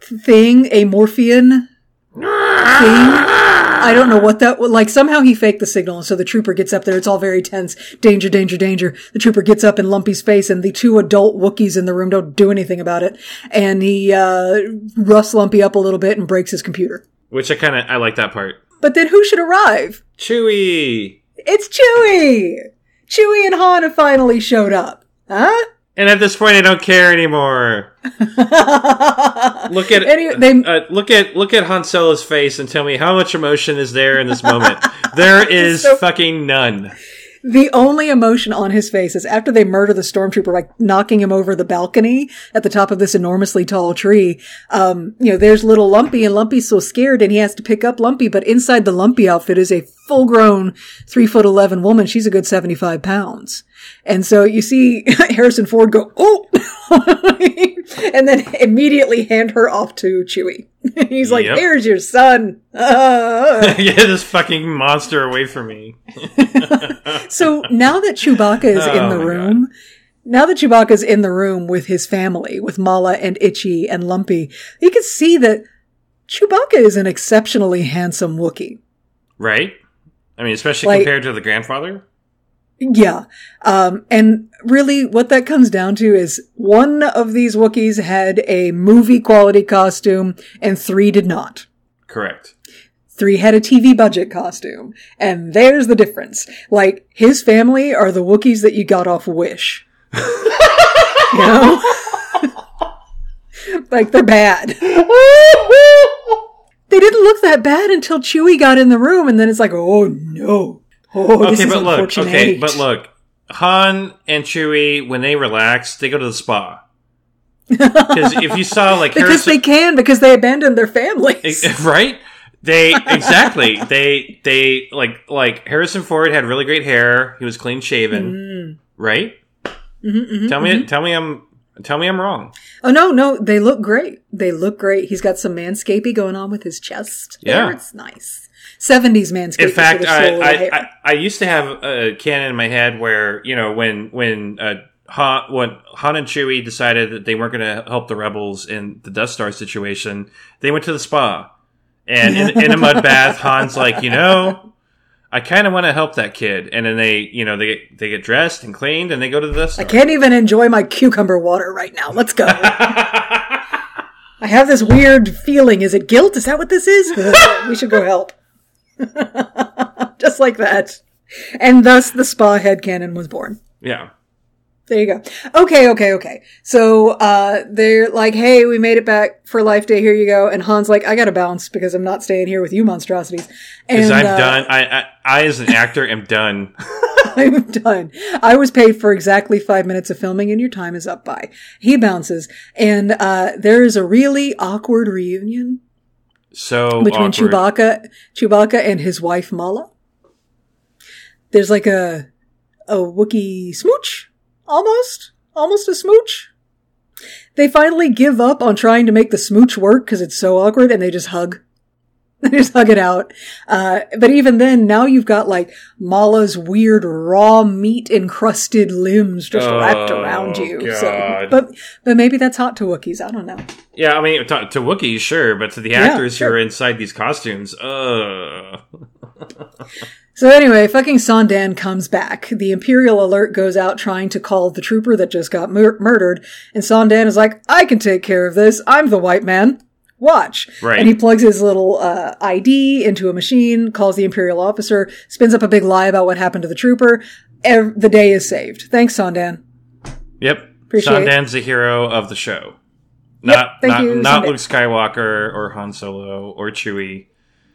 thing, a morphian thing. I don't know what that. Like somehow he faked the signal, and so the trooper gets up there. It's all very tense. Danger, danger, danger. The trooper gets up in Lumpy's face, and the two adult Wookiees in the room don't do anything about it. And he uh, roughs Lumpy up a little bit and breaks his computer. Which I kind of I like that part. But then who should arrive? Chewie. It's Chewie. Chewie and Han have finally showed up. Huh? And at this point, I don't care anymore. look at Any- they- uh, look at look at Han Solo's face and tell me how much emotion is there in this moment. there is So- fucking none. The only emotion on his face is after they murder the stormtrooper by knocking him over the balcony at the top of this enormously tall tree. Um, you know, there's little Lumpy and Lumpy's so scared and he has to pick up Lumpy, but inside the Lumpy outfit is a full grown three foot 11 woman. She's a good 75 pounds. And so you see Harrison Ford go, oh, and then immediately hand her off to Chewie. He's like, Yep. here's your son. Ah. Get this fucking monster away from me. So now that Chewbacca is in Oh the my room, now that Chewbacca's in the room with his family, with Malla and Itchy and Lumpy, you can see that Chewbacca is an exceptionally handsome Wookiee. Right? I mean, especially Like- compared to the grandfather. Yeah. Um, and really what that comes down to is one of these Wookiees had a movie quality costume and three did not. Correct. Three had a TV budget costume. And there's the difference. Like, his family are the Wookiees that you got off Wish. you know? like, they're bad. they didn't look that bad until Chewie got in the room, and then it's like, oh no. Oh, this okay, is but look. unfortunate. Okay, but look. Han and Chewie, when they relax, they go to the spa. Because if you saw like because Harrison, they can, because they abandoned their families. right? They exactly they they like like Harrison Ford had really great hair. He was clean shaven, right? Mhm, mhm, Tell me, mhm. tell me, I'm tell me I'm wrong. Oh no, no, they look great. They look great. He's got some manscaping going on with his chest. Yeah. there. it's nice. Seventies manscaping. In fact, for the soul of the I. I, I I used to have a canon in my head where you know when when uh, Han when Han and Chewie decided that they weren't going to help the rebels in the Death Star situation, they went to the spa, and in, in a mud bath, Han's like, you know, I kind of want to help that kid, and then they you know they get, they get dressed and cleaned, and they go to the Death I can't even enjoy my cucumber water right now. Let's go. I have this weird feeling. Is it guilt? Is that what this is? we should go help. Just like that. And thus the spa head canon was born. Yeah. There you go. Okay, okay, okay. So, uh, they're like, hey, we made it back for Life Day. Here you go. And Han's like, I gotta bounce because I'm not staying here with you monstrosities. Because I'm uh, done. I, I, I, as an actor, am done. I'm done. I was paid for exactly five minutes of filming and your time is up by. He bounces and, uh, there is a really awkward reunion So between awkward. Chewbacca, Chewbacca and his wife Malla. There's like a, a Wookiee smooch, almost, almost a smooch. They finally give up on trying to make the smooch work because it's so awkward and they just hug. They just hug it out. Uh, but even then, now you've got like Malla's weird raw meat encrusted limbs just wrapped Oh, around you. So, but, but maybe that's hot to Wookiees. I don't know. Yeah, I mean, to, to Wookiees, sure, but to the Yeah, actors sure. who are inside these costumes, uh So anyway, fucking Saun Dann comes back. The Imperial alert goes out trying to call the trooper that just got mur- murdered, and Saun Dann is like, "I can take care of this. I'm the white man. Watch." Right. And he plugs his little uh, ID into a machine, calls the Imperial officer, spins up a big lie about what happened to the trooper. Ev- the day is saved. Thanks, Saun Dann. Yep. Appreciate it. Saun Dann's the hero of the show. Yep, Not thank not, you, not Luke Skywalker or Han Solo or Chewie.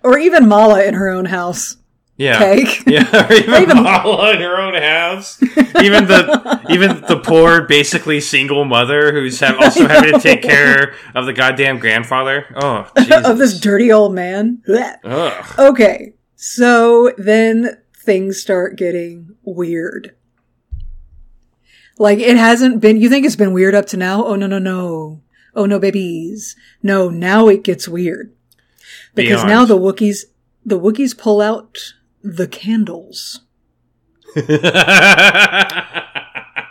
Or even Malla in her own house. Yeah. Yeah, or even, Even- Malla in her own house. Even the even the poor, basically single mother who's have, also having to take care of the goddamn grandfather. Oh, of this dirty old man. Ugh. Okay, so then things start getting weird. Like it hasn't been, you think it's been weird up to now? Oh no, no, no. Oh no, babies. No, now it gets weird. Because Beyond. now the Wookiees, the Wookiees pull out the candles.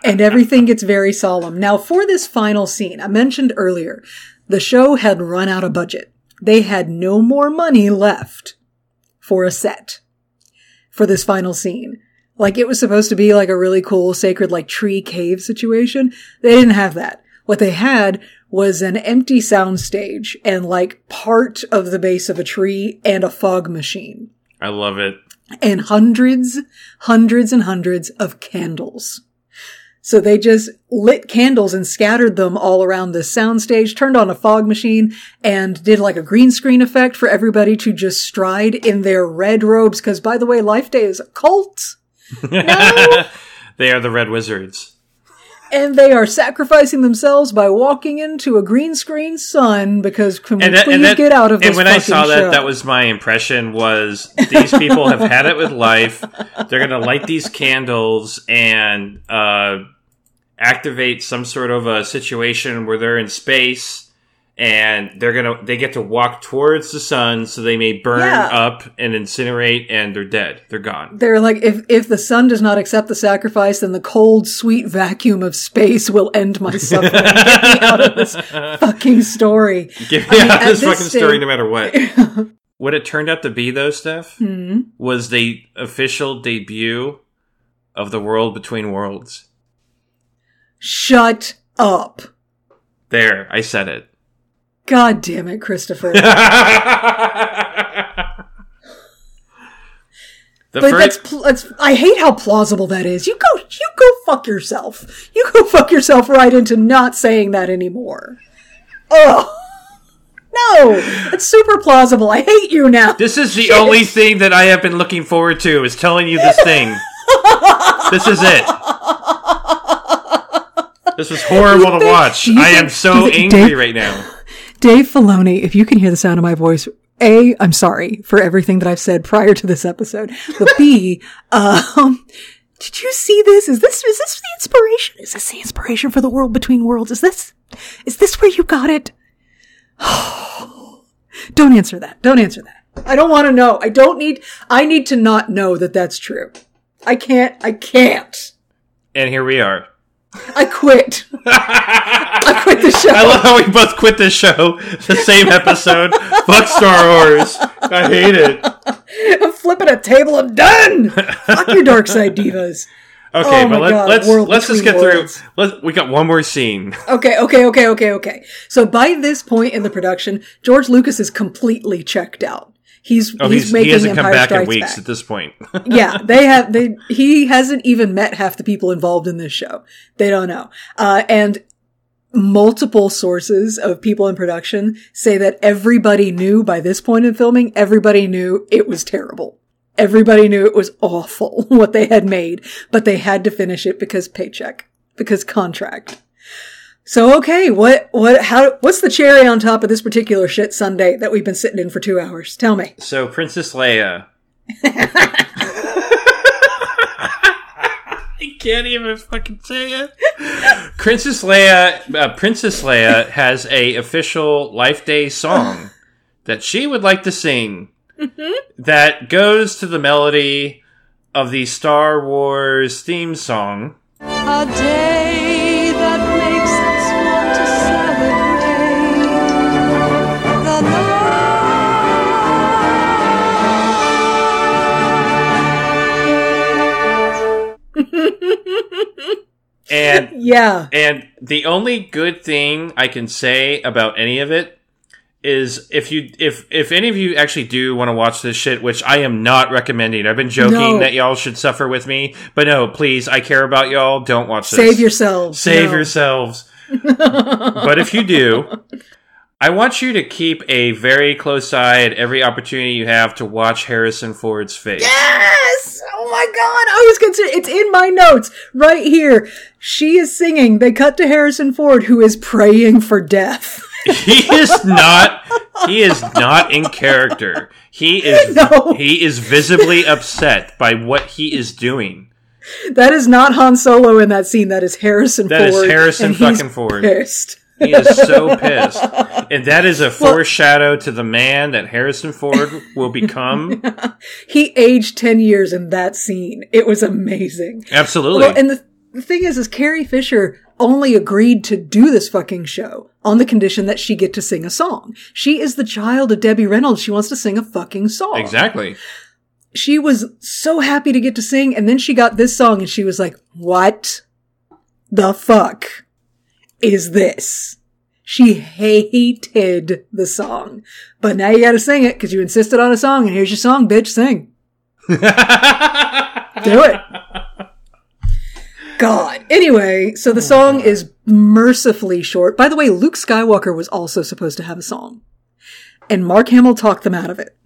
and everything gets very solemn. Now, for this final scene, I mentioned earlier, the show had run out of budget. They had no more money left for a set for this final scene. Like it was supposed to be like a really cool sacred like tree cave situation. They didn't have that. What they had was an empty soundstage and like part of the base of a tree and a fog machine I love it. And hundreds, hundreds and hundreds of candles. So they just lit candles and scattered them all around the soundstage, turned on a fog machine, and did like a green screen effect for everybody to just stride in their red robes. Because by the way, Life Day is a cult, No? they are the Red Wizards. And they are sacrificing themselves by walking into a green screen sun. Because can we that- please that- get out of this? And when I saw that, show? that was my impression. Was these people have had it with life? They're going to light these candles and uh, activate some sort of a situation where they're in space and they're gonna they get to walk towards the sun so they may burn Yeah. up and incinerate and they're dead. They're gone. They're like, if, if the sun does not accept the sacrifice, then the cold, sweet vacuum of space will end my suffering. Get me out of this fucking story. Give I me mean, out at this this fucking story no matter what. what it turned out to be though, Steph, Hmm. was the official debut of the World Between Worlds. Shut up. There, I said it. God damn it, Christopher. The but first, that's, pl- that's, I hate how plausible that is. You go, you go fuck yourself. You go fuck yourself right into not saying that anymore. Oh. No, it's super plausible. I hate you now. this is the only thing that I have been looking forward to is telling you this thing. this is it. This was horrible to watch. I am so angry right now. Dave Filoni, if you can hear the sound of my voice, A, I'm sorry for everything that I've said prior to this episode. But B, um, did you see this? Is this, is this the inspiration? Is this the inspiration for the world between worlds? Is this, is this where you got it? don't answer that. Don't answer that. I don't want to know. I don't need, I need to not know that that's true. I can't, I can't. And here we are. I quit. I quit the show. I love how we both quit this show the same episode. Fuck Star Wars. I hate it. I'm flipping a table. I'm done. Fuck your dark side divas. Okay, Oh but let, God, let's let's just get worlds. through. Let's, we got one more scene. Okay, okay, okay, okay, okay. So by this point in the production, George Lucas is completely checked out. He's Oh, he's, he's, making he hasn't Empire come back in weeks Back. at this point. yeah, they have. They he hasn't even met half the people involved in this show. They don't know. Uh, and multiple sources of people in production say that everybody knew by this point in filming. Everybody knew it was terrible. Everybody knew it was awful what they had made, but they had to finish it because paycheck, because contract. So okay, what what how what's the cherry on top of this particular shit sundae that we've been sitting in for two hours? Tell me. so Princess Leia. I can't even fucking say it. Princess Leia, uh, Princess Leia has a official Life Day song that she would like to sing. That goes to the melody of the Star Wars theme song. A day And Yeah. And the only good thing I can say about any of it is if you if if any of you actually do want to watch this shit, which I am not recommending. I've been joking No. that y'all should suffer with me, but no, please, I care about y'all. Don't watch this. Save yourselves. Save No. yourselves. but if you do, I want you to keep a very close eye at every opportunity you have to watch Harrison Ford's face. Yes! Oh my god! I was consider it's in my notes right here. She is singing. They cut to Harrison Ford, who is praying for death. he is not he is not in character he is no. he is visibly upset by what he is doing that is not Han Solo in that scene. That is Harrison That is Ford. Harrison fucking Ford. Pissed. He is so pissed and that is a foreshadow to the man that harrison ford will become He aged ten years in that scene. It was amazing. absolutely Well, and the, the thing is, is Carrie Fisher only agreed to do this fucking show on the condition that she get to sing a song. She is the child of Debbie Reynolds. She wants to sing a fucking song. exactly She was so happy to get to sing, and then she got this song, and she was like, "What the fuck is this?" She hated the song, but now you got to sing it because you insisted on a song, and here's your song, bitch. Sing. Do it. God. Anyway, so the oh song is mercifully short. By the way, Luke Skywalker was also supposed to have a song. And Mark Hamill talked them out of it.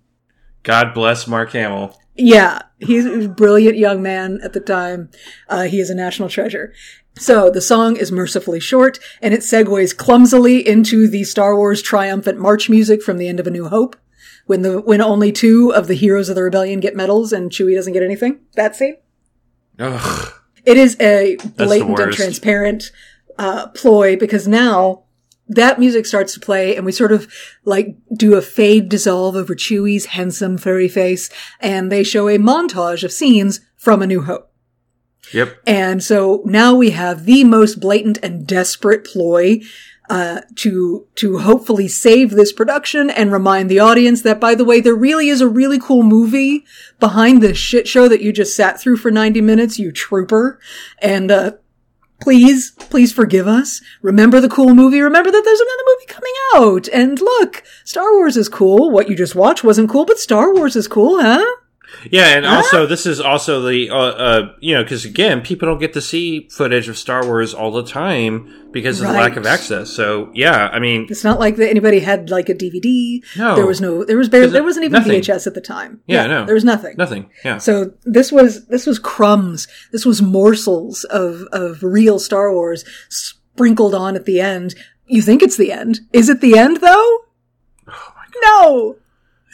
God bless mark hamill Yeah, he's a brilliant young man at the time. Uh, he is a national treasure. So the song is mercifully short, and it segues clumsily into the Star Wars triumphant march music from the end of A New Hope, when the when only two of the heroes of the rebellion get medals and Chewie doesn't get anything. That scene. Ugh. It is a blatant and transparent uh, ploy because now that music starts to play and we sort of like do a fade dissolve over Chewie's handsome furry face and they show a montage of scenes from A New Hope. yep And so now we have the most blatant and desperate ploy uh, to to hopefully save this production and remind the audience that, by the way, there really is a really cool movie behind this shit show that you just sat through for ninety minutes, you trooper. And uh, please, please forgive us. Remember the cool movie. Remember that there's another movie coming out. And look, Star Wars is cool. What you just watched wasn't cool, but Star Wars is cool, huh? Yeah, and also this is also the uh, uh you know because again people don't get to see footage of Star Wars all the time because of the lack of access. So yeah, I mean It's not like that anybody had like a DVD. No. there was no. There was barely. There wasn't even nothing. VHS at the time. Yeah, no. there was nothing. nothing. Yeah, So this was this was crumbs. This was morsels of of real Star Wars sprinkled on at the end. You think it's the end? Is it the end though? No,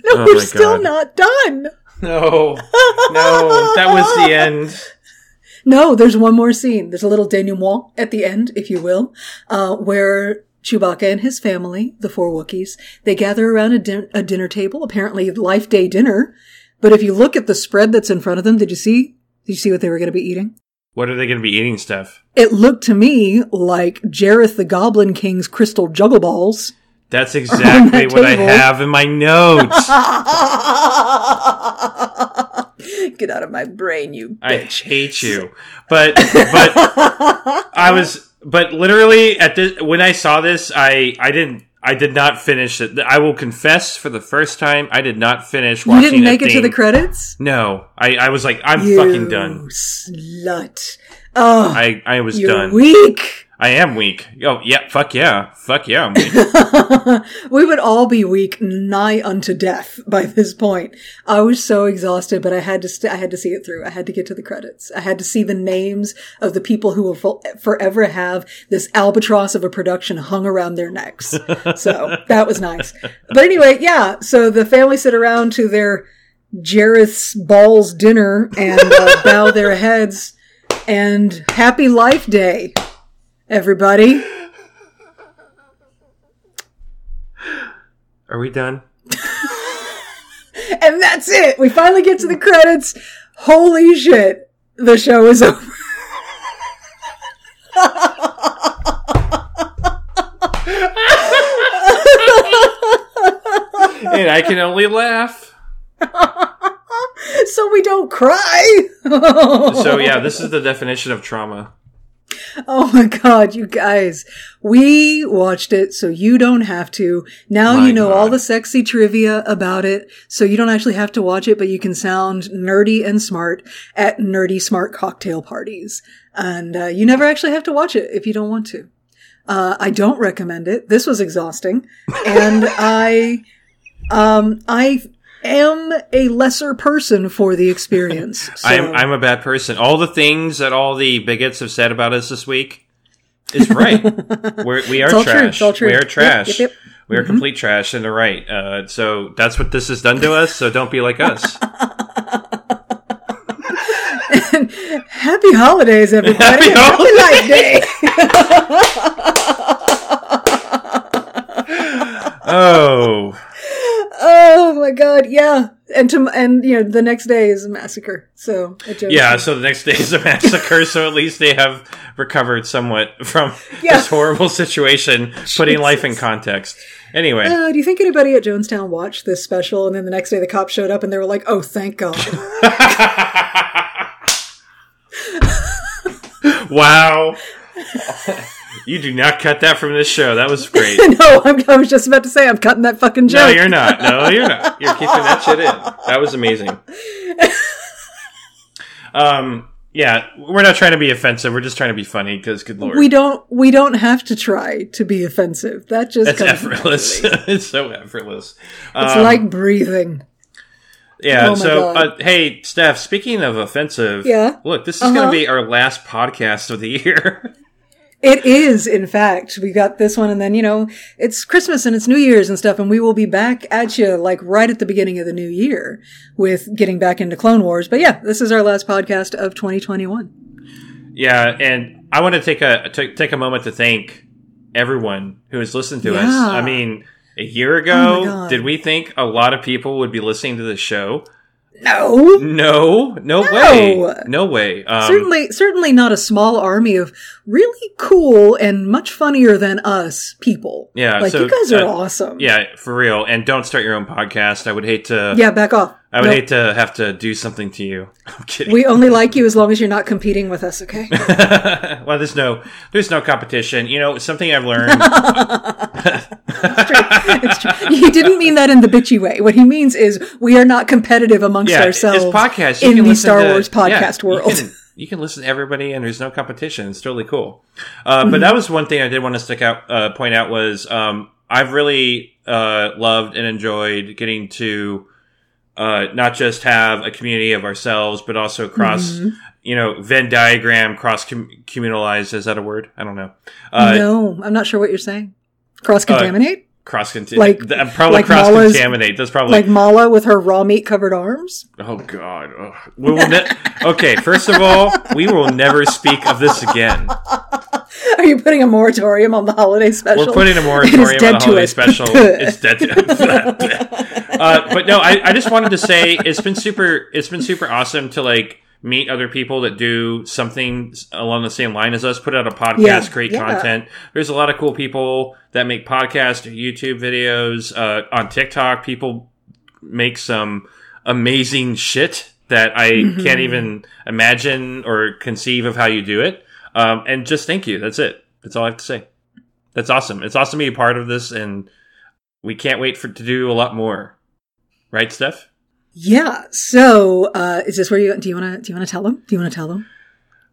no, Oh we're still not done. No, no, that was the end. No, there's one more scene. There's a little denouement at the end, if you will, uh, where Chewbacca and his family, the four Wookiees, they gather around a, din- a dinner table, apparently Life Day dinner. But if you look at the spread that's in front of them, did you see? Did you see what they were going to be eating? What are they going to be eating, Steph? It looked to me like Jareth the Goblin King's crystal juggle balls. That's exactly what I have in my notes. Get out of my brain, you I bitch. hate you. But but I was but literally at this when I saw this, I I didn't I did not finish it. I will confess for the first time, I did not finish watching. You didn't make it to the credits? No, I I was like, I'm You fucking done. Slut. Oh, I I was you're done. weak. I am weak. Oh yeah, fuck yeah, fuck yeah. I'm weak. we would all be weak nigh unto death by this point. I was so exhausted, but I had to st- I had to see it through. I had to get to the credits. I had to see the names of the people who will fo- forever have this albatross of a production hung around their necks. so that was nice. But anyway, yeah. So the family sit around to their Jareth's balls dinner and uh, bow their heads and happy life day, everybody. Are we done? And that's it. We finally get to the credits. Holy shit. The show is over. and I can only laugh. so we don't cry. So yeah, this is the definition of trauma. Oh my god, you guys. We watched it so you don't have to. Now My you know all the sexy trivia about it, so you don't actually have to watch it, but you can sound nerdy and smart at nerdy smart cocktail parties. And uh, you never actually have to watch it if you don't want to. Uh, I don't recommend it. This was exhausting. And I, um, I am a lesser person for the experience. So. I'm I'm a bad person. All the things that all the bigots have said about us this week is right. We're, we are It's all true. trash. It's all true. We are trash. yep, yep. We are Mhm. complete trash, and they're right. Uh, so that's what this has done to us. So don't be like us. Happy holidays, everybody. Happy Happy Life Day. oh, oh my god, yeah. And to, and you know, the next day is a massacre. So yeah. So the next day is a massacre. so at least they have recovered somewhat from Yeah. this horrible situation, putting life in context. Anyway, Uh, do you think anybody at Jonestown watched this special and then the next day the cops showed up and they were like, "Oh, thank God." wow. you do not cut that from this show. That was great. no, I'm, I was just about to say I'm cutting that fucking joke. No, you're not. No, you're not. You're keeping that shit in. That was amazing. Um, yeah, we're not trying to be offensive. We're just trying to be funny because, good lord, We don't we don't have to try to be offensive. That just that's comes effortless. it's so effortless. It's Um, like breathing. yeah. oh so, uh, hey, Steph. Speaking of offensive, Yeah? Look, this is Uh-huh. going to be our last podcast of the year. It is, in fact. We got this one, and then, you know, it's Christmas and it's New Year's and stuff, and we will be back at you, like, right at the beginning of the new year with getting back into Clone Wars. But yeah, this is our last podcast of 2021. yeah, and I want to take a t- take a moment to thank everyone who has listened to us. I mean, a year Oh ago, God. did we think a lot of people would be listening to this show? No! No, no, way, no way. Um, certainly, certainly not a small army of really cool and much funnier than us people. Yeah, Like, so, you guys are uh, awesome. Yeah, for real. And don't start your own podcast. I would hate to. Yeah, back off. I would Nope. hate to have to do something to you. I'm kidding. We only like you as long as you're not competing with us, okay? well, there's no, there's no competition. You know, something I've learned. It's true. He didn't mean that in the bitchy way. What he means is we are not competitive amongst yeah, ourselves podcast. In the Star to- Wars yeah, podcast you world. can- You can, listen to everybody, and there's no competition. It's totally cool. Uh, Mm-hmm. But that was one thing I did want to stick out, uh, point out was um, I've really uh, loved and enjoyed getting to uh, not just have a community of ourselves, but also cross. Mhm. You know, Venn diagram cross communalized. Is that a word? I don't know. Uh, no, I'm not sure what you're saying. Cross contaminate? Cross contaminate. Like- Like, probably like cross contaminate. That's probably like Malla with her raw meat covered arms? Oh God! We will ne- okay, first of all, we will never speak of this again. Are you putting a moratorium on the holiday special? We're putting a It moratorium on the holiday us. special. it's dead. To- uh, but no, I, I just wanted to say it's been super. It's been super awesome to like meet other people that do something along the same line as us. Put out a podcast, Yeah, create yeah. content. There's a lot of cool people that make podcasts, YouTube videos uh, on TikTok. People make some amazing shit. that I Mhm. can't even imagine or conceive of how you do it. Um, and just thank you. That's it. That's all I have to say. That's awesome. It's awesome to be a part of this, and we can't wait for to do a lot more. Right, Steph? Yeah. So, uh, is this where you do you want to do you want to tell them? Do you want to tell them?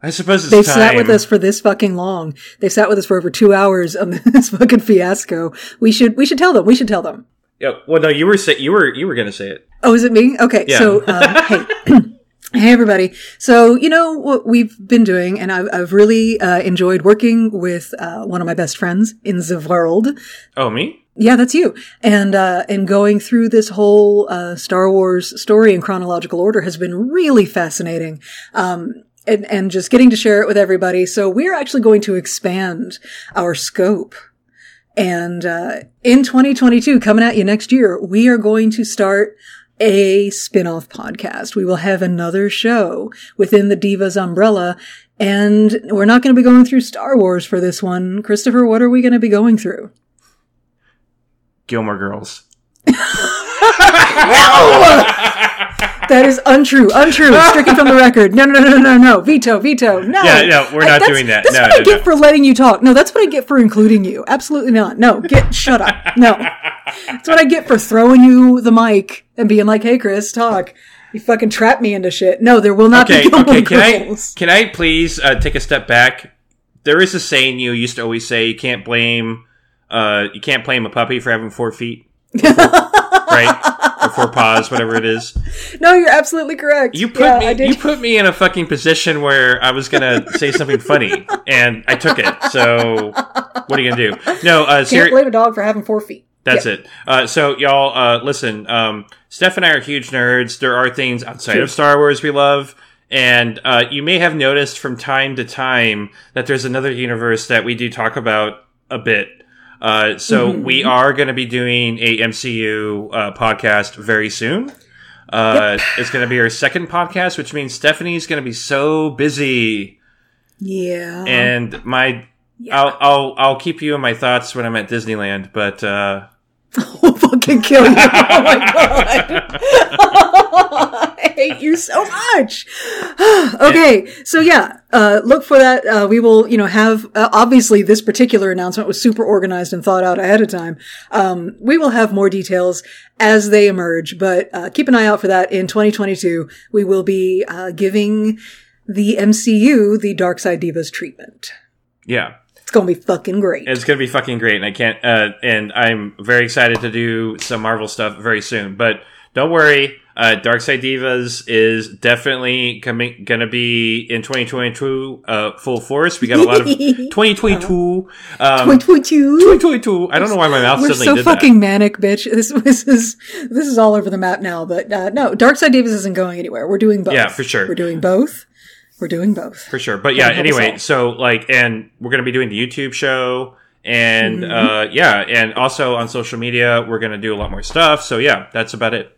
I suppose it's They've time. sat with us for this fucking long. They've sat with us for over two hours on this fucking fiasco. We should we should tell them. We should tell them. Yeah. Well, no, you were say you were you were gonna say it. Oh, is it me? Okay. Yeah. So, um, hey. Hey everybody. So, you know what we've been doing and I've, I've really, uh, enjoyed working with, uh, one of my best friends in the world. Oh, me? Yeah, that's you. And, uh, and going through this whole, uh, Star Wars story in chronological order has been really fascinating. Um, and, and just getting to share it with everybody. So we're actually going to expand our scope. And, uh, in 2022, coming at you next year, we are going to start a spin-off podcast. We will have another show within the Divas umbrella. And we're not going to be going through Star Wars for this one. Christopher, what are we going to be going through? Gilmore Girls. That is untrue, untrue, stricken from the record. No, no, no, no, no, no. Veto, veto. No. Yeah, no, we're not that's- doing that. That's No, what no, I get no. for letting you talk. No, that's what I get for including you. Absolutely not. No, get, shut up. No. That's what I get for throwing you the mic and being like, hey, Chris, talk. You fucking trap me into shit. No, there will not okay, be Gilmore okay. Can I Girls. can I please uh, take a step back? There is a saying you used to always say: you can't blame uh, you can't blame a puppy for having four feet, four- right, or four paws, whatever it is. No, you're absolutely correct. You put Yeah, me, you put me in a fucking position where I was gonna say something funny, and I took it. So what are you gonna do? No, uh, Can't blame a dog for having four feet. That's Yeah. it. Uh, so y'all, uh, listen. Um, Steph and I are huge nerds. There are things outside True. of Star Wars we love, and uh, you may have noticed from time to time that there's another universe that we do talk about a bit. Uh, so Mhm. we are going to be doing a MCU uh, podcast very soon. Uh, It's going to be our second podcast, which means Stephanie's going to be so busy Yeah. and my I'll I'll I'll keep you in my thoughts when I'm at Disneyland, but I'll fucking kill you. Oh my god. I hate you so much. okay. So yeah, uh, look for that. Uh, we will, you know, have, uh, obviously this particular announcement was super organized and thought out ahead of time. Um, we will have more details as they emerge, but, uh, keep an eye out for that in 2022. We will be, uh, giving the MCU the Dark Side Divas treatment. yeah. It's gonna be fucking great. It's gonna be fucking great, and I can't. Uh, and I'm very excited to do some Marvel stuff very soon. But don't worry, uh, Dark Side Divas is definitely coming, gonna be in 2022 uh, full force. We got a lot of 2022. Um, 2022. 2022. I don't know why my mouth We're suddenly so did fucking manic, bitch. This, this is this is all over the map now. But uh, no, Dark Side Divas isn't going anywhere. We're doing both. Yeah, for sure. We're doing both. We're doing both. for sure. But yeah, Gotta help us anyway, so like, and we're gonna be doing the YouTube show, and Mhm. uh, yeah, and also on social media, we're gonna do a lot more stuff. So yeah, that's about it.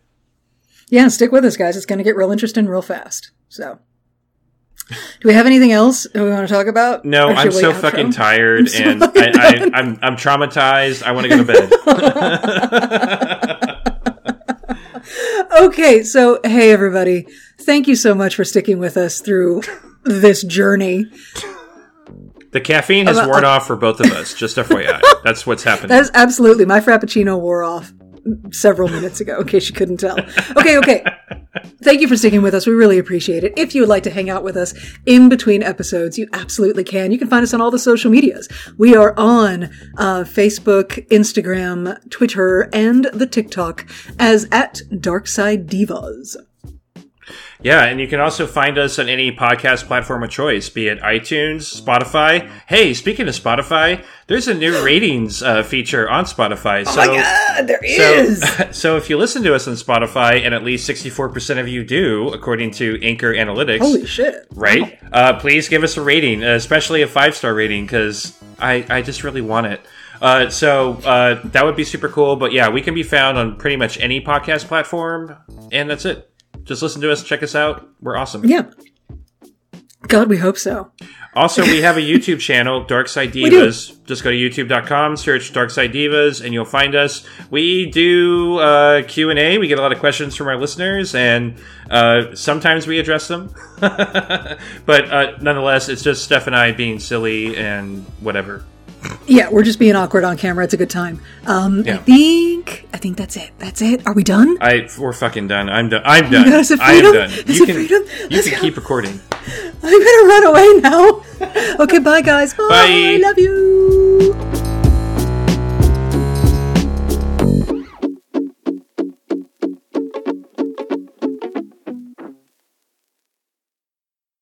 Yeah, stick with us, guys. It's going to get real interesting real fast. So, do we have anything else that we want to talk about? No, I'm so outro? fucking tired, I'm so and I, I, I'm I'm traumatized. I want to go to bed. okay, so hey everybody, thank you so much for sticking with us through this journey. the caffeine has worn uh, off for both of us. Just FYI, that's what's happening. That's absolutely my frappuccino wore off several minutes ago. In case you couldn't tell. Okay, okay. Thank you for sticking with us. We really appreciate it. If you would like to hang out with us in between episodes, you absolutely can. You can find us on all the social medias. We are on uh, Facebook, Instagram, Twitter, and the TikTok as at Darkside Divas. Yeah, and you can also find us on any podcast platform of choice, be it iTunes, Spotify. Hey, speaking of Spotify, there's a new ratings uh, feature on Spotify. Oh my God, there is. So, so if you listen to us on Spotify, and at least 64% of you do, according to Anchor Analytics, Holy shit! right? Uh, please give us a rating, especially a five star rating, because I, I just really want it. Uh, so uh, that would be super cool. But yeah, we can be found on pretty much any podcast platform, and that's it. Just listen to us, check us out. We're awesome. Yeah. God, we hope so. Also, we have a YouTube channel, Dark Side. Divas. Just go to youtube.com, search Dark Side Divas, and you'll find us. We do uh, Q&A. We get a lot of questions from our listeners, and uh, sometimes we address them. but uh, nonetheless, it's just Steph and I being silly and whatever. Yeah, we're just being awkward on camera. It's a good time. Um, I think I think that's it. That's it. Are we done? I we're fucking done. I'm done. I'm Oh done. God, is it I am freedom? done. Is you can freedom? you Let's can go. keep recording. I'm gonna run away now. okay, bye guys. Bye. Bye. Love you.